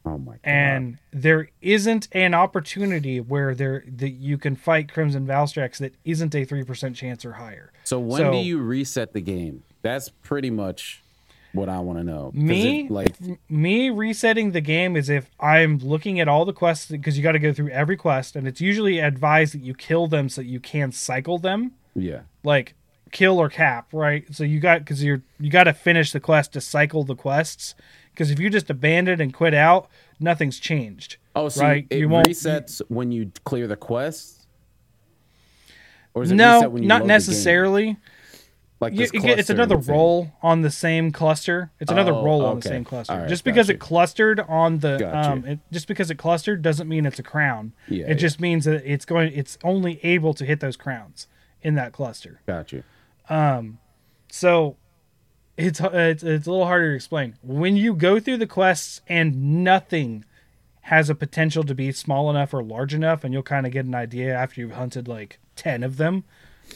Oh my god. and there isn't an opportunity where there that you can fight Crimson Valstrax that isn't a three percent chance or higher. so when so- do you reset the game? That's pretty much what I want to know. Me, it, like, me resetting the game is if I'm looking at all the quests because you got to go through every quest, and it's usually advised that you kill them so that you can cycle them, yeah, like kill or cap, right? So you got because you're you got to finish the quest to cycle the quests. Because if you just abandon and quit out, nothing's changed. Oh, so right? it You won't- resets when you clear the quest, or is it No, reset when you not load the game? necessarily. Like You, you it's another roll on the same cluster. It's another Oh, roll on the same cluster. Right, just because it clustered on the Gotcha. um, it, just because it clustered doesn't mean it's a crown. Yeah, it yeah. just means that it's going. It's only able to hit those crowns in that cluster. Got you. Um, So it's it's it's a little harder to explain. When you go through the quests and nothing has a potential to be small enough or large enough, and you'll kind of get an idea after you've hunted like ten of them.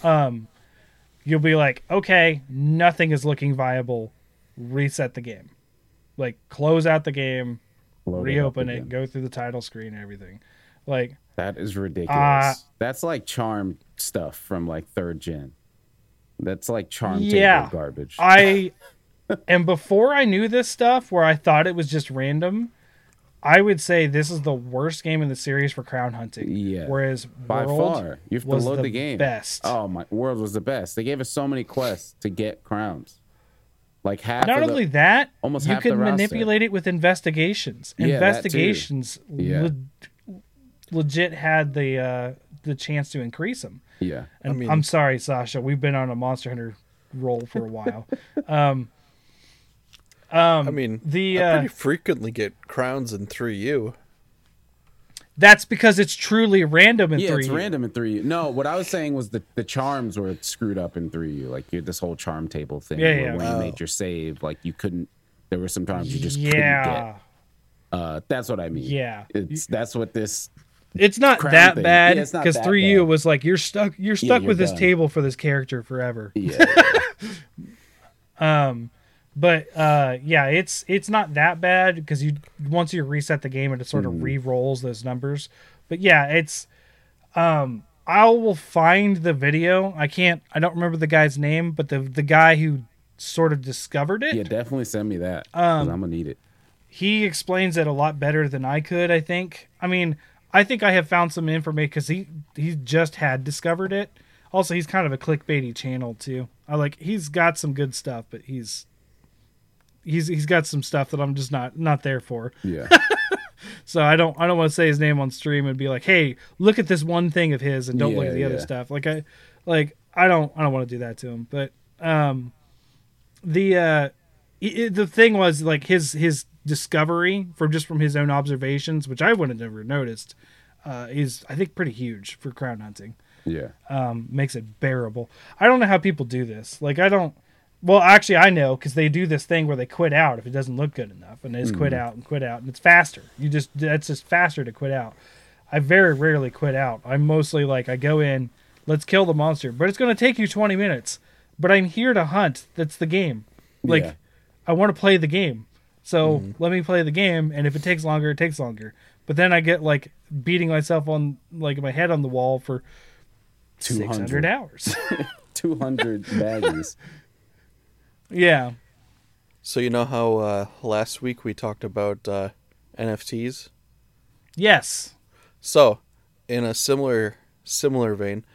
Um, you'll be like, okay, nothing is looking viable. Reset the game, like close out the game, Load reopen it, again. go through the title screen, everything. Like That is ridiculous. Uh, That's like charm stuff from like third gen. That's like charm Yeah. table garbage. I and before I knew this stuff, where I thought it was just random, I would say this is the worst game in the series for crown hunting. Yeah. Whereas By World far, you have to load the, the, game. best. Oh my, World was the best. They gave us so many quests to get crowns. Like half. Not of the, only that, almost you half the can roster. manipulate it with investigations. Yeah, investigations Yeah. le- legit had the uh, the chance to increase them. Yeah. And mean- I'm sorry, Sasha. We've been on a Monster Hunter roll for a while. um, um, I mean, the I uh, pretty frequently get crowns in 3U. That's because it's truly random in Yeah, three. it's random in 3U. No, what I was saying was the the charms were screwed up in three. U. Like you had this whole charm table thing. Yeah, where yeah. When you Oh. made your save, like you couldn't. There were some times you just couldn't get. Uh, that's what I mean. Yeah. it's that's what this. it's not that thing. bad it's not because that three U bad. was like you're stuck. You're stuck you're with this table for this character forever. Yeah, But uh, yeah, it's it's not that bad because you once you reset the game, it sort of re-rolls those numbers. But yeah, it's um, I will find the video. I can't. I don't remember the guy's name, but the the guy who sort of discovered it. yeah. Definitely send me that. Um, I'm gonna need it. he explains it a lot better than I could. I think. I mean, I think I have found some information because he he just had discovered it. Also, he's kind of a clickbaity channel too. I like he's got some good stuff, but he's he's he's got some stuff that I'm just not not there for. Yeah, So I don't I don't want to say his name on stream and be like, hey, look at this one thing of his and don't look at the other stuff. Like I like I don't I don't want to do that to him. But um the uh i- i- the thing was like his his discovery from just from his own observations, which I would have never noticed, uh, is I think pretty huge for crown hunting. yeah. Um, makes it bearable. I don't know how people do this. Like I don't. Well, actually, I know because they do this thing where they quit out if it doesn't look good enough, and they just quit hmm. out and quit out, and it's faster. You just that's just faster to quit out. I very rarely quit out. I'm mostly like I go in, let's kill the monster, but it's going to take you 20 minutes. But I'm here to hunt. That's the game. Like Yeah. I want to play the game. So mm-hmm. let me play the game, and if it takes longer, it takes longer. But then I get like beating myself on like my head on the wall for 600 200 hours. Two hundred baggies. yeah. So you know how uh, last week we talked about uh, NFTs? Yes. So, in a similar similar vein,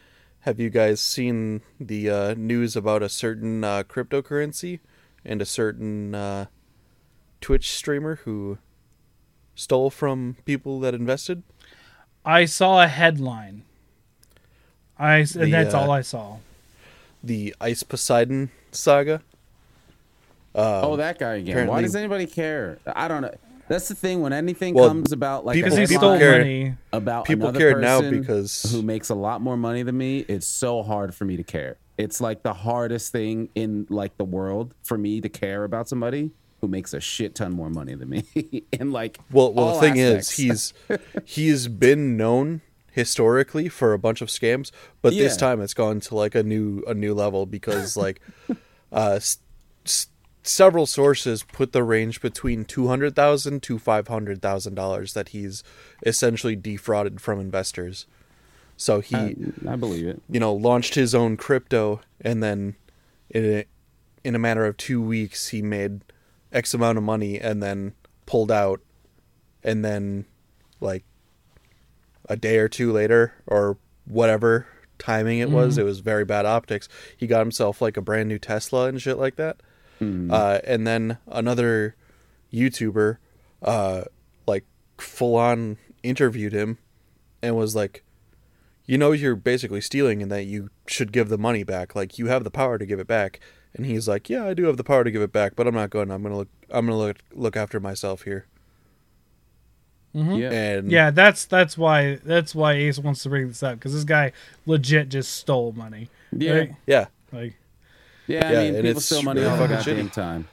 have you guys seen the uh, news about a certain uh, cryptocurrency and a certain uh, Twitch streamer who stole from people that invested? I saw a headline. I and The, that's uh, all I saw. The Ice Poseidon saga. Oh, that guy again. Why does anybody care? I don't know. That's the thing. When anything Well, comes about like people- Because he people stole care. money. about People another care now because- who makes a lot more money than me it's so hard for me to care it's like the hardest thing in like the world for me to care about somebody who makes a shit ton more money than me and like Well, well, the thing aspects. is, he's he's been known historically for a bunch of scams, but this time it's gone to like a new a new level because like uh, s- s- several sources put the range between two hundred thousand to five hundred thousand dollars that he's essentially defrauded from investors. So he, I, I believe it you know, launched his own crypto, and then in a, in a matter of two weeks, he made X amount of money and then pulled out, and then like a day or two later or whatever timing it was, mm-hmm. it was very bad optics. He got himself like a brand new Tesla and shit like that. Uh, and then another YouTuber, uh, like full on interviewed him and was like, you know, you're basically stealing and that you should give the money back. Like you have the power to give it back. And he's like, yeah, I do have the power to give it back, but I'm not going. I'm gonna look. I'm gonna look look after myself here. Yeah. And Yeah, that's that's why that's why Ace wants to bring this up because this guy legit just stole money. Yeah. Right? yeah. Like, Yeah, I Yeah, mean, and people it's steal money really all the fucking goddamn shitty. time.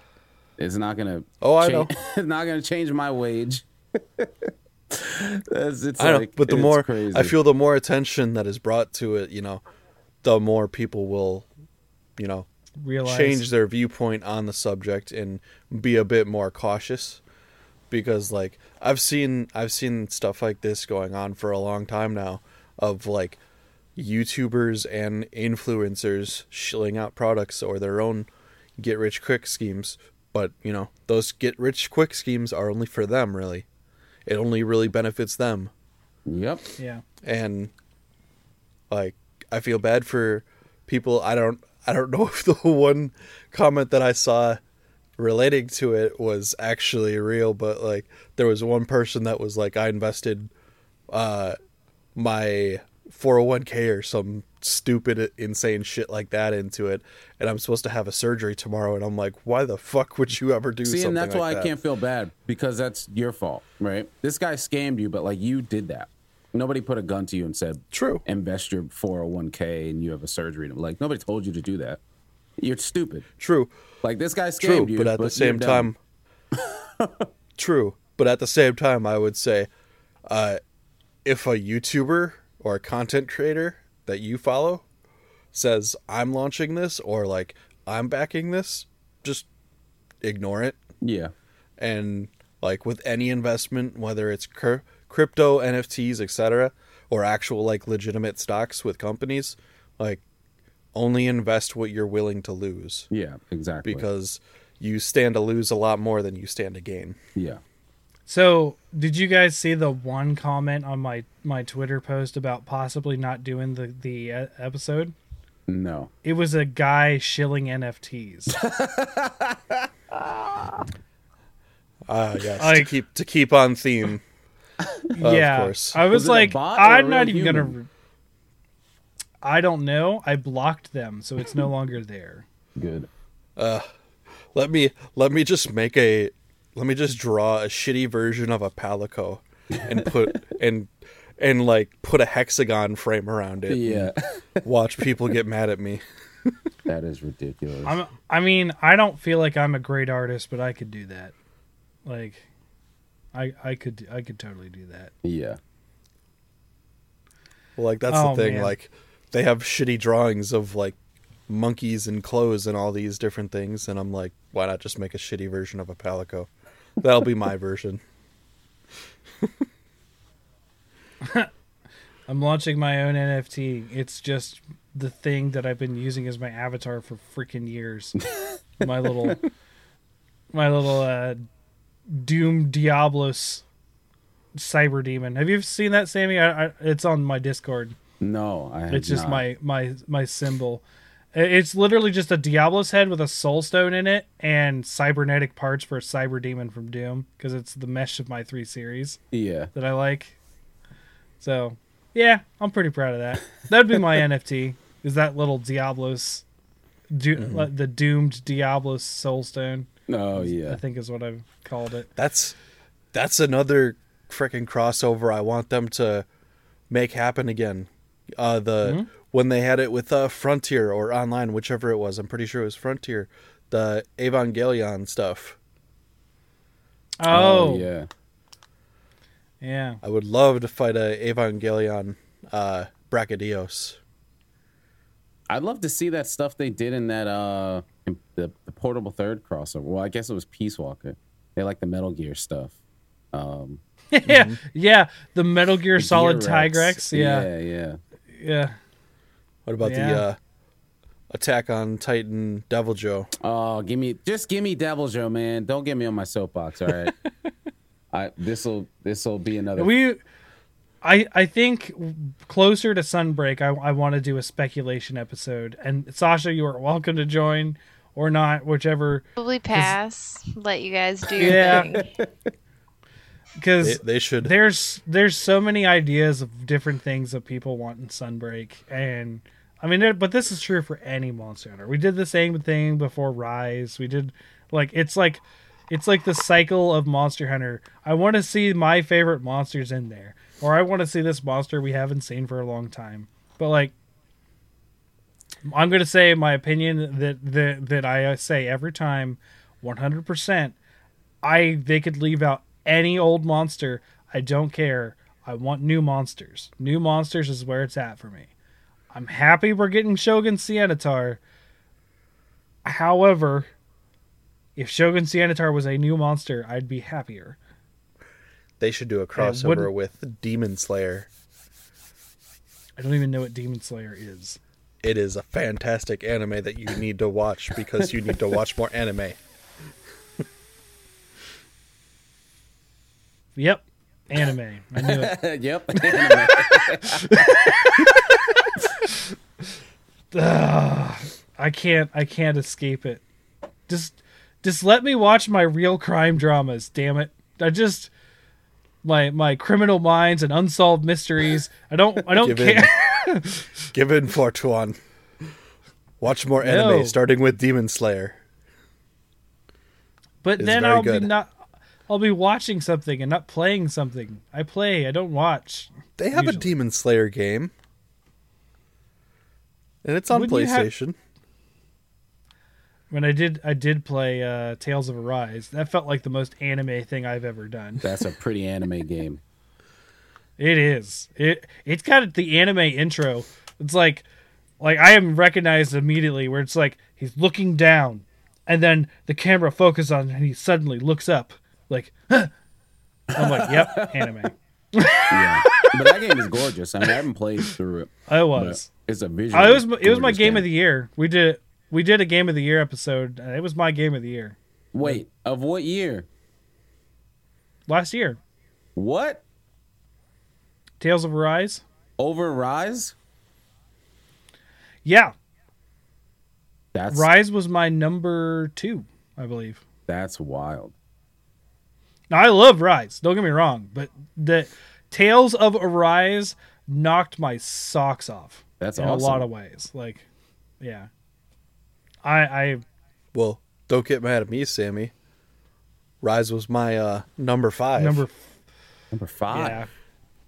It's not gonna. Oh, I cha- know. it's not gonna change my wage. it's, it's I know, like- but the more crazy. I feel, the more attention that is brought to it, you know, the more people will, you know, realize change their viewpoint on the subject and be a bit more cautious. Because like I've seen, I've seen stuff like this going on for a long time now, of like YouTubers and influencers shilling out products or their own get rich quick schemes. But you know, those get rich quick schemes are only for them, really. It only really benefits them Yep. Yeah. and like I feel bad for people. I don't I don't know if the one comment that I saw relating to it was actually real, but like there was one person that was like I invested uh my 401k or some stupid insane shit like that into it and I'm supposed to have a surgery tomorrow and I'm like why the fuck would you ever do See, and that's like why that? I can't feel bad because that's your fault, right? This guy scammed you, but like you did that. Nobody put a gun to you and said, True. invest your 401k and you have a surgery." Like nobody told you to do that. You're stupid. True. Like this guy scammed True, you, but at the same time, true. But at the same time, I would say, uh, if a YouTuber or a content creator that you follow says I'm launching this or like I'm backing this, just ignore it. yeah, And like with any investment, whether it's cr- crypto, NFTs, etc., or actual like legitimate stocks with companies, like only invest what you're willing to lose yeah, exactly. because you stand to lose a lot more than you stand to gain. yeah, So, did you guys see the one comment on my my Twitter post about possibly not doing the the uh, episode? no, It was a guy shilling NFTs. Ah, yes. to keep to keep on theme. yeah, course. I was, Was like, bot or a I'm not even human? gonna. I don't know. I blocked them, so it's no longer there. good. Let me let me just make a let me just draw a shitty version of a palico and put and and like put a hexagon frame around it. Yeah, Watch people get mad at me. that is ridiculous. I'm. I mean, I don't feel like I'm a great artist, but I could do that. Like, I I could I could totally do that. yeah, Well, like that's Oh, the thing. man. Like they have shitty drawings of like monkeys and clothes and all these different things, and I'm like, why not just make a shitty version of a palico? That'll be my version. I'm launching my own NFT. It's just the thing that I've been using as my avatar for freaking years. my little, my little uh, Doom Diablos cyber demon. Have you seen that, Sammy? I, I, it's on my Discord. no, I. Have It's just not. my my my symbol. I- It's literally just a Diablo's head with a soul stone in it and cybernetic parts for a cyber demon from Doom because it's the mesh of my three series yeah. that I like. So, yeah, I'm pretty proud of that. That'd be my NFT. Is that little Diablos, do, Mm-hmm. like the doomed Diablos soulstone? Oh yeah. I think is what I've called it. That's that's another freaking crossover I want them to make happen again. Uh the when they had it with uh Frontier or online, whichever it was. I'm pretty sure it was Frontier. The Evangelion stuff. Oh, yeah. yeah. I would love to fight a Evangelion uh Brachydios. I'd love to see that stuff they did in that uh in the, the portable third crossover. Well, I guess it was Peace Walker. They like the Metal Gear stuff. Um, yeah, yeah. The Metal Gear the Solid Gear Tigrex. Yeah, yeah, yeah. yeah. What about Yeah. the uh Attack on Titan Deviljho. Oh, give me just give me Deviljho, man. Don't get me on my soapbox, all right? I this'll this'll be another We, I I think closer to Sunbreak, I I want to do a speculation episode, and Sasha, you are welcome to join or not, whichever, Probably pass. Let you guys do your Yeah. thing. They, because they should. there's there's so many ideas of different things that people want in Sunbreak, and I mean, but this is true for any Monster Hunter. We did the same thing before Rise. We did like it's like it's like the cycle of Monster Hunter. I want to see my favorite monsters in there, or I want to see this monster we haven't seen for a long time. But like, I'm gonna say my opinion that that that I uh, say every time, 100. percent I they could leave out any old monster. I don't care. I want new monsters. New monsters is where it's at for me. I'm happy we're getting Shogun Ceanataur. However, if Shogun Ceanataur was a new monster, I'd be happier. They should do a crossover with Demon Slayer. I don't even know what Demon Slayer is. It is a fantastic anime that you need to watch because you need to watch more anime. Yep, anime. I knew it. yep. I can't. I can't escape it. Just, just let me watch my real crime dramas. Damn it! I just my my criminal minds and unsolved mysteries. I don't. I don't Give in. care. Give in, Fortuan. Watch more anime, No. starting with Demon Slayer. But It's then I'll good. be not. I'll be watching something and not playing something. I play. I don't watch. They have a Demon Slayer game. And it's on Wouldn't you have- PlayStation. When I did, I did play uh, Tales of Arise. That felt like the most anime thing I've ever done. That's a pretty anime game. It is. It it's got the anime intro. It's like like I am recognized immediately where it's like he's looking down and then the camera focuses on him and he suddenly looks up like huh. I'm like, "Yep, anime." Yeah. but that game is gorgeous. I, mean, I haven't played through it. I But was. it's a visual. It was it was my game of the year. We did we did a game of the year episode. And it was my game of the year Wait, of what year? last year. What? Tales of Arise. Over Rise? Yeah, That's Rise was my number two, I believe. That's wild. Now I love Rise. Don't get me wrong, but the Tales of Arise knocked my socks off That's in awesome. a lot of ways. Like, yeah, I I Well, don't get mad at me, Sammy. Rise was my uh, number five. number Number five. yeah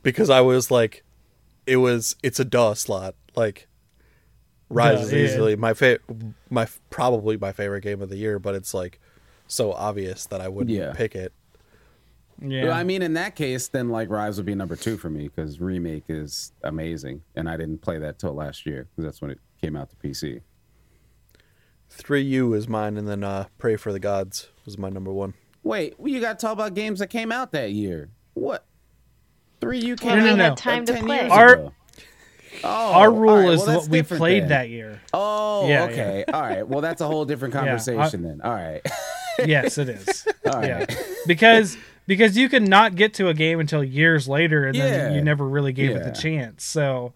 because I was like, it was it's a duh slot. Like, Rise Duh, is yeah. easily my favorite, my probably my favorite game of the year, but it's like so obvious that I wouldn't Yeah. pick it. Yeah. Well, I mean, in that case, then like Rise would be number two for me because remake is amazing, and I didn't play that till last year because that's when it came out to PC. Three U is mine, and then uh, Praey for the Gods was my number one. Wait, well, you got to talk about games that came out that year. What? Three U came we out had like time to play. Our- Oh, Our rule right, is well, that's what we played then. that year. Oh, Yeah, okay. All right. Well, that's a whole different Yeah, I- conversation then. All right. yes, it is. All right. Yeah, because because you could not get to a game until years later, and Yeah. then you never really gave it Yeah. the chance. So,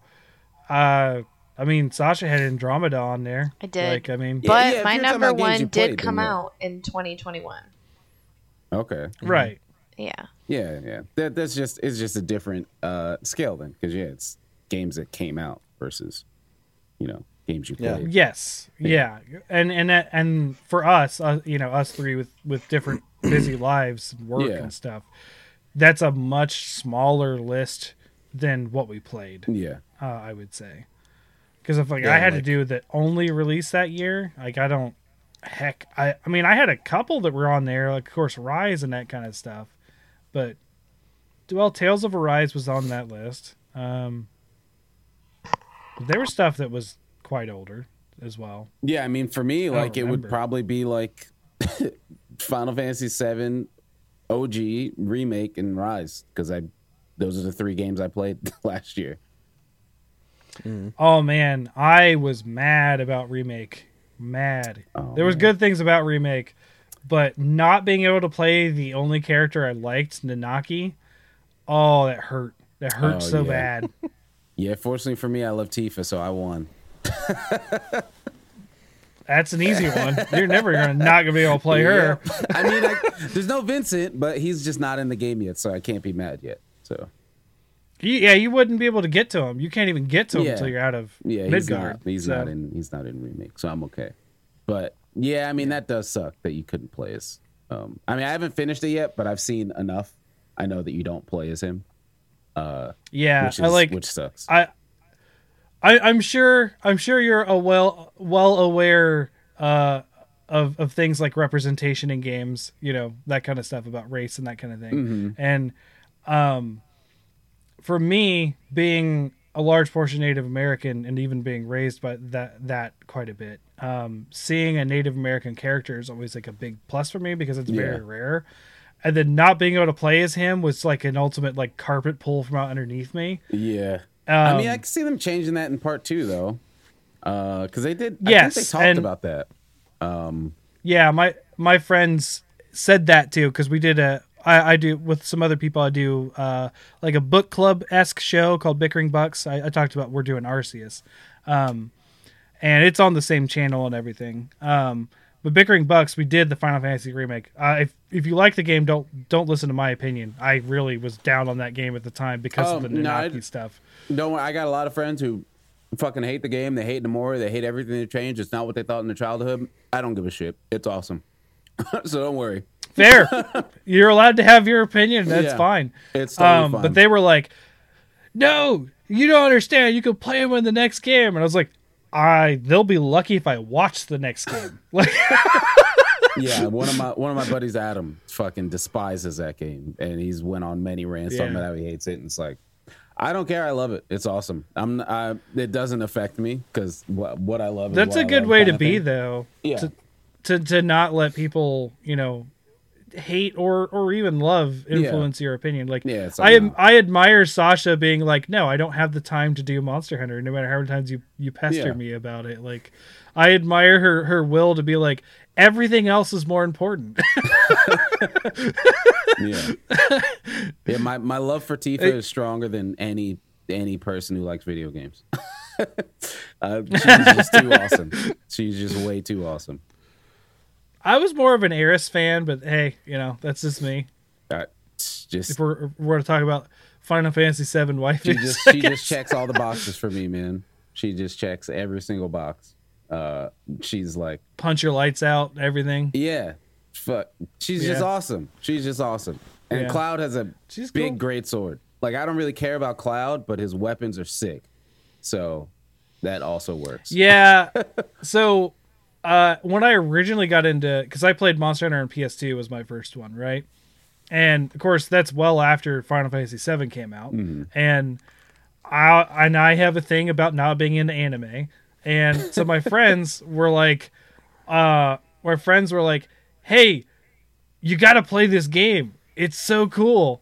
uh, I mean, Sasha had Andromeda on there. I did. Like, I mean, Yeah, But yeah, my number one did played, come then yeah. out in 2021. Okay. right. Yeah. Yeah, yeah. That that's just it's just a different uh scale then because yeah, it's games that came out versus you know games you Yeah. played. Yes, yeah, and and that- and for us, uh, you know, us three with with different busy lives, work Yeah. and stuff, that's a much smaller list than what we played. Yeah. Uh, I would say, because if like Yeah, I had like- to do the only release that year, like I don't, heck, I I mean I had a couple that were on there, like of course Rise and that kind of stuff, but well, Tales of Arise was on that list. Um, there was stuff that was quite older as well. Yeah, I mean for me, don't like it would probably be like Final Fantasy VII, OG remake and Rise because I those are the three games I played last year. Mm. Oh man, I was mad about remake. Mad. Oh, there was man. good things about remake, but not being able to play the only character I liked, Nanaki. Oh, that hurt. That hurt Oh, so yeah. bad. Yeah, fortunately for me, I love Tifa, so I won. That's an easy one. You're never gonna not gonna be able to play her. Yeah. I mean, I, there's no Vincent, but he's just not in the game yet, so I can't be mad yet. So yeah, you wouldn't be able to get to him. You can't even get to him Yeah. until you're out of yeah, he's not. He's so- not in. He's not in remake, so I'm okay. But yeah, I mean that does suck that you couldn't play as. Um, I mean, I haven't finished it yet, but I've seen enough. I know that you don't play as him, Yeah, which is I like. which sucks. I, I, I'm sure. I'm sure you're a well, well aware uh, of of things like representation in games. You know that kind of stuff about race and that kind of thing. Mm-hmm. And um, for me, being a large portion Native American and even being raised by that that quite a bit, um, seeing a Native American character is always like a big plus for me because it's very Yeah. rare. And then not being able to play as him was like an ultimate like carpet pull from out underneath me. yeah, Um, I mean, I can see them changing that in part two though, because they did. I Yes, think they talked and- about that. Yeah, my my friends said that too because we did a I, I do with some other people I do uh, like a book club esque show called Bickering Bucks. I, I talked about we're doing Arceus, um, and it's on the same channel and everything. Um, but Bickering Bucks, we did the Final Fantasy remake. Uh, if if you like the game, don't don't listen to my opinion. I really was down on that game at the time because Oh, of the no, I- stuff. Don't worry, I got a lot of friends who fucking hate the game. They hate Nomura. They hate everything that changed. It's not what they thought in their childhood. I don't give a shit. It's awesome. so don't worry. Fair, you're allowed to have your opinion. That's Yeah. fine. It's totally um, fine. but they were like, "No, you don't understand. You can play him in the next game." And I was like, "I they'll be lucky if I watch the next game." Like, yeah, one of my one of my buddies, Adam, fucking despises that game, and he's went on many rants talking about how he hates it. And it's like, I don't care. I love it. It's awesome. I'm. I, it doesn't affect me because what what I love. that's a good love way to be, thing. though. Yeah. To, to to not let people, you know, hate or or even love influence your opinion. Like, Yeah, I am. I admire Sasha being like, "No, I don't have the time to do Monster Hunter." No matter how many times you you pester Yeah. me about it, like, I admire her her will to be like, everything else is more important. Yeah. yeah. My my love for Tifa is stronger than any any person who likes video games. uh, she's just too awesome. She's just way too awesome. I was more of an Aeris fan, but hey, you know that's just me. Uh, just If we're we're to talk about Final Fantasy VII wife, she just she just checks all the boxes for me, man. She just checks every single box. Uh, she's like, punch your lights out, everything. yeah, fuck. She's just awesome. She's just awesome. And Yeah. Cloud has a She's big, cool. great sword. Like I don't really care about Cloud, but his weapons are sick. So that also works. Yeah. so uh, when I originally got into, because I played Monster Hunter on PS2 was my first one, right? And of course, that's well after Final Fantasy VII came out, and I and I have a thing about not being into anime, and so my friends were like, uh, my friends were like, "Hey, you got to play this game. It's so cool."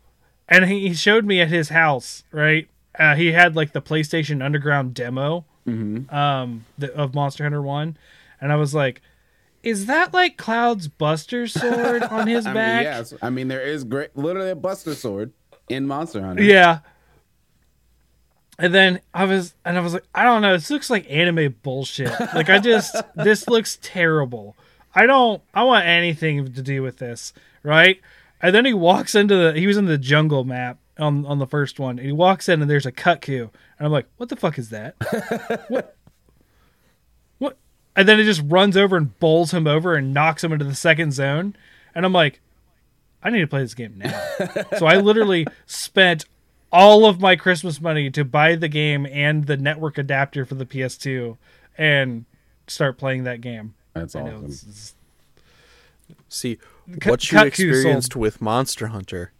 And he he showed me at his house, right? Uh, he had like the PlayStation Underground demo um, the, of Monster Hunter One, and I was like, "Is that like Cloud's Buster sword on his I back?" mean, yes. I mean, there is great, literally a Buster Sword in Monster Hunter. Yeah. And then I was, and I was like, I don't know. This looks like anime bullshit. Like I just, this looks terrible. I don't, I want anything to do with this, right? And then he walks into the, he was in the jungle map on on the first one. And he walks in and there's a Kut-Ku, and I'm like, what the fuck is that? what? What? And then it just runs over and bowls him over and knocks him into the second zone, and I'm like, I need to play this game now. so I literally spent all of my Christmas money to buy the game and the network adapter for the PS2 and start playing that game. That's I awesome. it's- it's- See, Cut- what you Kut-Ku experienced sold- with Monster Hunter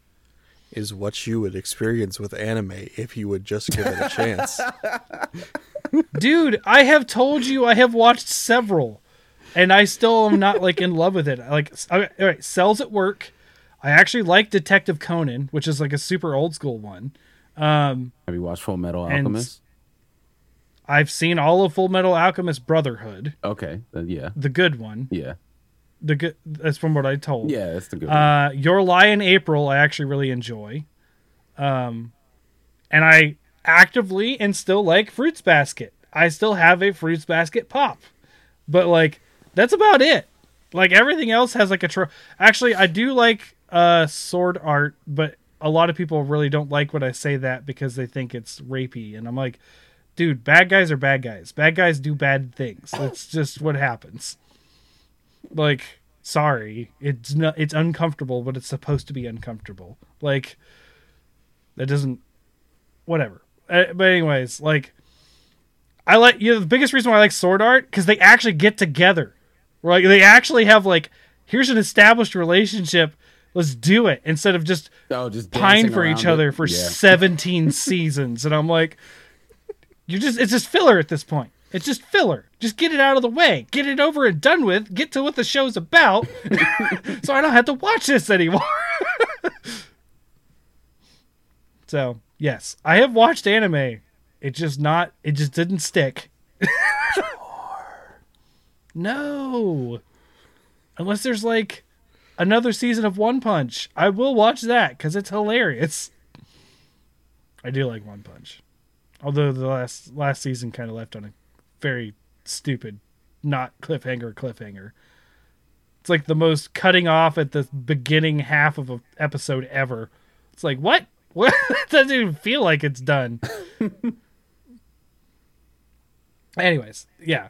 is what you would experience with anime if you would just give it a chance. dude, I have told you I have watched several, and I still am not like in love with it. Like, all right, cells at work. I actually like Detective Conan, which is like a super old school one. Um, Have you watched Full Metal Alchemist? I've seen all of Full Metal Alchemist Brotherhood, Okay. Uh, yeah. the good one. Yeah. The good that's from what I told. Yeah. That's the good one. Uh, Your Lie in April, I actually really enjoy. Um, and I actively and still like Fruits Basket. I still have a Fruits Basket pop, but like that's about it. Like everything else has like a tro- actually I do like uh sword art, but a lot of people really don't like when I say that because they think it's rapey, and I'm like, dude, bad guys are bad guys. Bad guys do bad things. That's just what happens. Like, sorry, it's not. It's uncomfortable, but it's supposed to be uncomfortable. Like, that doesn't. Whatever. Uh, but anyways, like, I like you know the biggest reason why I like sword art because they actually get together. Like they actually have like here's an established relationship. Let's do it instead of just oh, just pine for each it. other for Yeah. 17 seasons. And i'm like you're just it's just filler at this point. It's just filler. Just get it out of the way. Get it over and done with. Get to what the show's about. So i don't have to watch this anymore. So yes i have watched anime. It just not it just didn't stick. No. Unless there's like another season of One Punch. I will watch that because it's hilarious. I do like One Punch, although the last last season kind of left on a very stupid, not cliffhanger cliffhanger. It's like the most cutting off at the beginning half of an episode ever. It's like what? What? it doesn't even feel like it's done. Anyways, yeah.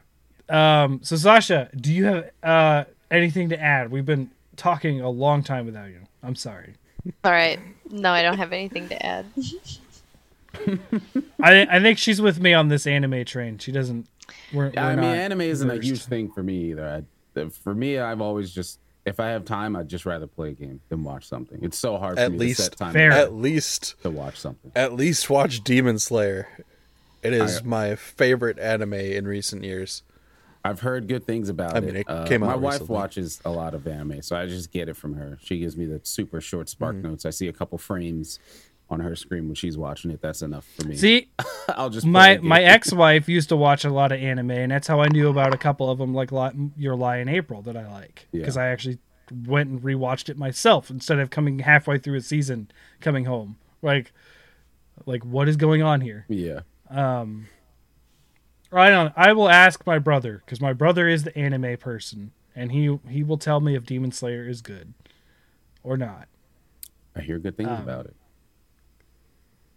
Um, so Sasha, do you have uh, anything to add? We've been talking a long time without you. I'm sorry. All right. No, I don't have anything to add. I I think she's with me on this anime train. She doesn't. We're, I we're mean, not anime isn't a huge thing for me either. I, for me, I've always just if I have time, I'd just rather play a game than watch something. It's so hard for At me least- to set time Fair. At least, to watch something. at least watch Demon Slayer. It is I- my favorite anime in recent years. I've heard good things about I mean, it. it Uh, came my out wife recently. watches a lot of anime, so I just get it from her. She gives me the super short spark Mm-hmm. notes. I see a couple frames on her screen when she's watching it. That's enough for me. See, I'll just my my ex-wife used to watch a lot of anime, and that's how I knew about a couple of them, like Li- Your Lie in April, that I like Yeah. because I actually went and rewatched it myself instead of coming halfway through a season, coming home. Like, like what is going on here? Yeah, I don't. I will ask my brother because my brother is the anime person, and he he will tell me if Demon Slayer is good or not. I hear good things Um, about it.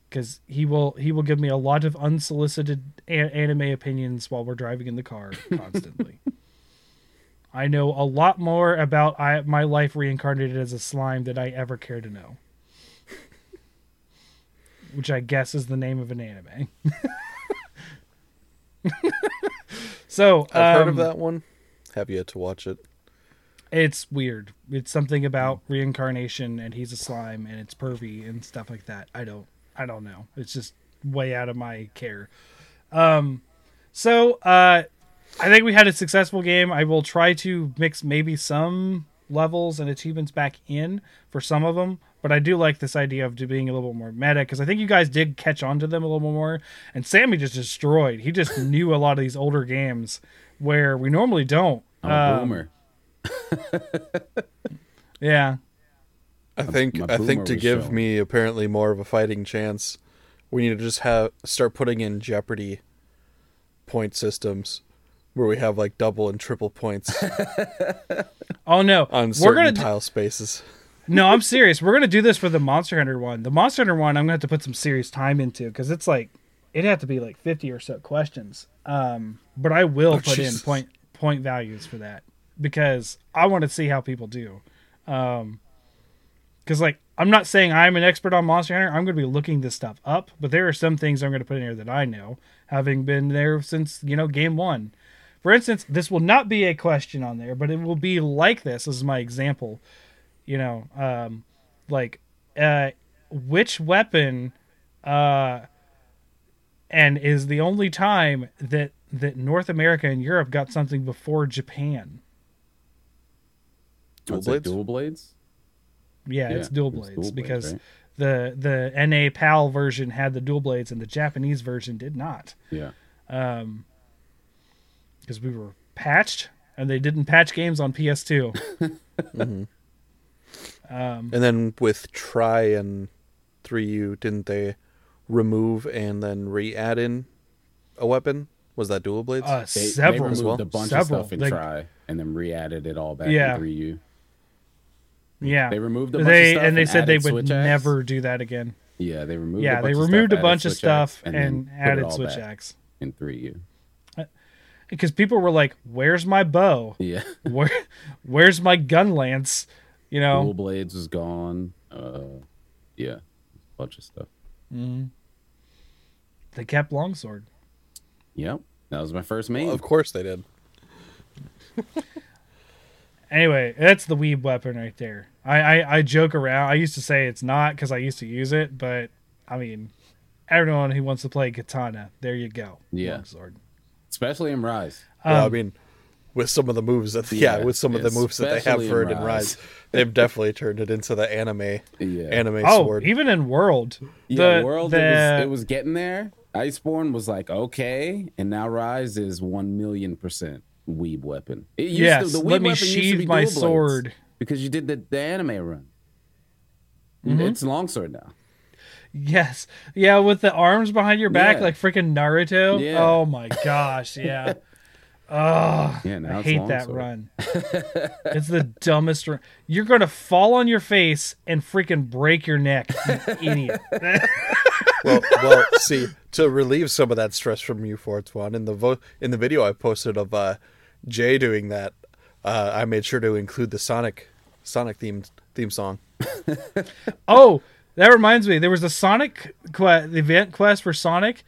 Because he will he will give me a lot of unsolicited a- anime opinions while we're driving in the car constantly. I know a lot more about I, my life reincarnated as a slime than I ever care to know. Which I guess is the name of an anime. so I've heard of um, that one. Have yet to watch it. It's weird. It's something about reincarnation and he's a slime and it's pervy and stuff like that. I don't I don't know. It's just way out of my care. Um so uh I think we had a successful game. I will try to mix maybe some levels and achievements back in for some of them, but I do like this idea of being a little bit more meta because I think you guys did catch on to them a little more. And Sammy just destroyed. He just knew a lot of these older games where we normally don't. I'm a Um, boomer. Yeah. I think I think to give showing. me apparently more of a fighting chance, we need to just have start putting in Jeopardy point systems where we have like double and triple points Oh no, on we're gonna do, tile spaces. No. I'm serious. We're gonna do this for the Monster Hunter one. The Monster Hunter one, I'm gonna have to put some serious time into because it's like it'd have to be like 50 or so questions. Um, but I will Oh, put Jesus. in point point values for that because I want to see how people do. Um, because like I'm not saying I'm an expert on Monster Hunter. I'm going to be looking this stuff up, but there are some things I'm going to put in here that I know, having been there since you know game one. For instance, this will not be a question on there, but it will be like this. This is my example. You know, um, like uh, which weapon, uh, and is the only time that that North America and Europe got something before Japan. Dual blades? dual blades? Yeah, it's dual it's blades dual blades, because right? the the NA PAL version had the dual blades and the Japanese version did not. Yeah. Um, because we were patched and they didn't patch games on PS2. And then with Tri and 3U, didn't they remove and then re add in a weapon? Was that dual blades? Uh, They, several. they removed well. a bunch Several. of stuff in Like- Tri and then re-added it all back Yeah. in 3U. yeah. They removed a bunch They of stuff and they said they would switch axe. never do that again. Yeah, they removed. Yeah, a they bunch of removed stuff, a bunch of stuff then and, put added all switch back in 3U. because people were like, "Where's my bow? Yeah, Where, where's my gun lance?" You Dual know, blades is gone. Uh, yeah, a bunch of stuff. mm they kept longsword. Yep, that was my first main. of course they did. Anyway, that's the weeb weapon right there. I, I, I joke around. I used to say it's not because I used to use it, but I mean, everyone who wants to play katana, there you go. Yeah. Longsword. especially in Rise. well, I Um, mean, with some of the moves that yeah, Yeah, with some of the moves that they have especially for in it in Rise. Rise, they've definitely turned it into the anime Yeah, anime Oh, sword. even in World, yeah. the, World, the, it was it was getting there. Iceborne was like okay, and now Rise is one million percent weeb weapon. It used yes. to, the weeb let me weapon used to sheathe be my sword. because you did the, the anime run. Mm-hmm. It's longsword now. Yes, yeah, with the arms behind your back, Yeah. like freaking Naruto. Yeah. Oh my gosh, yeah. Oh, Yeah, now I it's hate that longsword. run. it's the dumbest run. You're gonna fall on your face and freaking break your neck, you idiot. well, well, see, to relieve some of that stress from you, Fortuan, in the vo- in the video I posted of uh, Jay doing that, uh, I made sure to include the Sonic Sonic theme theme song. Oh, that reminds me. There was a Sonic quest, the event quest for Sonic.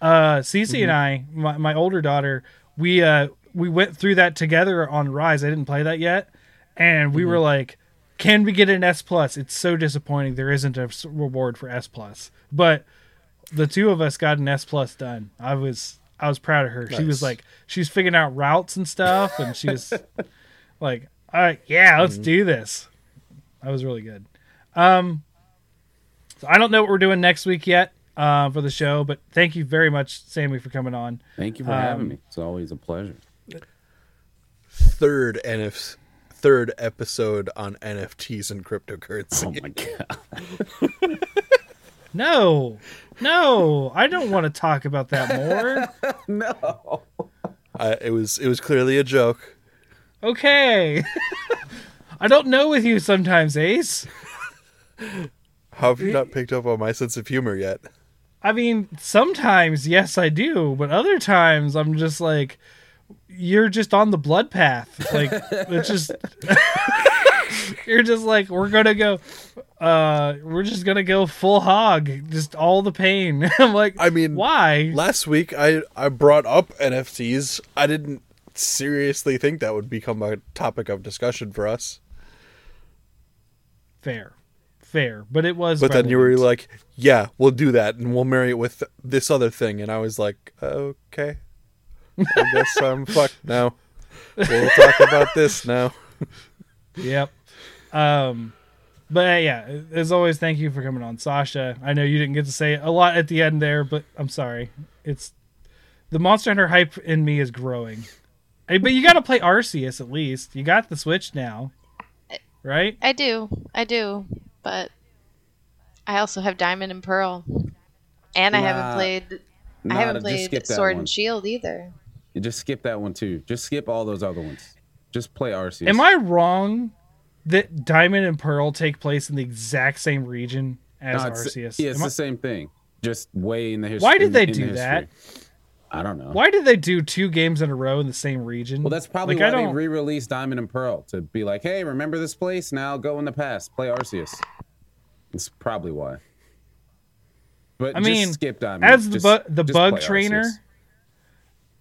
Uh, Cece and I, my, my older daughter, we uh we went through that together on Rise. I didn't play that yet, and we were like, "Can we get an S plus?" It's so disappointing There isn't a reward for S plus, but the two of us got an S plus done. I was I was proud of her. She was like, she was figuring out routes and stuff, and she was like, "All right, yeah, let's do this." That was really good. Um, so I don't know what we're doing next week yet uh, for the show, but thank you very much, Sammy, for coming on. Thank you for Um, having me. It's always a pleasure. Third NF third episode on NFTs and cryptocurrency. Oh my god. No, no, I don't want to talk about that more. no. I, it was it was clearly a joke. Okay. I don't know with you sometimes, Ace. How have you not picked up on my sense of humor yet? I mean, sometimes, yes, I do, but other times I'm just like, you're just on the blood path. Like, it's just, you're just like, we're gonna go, uh, we're just gonna go full hog, just all the pain. I'm like, I mean, why? Last week I I brought up NFTs. I didn't seriously think that would become a topic of discussion for us. Fair, fair, but it was. But then you were like, "Yeah, we'll do that, and we'll marry it with this other thing." And I was like, "Okay, I guess I'm fucked now. We'll talk about this now." Yep. Um, but uh, yeah, as always, thank you for coming on, Sasha. I know you didn't get to say a lot at the end there, but I'm sorry. It's the Monster Hunter hype in me is growing. Hey, but you got to play Arceus at least. You got the Switch now, right? I do, I do, but I also have Diamond and Pearl, and I Nah, haven't played. Nah, I haven't played Sword one. and Shield either. You just skip that one too. Just skip all those other ones. Just play Arceus. Am I wrong that Diamond and Pearl take place in the exact same region as No, it's, Arceus? Yeah, it's Am I- the same thing. Just way in the history. Why did they in the do that? history. I don't know. Why did they do two games in a row in the same region? Well, that's probably Like, I why they don't- re-released Diamond and Pearl to be like, hey, remember this place? Now go in the past, play Arceus. It's probably why. But I just mean, skip Diamond. as the Just- bu- the bug trainer, Arceus.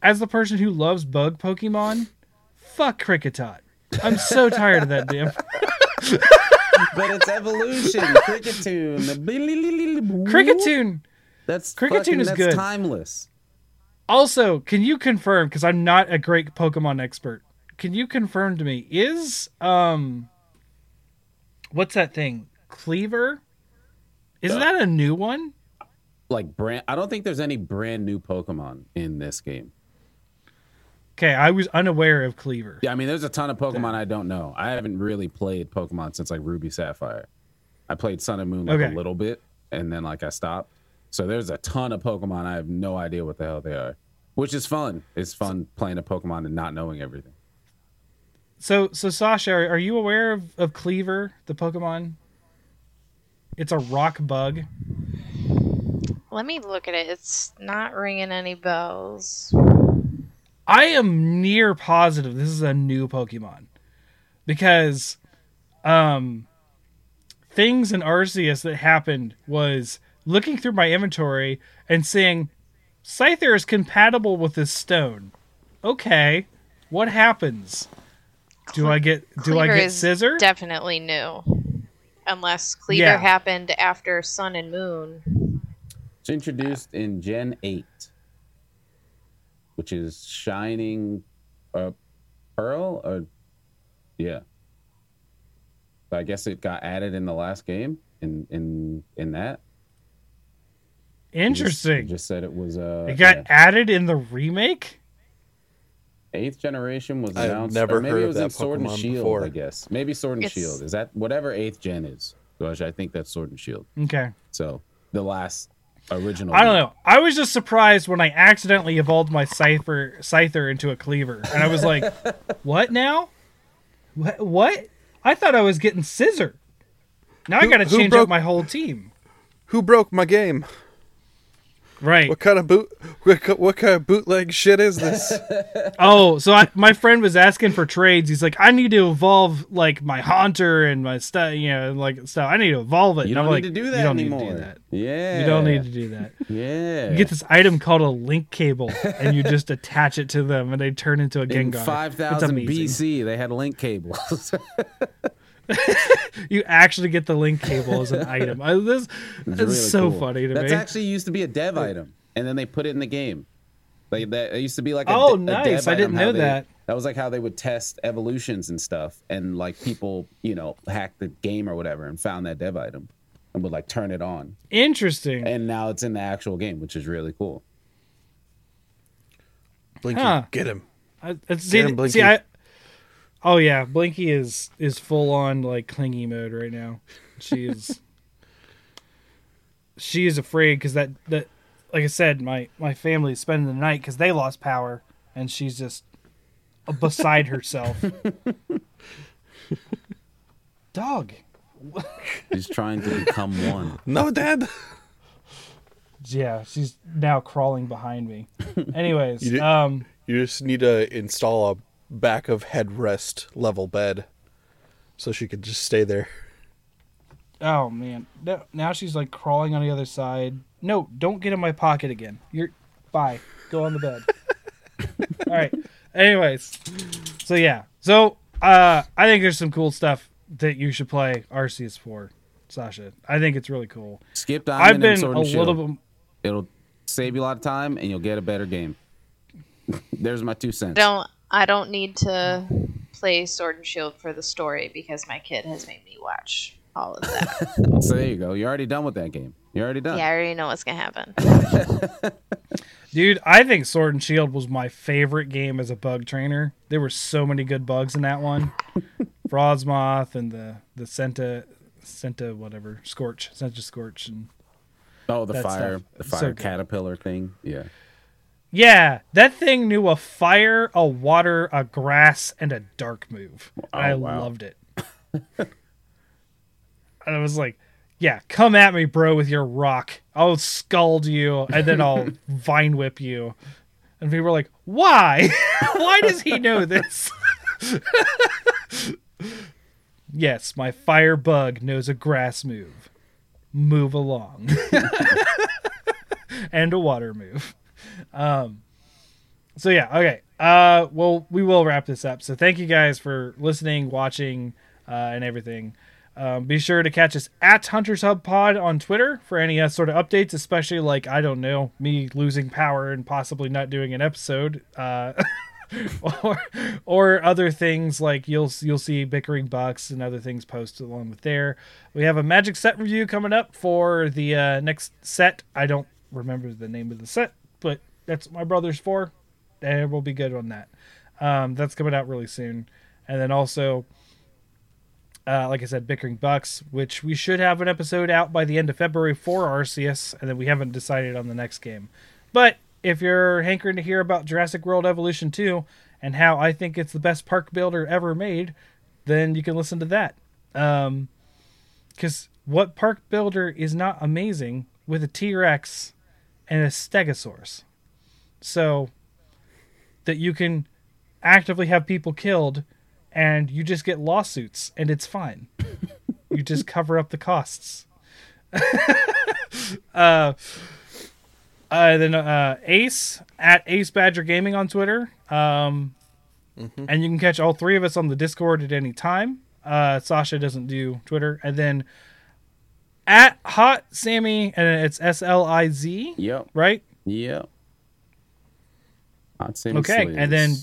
as the person who loves bug Pokemon, fuck Kricketot. I'm so tired of that damn But it's evolution, Kricketune. Kricketune. That's Kricketune fucking- is that's good. timeless. Also, can you confirm? Because I'm not a great Pokemon expert. Can you confirm to me is um, what's that thing? Kleavor. Is Uh, that a new one? like brand. I don't think there's any brand new Pokemon in this game. Okay, I was unaware of Kleavor. Yeah, I mean, there's a ton of Pokemon I don't know. I haven't really played Pokemon since like Ruby Sapphire. I played Sun and Moon like Okay. a little bit, and then like I stopped. So there's a ton of Pokemon I have no idea what the hell they are, which is fun. It's fun playing a Pokemon and not knowing everything. So, so Sasha, are, are you aware of, of Kleavor, the Pokemon? It's a rock bug. Let me look at it. It's not ringing any bells. I am near positive this is a new Pokemon because um things in Arceus that happened was looking through my inventory and seeing Scyther is compatible with this stone. Okay, what happens? Do I get do I get is Scizor? Definitely new. Unless Kleavor Yeah. happened after Sun and Moon. It's introduced in Gen 8, which is Shining uh, Pearl. Or, yeah. I guess it got added in the last game in in in that. It just- Interesting. just said it was uh it got yeah. added in the remake. eighth generation was announced. I've announced. never or maybe heard it of was that in Sword and Shield. before. I guess maybe Sword and It's- Shield is that whatever eighth gen is. Gosh, I think that's Sword and Shield. Okay. So the last original. I don't game. know. I was just surprised when I accidentally evolved my Scyther, Scyther into a Kleavor. And I was like, what now? What? what? I thought I was getting Scizor. Now I got to change broke- up my whole team. Who broke my game? Right. What kind of boot? What, what kind of bootleg shit is this? Oh, so I, my friend was asking for trades. He's like, I need to evolve like my Haunter and my stuff, you know, like stuff. I need to evolve it. You don't need like, to do that you don't anymore. Need to do that. Yeah. You don't need to do that. Yeah. You get this item called a link cable, and you just attach it to them, and they turn into a Gengar. five It's thousand amazing. BC, they had link cables. You actually get the link cable as an item. I, this is really so cool. funny to That's me. actually used to be a dev item, and then they put it in the game. Like that, it used to be like a, Oh, de- a nice. dev I didn't know they- that. That was like how they would test evolutions and stuff, and like people, you know, hacked the game or whatever and found that dev item and would like turn it on, Interesting. and now it's in the actual game, which is really cool. Blinky, Huh. get him. I, I- see, him, Blinky. see, I. Oh yeah, Blinky is is full on like clingy mode right now. She is. she is afraid because that that, like I said, my my family is spending the night because they lost power, and she's just beside herself. Dog. He's trying to become one. No, Dad. Yeah, she's now crawling behind me. Anyways, You um, You just need to install a back of headrest level bed, so she could just stay there. oh man, no, now she's like crawling on the other side. No, don't get in my pocket again. You're bye. Go on the bed. All right. Anyways, so yeah, so uh, I think there's some cool stuff that you should play Arceus for, Sasha. I think it's really cool. Skip down, I've Diamond and been Sword a and Shield. little bit. It'll save you a lot of time, and you'll get a better game. There's my two cents. Don't I don't need to play Sword and Shield for the story because my kid has made me watch all of that. So there you go. You're already done with that game. You're already done. yeah, I already know what's gonna happen. Dude, I think Sword and Shield was my favorite game as a bug trainer. There were so many good bugs in that one. Frosmoth and the the Senta Senta whatever Scorch Centiskorch and Oh, the fire, stuff. the So fire good. caterpillar thing. Yeah. Yeah, that thing knew a fire, a water, a grass, and a dark move. And I Oh, wow. loved it. and I was like, "Yeah, come at me, bro, with your rock. I'll scald you, and then I'll vine whip you." And people were like, "Why? Why does he know this?" yes, my fire bug knows a grass move. Move along. and a water move. Um so yeah, okay. Uh well we will wrap this up. So thank you guys for listening, watching, uh, and everything. Um, be sure to catch us at Hunters Hub Pod on Twitter for any uh, sort of updates, especially like I don't know me losing power and possibly not doing an episode, uh, or or other things like you'll you'll see bickering bucks and other things posted along with there. We have a magic set review coming up for the uh, next set. I don't remember the name of the set, but that's my brother's four. And we'll be good on that. Um, that's coming out really soon. And then also, uh, like I said, Bickering Bucks, which we should have an episode out by the end of February for Arceus, and then we haven't decided on the next game. But if you're hankering to hear about Jurassic World Evolution 2 and how I think it's the best park builder ever made, then you can listen to that. Um, because what park builder is not amazing with a T Rex and a Stegosaurus? So that you can actively have people killed and you just get lawsuits and it's fine. you just cover up the costs. uh, uh, then uh, Ace at Ace Badger Gaming on Twitter. Um, And you can catch all three of us on the Discord at any time. Uh, Sasha doesn't do Twitter. And then at Hot Sammy, and it's S L I Z, Yep. right? Yep. Hot Okay, and then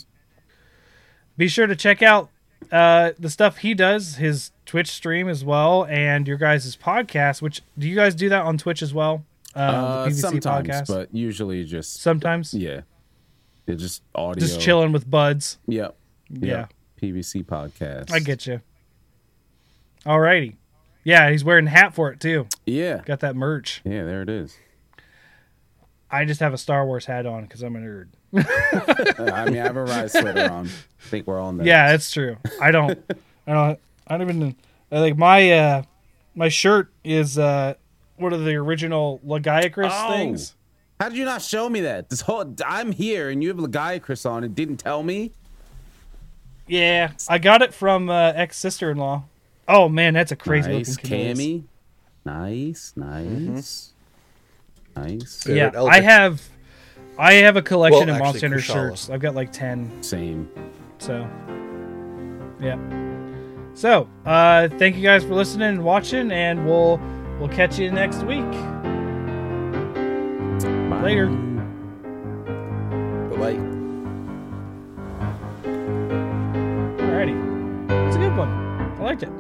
be sure to check out uh, the stuff he does, his Twitch stream as well, and your guys' podcast. Which do you guys do that on Twitch as well? Um, uh, the sometimes, podcast. but usually just Sometimes, yeah, it's just audio. just chilling with buds. Yep. Yeah, Yep. PVC podcast. I get you. Alrighty, yeah, he's wearing a hat for it too. Yeah. Got that merch. Yeah. There it is. I just have a Star Wars hat on because I'm a nerd. I mean, I have a Rise sweater on. I think we're all nerds. Yeah, it's true. I don't. I don't. I don't even. I like my uh my shirt is uh one of the original Lagiacrus Oh. things. How did you not show me that? This whole I'm here and you have Lagiacrus on and didn't tell me. Yeah, I got it from uh, ex sister in law. Oh man, that's a crazy nice, looking Camellias. Cammy. Nice, nice, nice. Favorite Yeah, Eldritch. I have. I have a collection Well, of Monster actually, Hunter shirts. I've got like ten. Same. So, yeah. So, uh, thank you guys for listening and watching, and we'll we'll catch you next week. Bye. Later. Bye bye. Alrighty, it's a good one. I liked it.